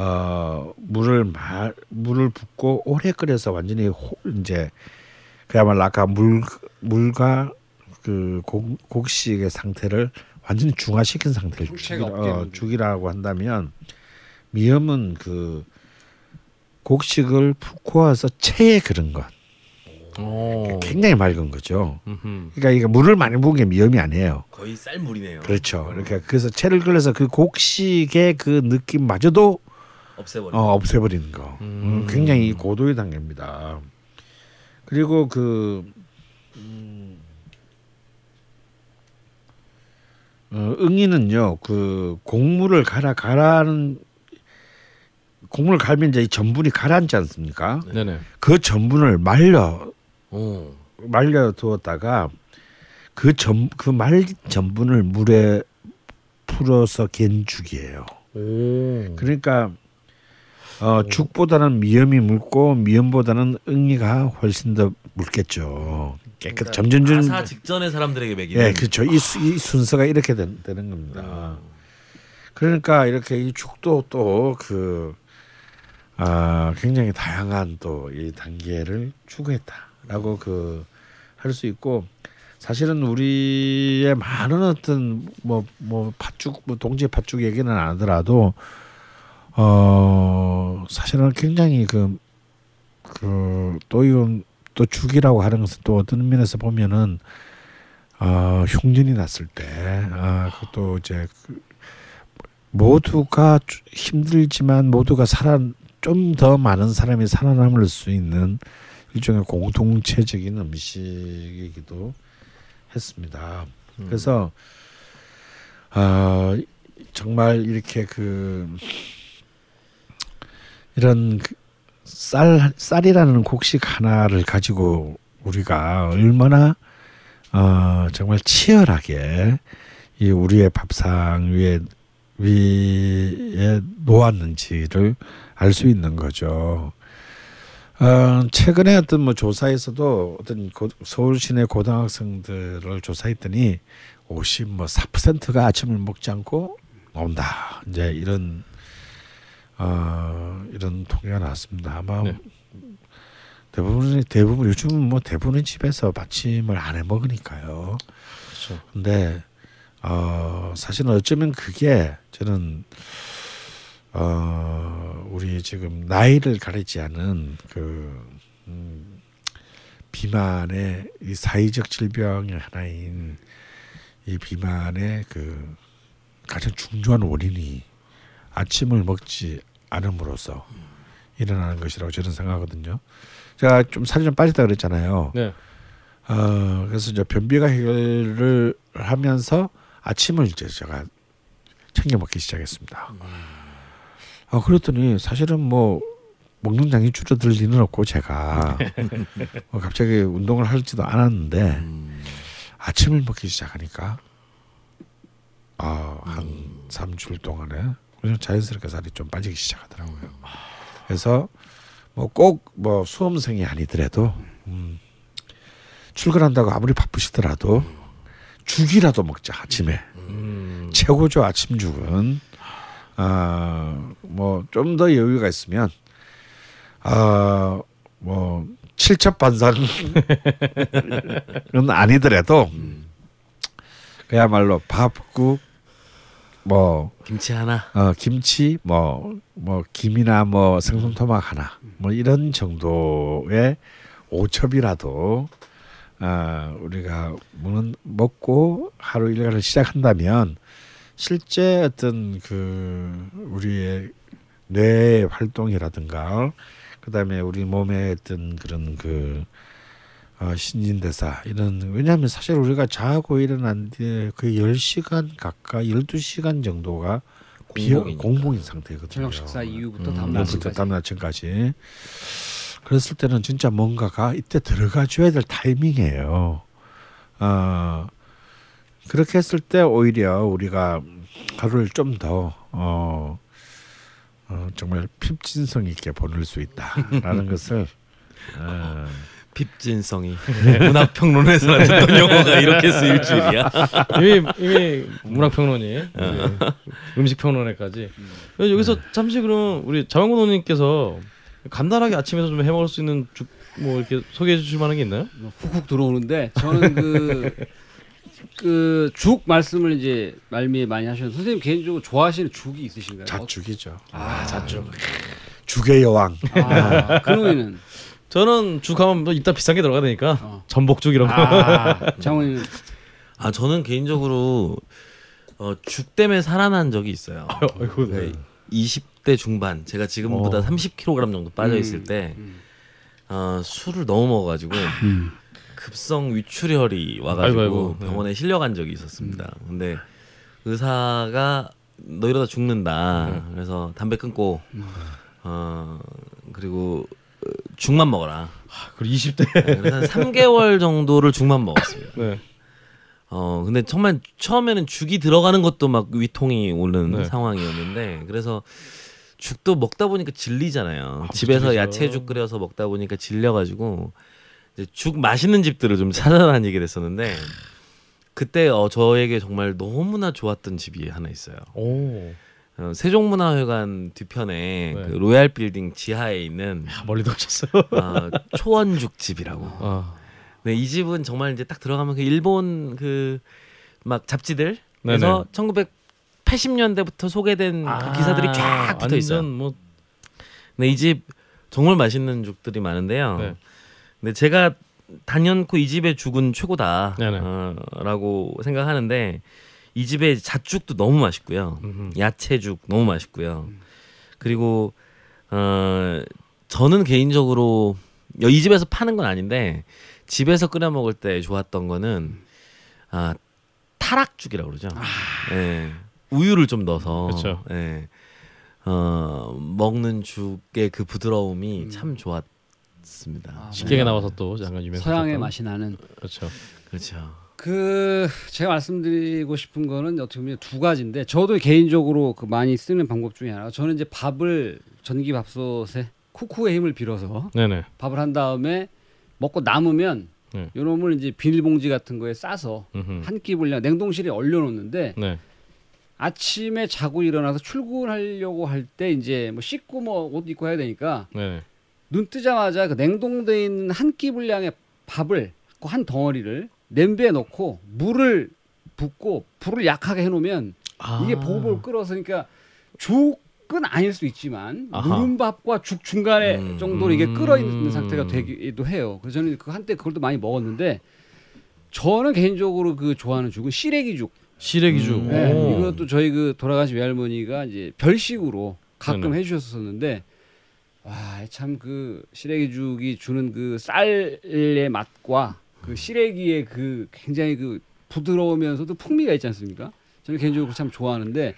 어 물을 마, 물을 붓고 오래 끓여서 완전히 호, 이제 그야말로 아까 물 물과 그 곡, 곡식의 상태를 완전히 중화시킨 상태를 형체가 죽이, 없게 어. 죽이라고 한다면 미음은 그 곡식을 푹 고아서 체에 그런 것. 오. 굉장히 맑은 거죠. 음흠. 그러니까 이게 물을 많이 부은 게 위험이 아니에요. 거의 쌀물이네요. 그렇죠. 이렇게 그래서 체를 걸려서 그 곡식의 그 느낌마저도 없애버려. 어, 없애버리는 거. 음. 음, 굉장히 고도의 단계입니다. 그리고 그 음, 어, 응이는요, 그 곡물을 갈아 갈아는 곡물을 갈면 이제 이 전분이 가라앉지 않습니까? 네네. 그 전분을 말려 오. 말려 두었다가 그 전 그 말린 전분을 물에 풀어서 갠 죽이에요. 오. 그러니까 어, 죽보다는 미염이 묽고 미염보다는 응이가 훨씬 더 묽겠죠. 깨끗 점점점 가사 직전에 사람들에게 먹이는. 예, 그렇죠. 이, 수- 이 순서가 이렇게 된, 되는 겁니다. 그러니까 이렇게 이 죽도 또그 아, 굉장히 다양한 또 이 단계를 추구했다라고 그 할 수 있고 사실은 우리의 많은 어떤 뭐뭐 팥죽 뭐 동지 팥죽 얘기는 안 하더라도 어 사실은 굉장히 그 그 또 이건 또 죽이라고 하는 것은 또 어떤 면에서 보면은 어 흉년이 났을 때 아, 그것도 이제 그 모두가 주- 힘들지만 모두가 살아 좀 더 많은 사람이 살아남을 수 있는 일종의 공동체적인 음식이기도 했습니다. 그래서 아 정말 이렇게 그 이런 그쌀 쌀이라는 곡식 하나를 가지고 우리가 얼마나 어 정말 치열하게 이 우리의 밥상 위에 위에 놓았는지를 알 수 있는 거죠. 어, 최근에 어떤 뭐 조사에서도 어떤 고, 서울 시내 고등학생들을 조사했더니 50 뭐 4%가 아침을 먹지 않고 나온다. 이제 이런 어, 이런 통계가 나왔습니다. 아마 네. 대부분 대부분 요즘은 뭐 대부분의 집에서 받침을 안 해 먹으니까요. 그렇죠. 근데 어 사실은 어쩌면 그게 저는 어 우리 지금 나이를 가리지 않은 그 음, 비만의 이 사회적 질병의 하나인 이 비만의 그 가장 중요한 원인이 아침을 먹지 않음으로써 일어나는 것이라고 저는 생각하거든요. 제가 좀 살이 좀 빠졌다 그랬잖아요. 네. 어 그래서 이제 변비가 해결을 하면서 아침을 이제 제가 챙겨 먹기 시작했습니다. 아 그랬더니 사실은 뭐 먹는 양이 줄어들 리는 없고 제가 뭐 갑자기 운동을 하지도 않았는데 음. 아침을 먹기 시작하니까 아 한 삼 주일 동안에 그냥 자연스럽게 살이 좀 빠지기 시작하더라고요. 그래서 뭐꼭뭐 수험생이 아니더라도 음, 출근한다고 아무리 바쁘시더라도 죽이라도 먹자 아침에 음. 최고죠 아침 죽은 아뭐 좀 더 여유가 있으면 아뭐 칠첩반상은 아니더라도 그야말로 밥국 뭐 김치 하나. 어, 김치 뭐뭐 김이나 뭐 생선 토막 하나 뭐 이런 정도의 오첩이라도 아 우리가 뭐는 먹고 하루 일과를 시작한다면 실제 어떤 그 우리의 뇌 활동이라든가 그다음에 우리 몸의 어떤 그런 그 어, 신진대사 이런 왜냐하면 사실 우리가 자고 일어난 뒤에 거의 10시간 가까이 12시간 정도가 비어. 공복인 상태거든요. 저녁 식사 이후부터 음, 다음 오늘부터 날까지. 다음 아침까지. 그랬을 때는 진짜 뭔가가 이때 들어가 줘야 될 타이밍이에요. 어, 그렇게 했을 때 오히려 우리가 하루를 좀더 어, 어, 정말 핍진성 있게 보낼 수 있다라는 것을 어, 핍진성이 문학 평론에서나 듣던 용어가 이렇게 쓰일 줄이야. 이미 이미 문학 평론이 네. 음식 평론에까지 여기서 잠시 그럼 우리 자원군호님께서 간단하게 아침에서 좀 해먹을 수 있는 죽 뭐 이렇게 소개해 주실 만한 게 있나요? 뭐 훅훅 들어오는데 저는 그 그죽 말씀을 이제 말미에 많이 하셨는데 선생님 개인적으로 좋아하시는 죽이 있으신가요? 자죽이죠. 아, 자죽. 죽의 여왕. 아, 그놈이는 저는 죽 하면 또 이따 비싼 게 들어가야 되니까 어. 전복죽 이런 거. 아, 장훈이는 아 저는 개인적으로 어, 죽 때문에 살아난 적이 있어요. 아이고, 네. 네. 20대 중반 제가 지금보다 어. 30kg 정도 빠져 있을 음, 때 음. 어, 술을 너무 먹어가지고 음. 급성 위출혈이 와가지고 아이고, 아이고. 네. 병원에 실려간 적이 있었습니다. 근데 의사가 너 이러다 죽는다. 네. 그래서 담배 끊고 음. 어 그리고 어, 죽만 먹어라. 그리고 20대. 네, 그래서 한 3개월 정도를 죽만 먹었습니다. 네. 어 근데 정말 처음에는 죽이 들어가는 것도 막 위통이 오는 네. 상황이었는데 그래서 죽도 먹다 보니까 질리잖아요. 아, 집에서 질리죠. 야채죽 끓여서 먹다 보니까 질려가지고 이제 죽 맛있는 집들을 좀 찾아다니게 됐었는데 그때 어 저에게 정말 너무나 좋았던 집이 하나 있어요. 오. 어, 세종문화회관 뒤편에 네. 그 로얄 빌딩 지하에 있는 야, 멀리도 오셨어요. 어, 초원죽 집이라고. 아. 네, 이 집은 정말 이제 딱 들어가면 그 일본 그 막 잡지들 네네. 그래서 1980년대부터 소개된 그 기사들이 쫙 붙어 있어요. 아, 뭐 네, 이 집 정말 맛있는 죽들이 많은데요. 네. 근데 제가 단연코 이 집의 죽은 최고다 네네. 어, 라고 생각하는데 이 집의 잣죽도 너무 맛있고요. 음흠. 야채죽 너무 맛있고요. 그리고 어 저는 개인적으로 여- 이 집에서 파는 건 아닌데 집에서 끓여 먹을 때 좋았던 거는 아 타락죽이라고 그러죠. 예. 우유를 좀 넣어서 그쵸. 예. 어 먹는 죽의 그 부드러움이 음. 참 좋았습니다. 아, 식객에 나와서 또 약간 유명. 서양의 맛이 나는 그렇죠. 그렇죠. 그 제가 말씀드리고 싶은 거는 어떻게 보면 두 가지인데 저도 개인적으로 그 많이 쓰는 방법 중에 하나가 저는 이제 밥을 전기 밥솥에 쿠쿠의 힘을 빌어서 네네. 밥을 한 다음에 먹고 남으면 네. 요놈을 이제 비닐봉지 같은 거에 싸서. 한 끼 분량 냉동실에 얼려 놓는데 네. 아침에 자고 일어나서 출근하려고 할 때 이제 뭐 씻고 뭐 옷 입고 해야 되니까 네네. 눈 뜨자마자 그 냉동돼 있는 한 끼 분량의 밥을 그 한 덩어리를 냄비에 넣고 물을 붓고 불을 약하게 해놓으면 아. 이게 보글보글 끓어서 그러니까 죽은 아닐 수 있지만 아하. 누른밥과 죽 중간에 음. 정도로 이게 끓어 있는 음. 상태가 되기도 해요. 그래서 저는 그 한때 그걸 또 많이 먹었는데 저는 개인적으로 그 좋아하는 죽은 시래기죽. 시래기죽. 음. 네, 오. 이것도 저희 그 돌아가신 외할머니가 이제 별식으로 가끔 네네. 해주셨었는데 와 참 그 시래기죽이 주는 그 쌀의 맛과 그 시래기의 그 굉장히 그 부드러우면서도 풍미가 있지 않습니까? 저는 개인적으로 참 좋아하는데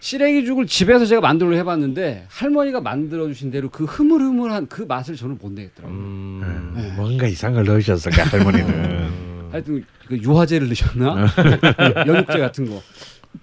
시래기죽을 집에서 제가 만들어 해봤는데 할머니가 만들어 주신 대로 그 흐물흐물한 그 맛을 저는 못 내겠더라고요. 음. 네. 뭔가 이상을 넣으셨을까 할머니는. 음. 하여튼 그 유화제를 넣으셨나? 연육제 같은 거.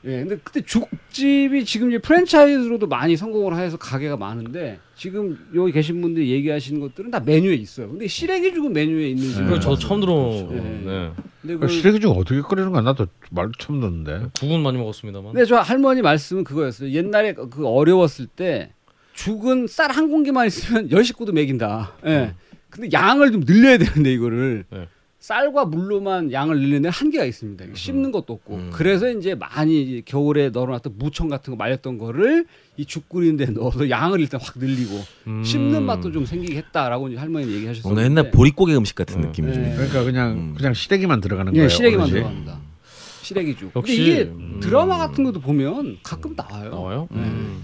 예, 근데 그때 죽집이 지금 이제 프랜차이즈로도 많이 성공을 해서 가게가 많은데 지금 여기 계신 분들이 얘기하시는 것들은 다 메뉴에 있어요. 근데 시래기 죽은 메뉴에 있는 집은 그거 저도 처음 들어. 네. 네. 근데 그그 시래기 죽 어떻게 끓이는 거 나도 말 처음 듣는데. 국은 많이 먹었습니다만. 근데 저 할머니 말씀은 그거였어요. 옛날에 그 어려웠을 때 죽은 쌀 한 공기만 있으면 열 식구도 먹인다. 예. 근데 양을 좀 늘려야 되는데 이거를 네. 쌀과 물로만 양을 늘리는 한계가 있습니다. 씹는 것도 없고. 음. 그래서 이제 많이 이제 겨울에 널어놨던 무청 같은 거 말렸던 거를 이 죽 끓이는 데 넣어서 양을 일단 확 늘리고 음. 씹는 맛도 좀 생기게 했다라고 이제 할머니 얘기하셨었는데. 뭔가 옛날 보릿고개 음식 같은 네. 느낌이 좀. 네. 그러니까 그냥 음. 그냥 시래기만 들어가는 예, 거예요. 시래기만 오로지. 들어갑니다. 시래기죽. 근데 이게 음. 드라마 같은 것도 보면 가끔 나와요. 나와요? 음.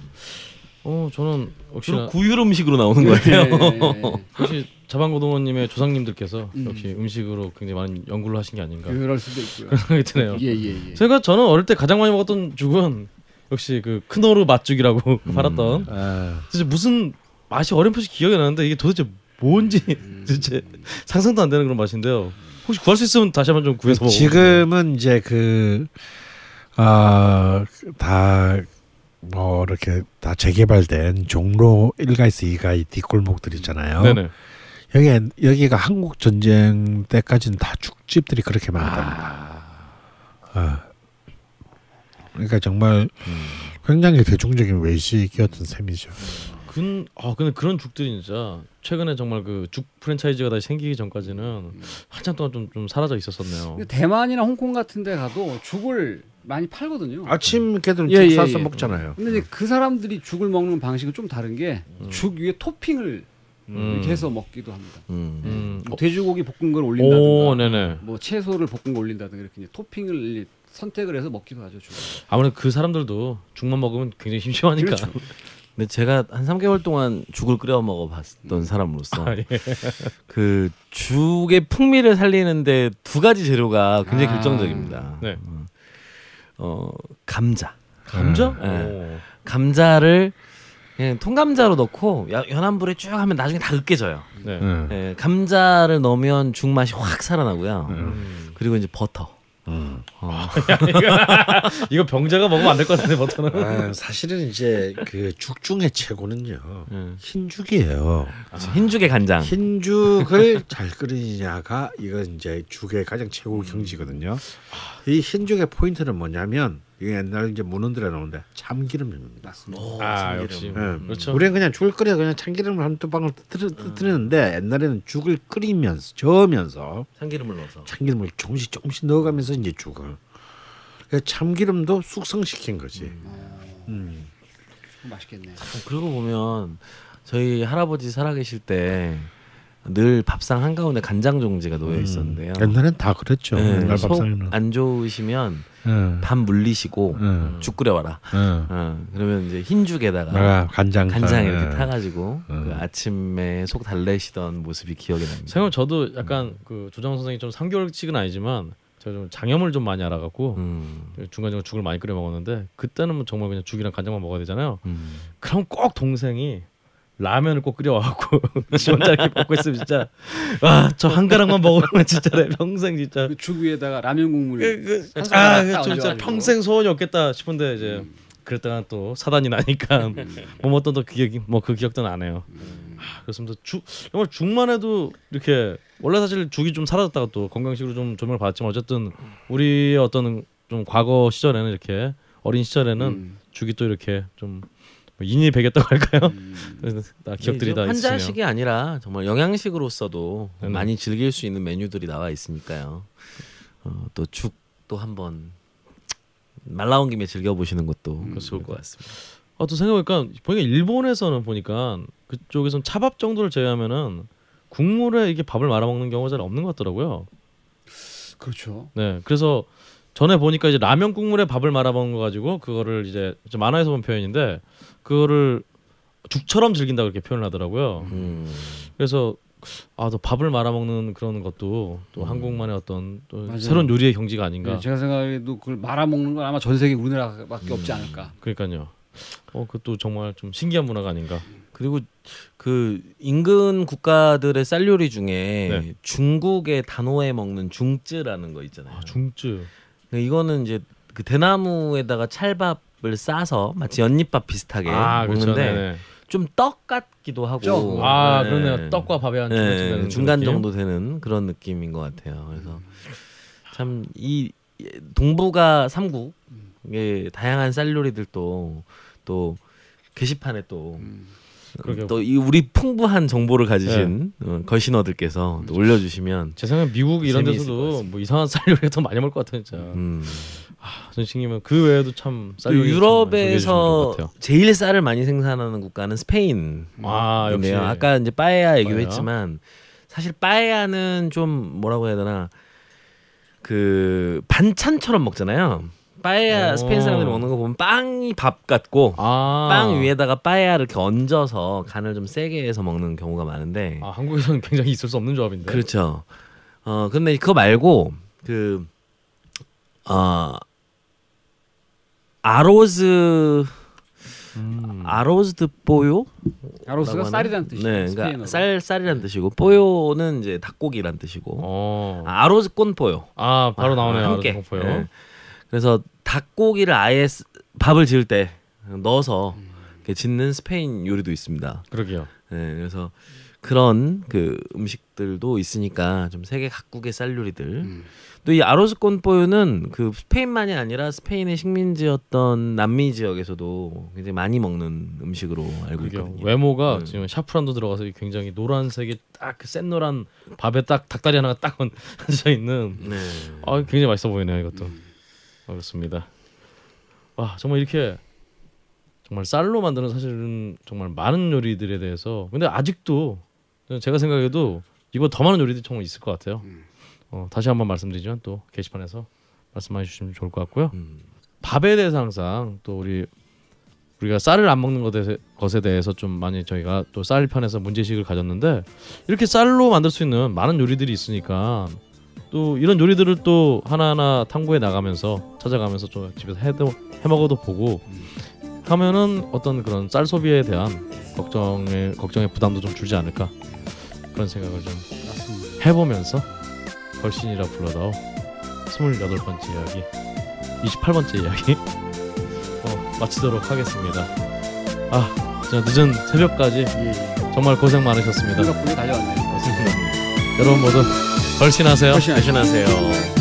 어 저는 역시 주로 구휼 음식으로 나오는 것 같아요. 네. 역시 자방고등원님의 조상님들께서 음. 역시 음식으로 굉장히 많은 연구를 하신 게 아닌가 그럴 수도 있고요. 그런 생각이 드네요. 예, 예, 예. 제가 저는 어릴 때 가장 많이 먹었던 죽은 역시 그 크노르 맛죽이라고 음. 팔았던 아, 진짜 무슨 맛이 어렴풋이 기억이 나는데 이게 도대체 뭔지 음. 도대체 상상도 안 되는 그런 맛인데요. 혹시 구할 수 있으면 다시 한번 좀 구해서 먹어. 지금은 이제 그, 아, 다, 뭐, 이렇게 다 재개발된 종로 1가에서 2가 이 뒷골목들 있잖아요. 네네. 여기, 여기가 한국 전쟁 때까지는 다 죽집들이 그렇게 많았답니다. 아. 그러니까 정말 굉장히 대중적인 외식이었던 셈이죠. 근, 아 근데 그런 죽들이 진짜 최근에 정말 그 죽 프랜차이즈가 다시 생기기 전까지는 한참 동안 좀 좀 사라져 있었었네요. 대만이나 홍콩 같은 데 가도 죽을 많이 팔거든요. 아침 걔들은 예, 죽 예, 싸서 예. 먹잖아요. 근데 이제 그 사람들이 죽을 먹는 방식은 좀 다른 게 죽 위에 토핑을 음. 이렇게 해서 먹기도 합니다. 음. 음. 뭐 돼지고기 볶은 걸 오, 올린다든가 네네. 뭐 채소를 볶은 걸 올린다든가 이렇게 이제 토핑을 선택을 해서 먹기도 하죠. 죽. 아무래도 그 사람들도 죽만 먹으면 굉장히 심심하니까. 그렇죠. 근데 제가 한 3개월 동안 죽을 끓여 먹어 봤던 사람으로서 아, 예. 그 죽의 풍미를 살리는데 두 가지 재료가 굉장히 아. 결정적입니다. 네. 어 감자. 감자? 네. 오. 감자를 그냥 통감자로 넣고 야- 연한 불에 쭉 하면 나중에 다 으깨져요. 네. 응. 예, 감자를 넣으면 죽 맛이 확 살아나고요. 음. 그리고 이제 버터. 음. 어. 이거 병자가 먹으면 안 될 것 같은데 버터는. 아, 사실은 이제 그 죽 중에 최고는요 음. 흰죽이에요. 흰죽에 간장. 흰죽을 잘 끓이냐가 이거 이제 죽의 가장 최고 경지거든요. 이 흰죽의 포인트는 뭐냐면 이게 옛날 이제 문헌들에 나오는데 참기름입니다. 맞습니다. 아 역시. 예. 그렇죠. 우리는 그냥 죽을 끓여 그냥 참기름을 한두 방울 뜨뜨리는데 옛날에는 죽을 끓이면서 저으면서 참기름을 넣어서. 참기름을 조금씩 조금씩 넣어가면서 이제 죽을. 그래서 참기름도 숙성시킨 거지. 음. 맛있겠네. 그러고 보면 저희 할아버지 살아계실 때 늘 밥상 한 가운데 간장 종지가 놓여 있었는데요. 옛날엔 다 그랬죠. 네, 옛날 밥상에는. 속안 좋으시면 응. 밥 물리시고 응. 죽 끓여와라. 응. 어, 그러면 이제 흰 죽에다가 내가 간장 간장 예. 이렇게 타가지고 음. 그 아침에 속 달래시던 모습이 기억이 납니다. 생각 저도 약간 그 조장 선생님 좀 3개월씩은 아니지만 제가 좀 장염을 좀 많이 알아갖고 음, 중간중간 죽을 많이 끓여 먹었는데 그때는 뭐 정말 그냥 죽이랑 간장만 먹어야 되잖아요. 음. 그럼 꼭 동생이 라면을 꼭 끓여와갖고 지 이렇게 먹고 있으면 진짜 와저 한 가락만 먹으면 진짜 내 평생 진짜 그죽 위에다가 라면 국물 그, 그, 한 아, 그딱 진짜. 평생 소원이 없겠다 싶은데 이제 그랬다가 또 사단이 나니까 뭐 어떤 또 기억이 뭐 그 기억도 나네요. 아, 그렇습니다. 죽 정말 죽만 해도 이렇게 원래 사실 죽이 좀 사라졌다가 또 건강식으로 좀 조명을 받았지만 어쨌든 우리의 어떤 좀 과거 시절에는 이렇게 어린 시절에는 음. 죽이 또 이렇게 좀뭐 인이 배겼다고 할까요? 음. 다 기억들이 이제 다 있으네요. 환자식이 아니라 정말 영양식으로서도 네네. 많이 즐길 수 있는 메뉴들이 나와 있으니까요. 어, 또 죽도 한번 말 나온 김에 즐겨 보시는 것도 좋을 것 같습니다. 아, 또 생각해보니까 보니까 일본에서는 보니까 그쪽에선 차밥 정도를 제외하면은 국물에 이게 밥을 말아 먹는 경우가 잘 없는 것 같더라고요. 그렇죠. 네, 그래서 전에 보니까 이제 라면 국물에 밥을 말아 먹는 거 가지고 그거를 이제 좀 만화에서 본 표현인데 그거를 죽처럼 즐긴다고 이렇게 표현을 하더라고요. 음. 그래서 아, 또 밥을 말아 먹는 그런 것도 또 한국만의 어떤 또 맞아요. 새로운 요리의 경지가 아닌가. 네, 제가 생각해도 그걸 말아 먹는 건 아마 전 세계 우리나라밖에 없지 않을까. 그러니까요. 어, 그것도 정말 좀 신기한 문화가 아닌가. 그리고 그 인근 국가들의 쌀 요리 중에 네. 중국의 단호에 먹는 중쯔라는 거 있잖아요. 아, 중쯔. 이거는 이제 그 대나무에다가 찰밥 을 싸서 마치 연잎밥 비슷하게 아, 그렇죠. 먹는데 네네. 좀떡 같기도 하고 좀. 아 네. 그러네요. 떡과 밥이 한 중간 네, 중간 느낌? 정도 되는 그런 느낌인 것 같아요. 그래서 참 이 동북아 삼국의 다양한 쌀 요리들도 또 게시판에 또 음. 그러게요. 또이 우리 풍부한 정보를 가지신 어, 걸신어들께서 또 올려주시면 제 생각에 미국 이런 데서도. 뭐 이상한 쌀 요리가 더 많이 먹을 것 같아요, 진짜. 음. 선생님은 그 외에도 참쌀또 요리 유럽에서 제일 쌀을 많이 생산하는 국가는 스페인. 아 역시 인데요. 아까 이제 빠에야 얘기도. 했지만 사실 빠에야는 좀 뭐라고 해야 되나 그 반찬처럼 먹잖아요. 빠에야 오. 스페인 사람들이 먹는 거 보면 빵이 밥 같고 아. 빵 위에다가 빠에야를 이렇게 얹어서 간을 좀 세게 해서 먹는 경우가 많은데 아 한국에서는 굉장히 있을 수 없는 조합인데. 그렇죠. 어 근데 그거 말고 그 어, 아로즈 음. 아로즈드 뽀요 arroz가? 쌀이라는 뜻이죠. 네. 그러니까 쌀 쌀이란 뜻이고 pollo는 이제 닭고기란 뜻이고 어. 아, arroz con pollo. 아 바로 나오네요. 함께. 네. 그래서 닭고기를 아예 쓰- 밥을 지을 때 넣어서 짓는 스페인 요리도 있습니다. 그러게요. 네, 그래서 그런 그 음식들도 있으니까 좀 세계 각국의 쌀 요리들. 음. 또이 arroz con pollo는 그 스페인만이 아니라 스페인의 식민지였던 남미 지역에서도 굉장히 많이 먹는 음식으로 알고 있거든요. 외모가 음. 지금 샤프란도 들어가서 굉장히 노란색이 딱센 노란 밥에 딱 닭다리 하나가 딱 얹어 있는 네. 아 굉장히 맛있어 보이네요 이것도 음. 아, 그렇습니다 와 정말 이렇게 정말 쌀로 만드는 사실은 정말 많은 요리들에 대해서 근데 아직도 제가 생각해도 이거 더 많은 요리들이 정말 있을 것 같아요 음. 어, 다시 한번 말씀드리지만 또 게시판에서 말씀해 주시면 좋을 것 같고요 음. 밥에 대해서 항상 또 우리 우리가 쌀을 안 먹는 것에, 것에 대해서 좀 많이 저희가 또 쌀 편에서 문제식을 가졌는데 이렇게 쌀로 만들 수 있는 많은 요리들이 있으니까 또 이런 요리들을 또 하나하나 탐구해 나가면서 찾아가면서 좀 집에서 해도 해 먹어도 보고 하면은 어떤 그런 쌀 소비에 대한 걱정의 걱정의 부담도 좀 줄지 않을까 그런 생각을 좀. 해보면서 걸신이라 불러다오 28번째 이야기 28번째 이야기 어, 마치도록 하겠습니다 아 진짜 늦은 새벽까지 예, 예. 정말 고생 많으셨습니다 덕분에 달려왔네요. 여러분 모두 걸신하세요 걸신하세요.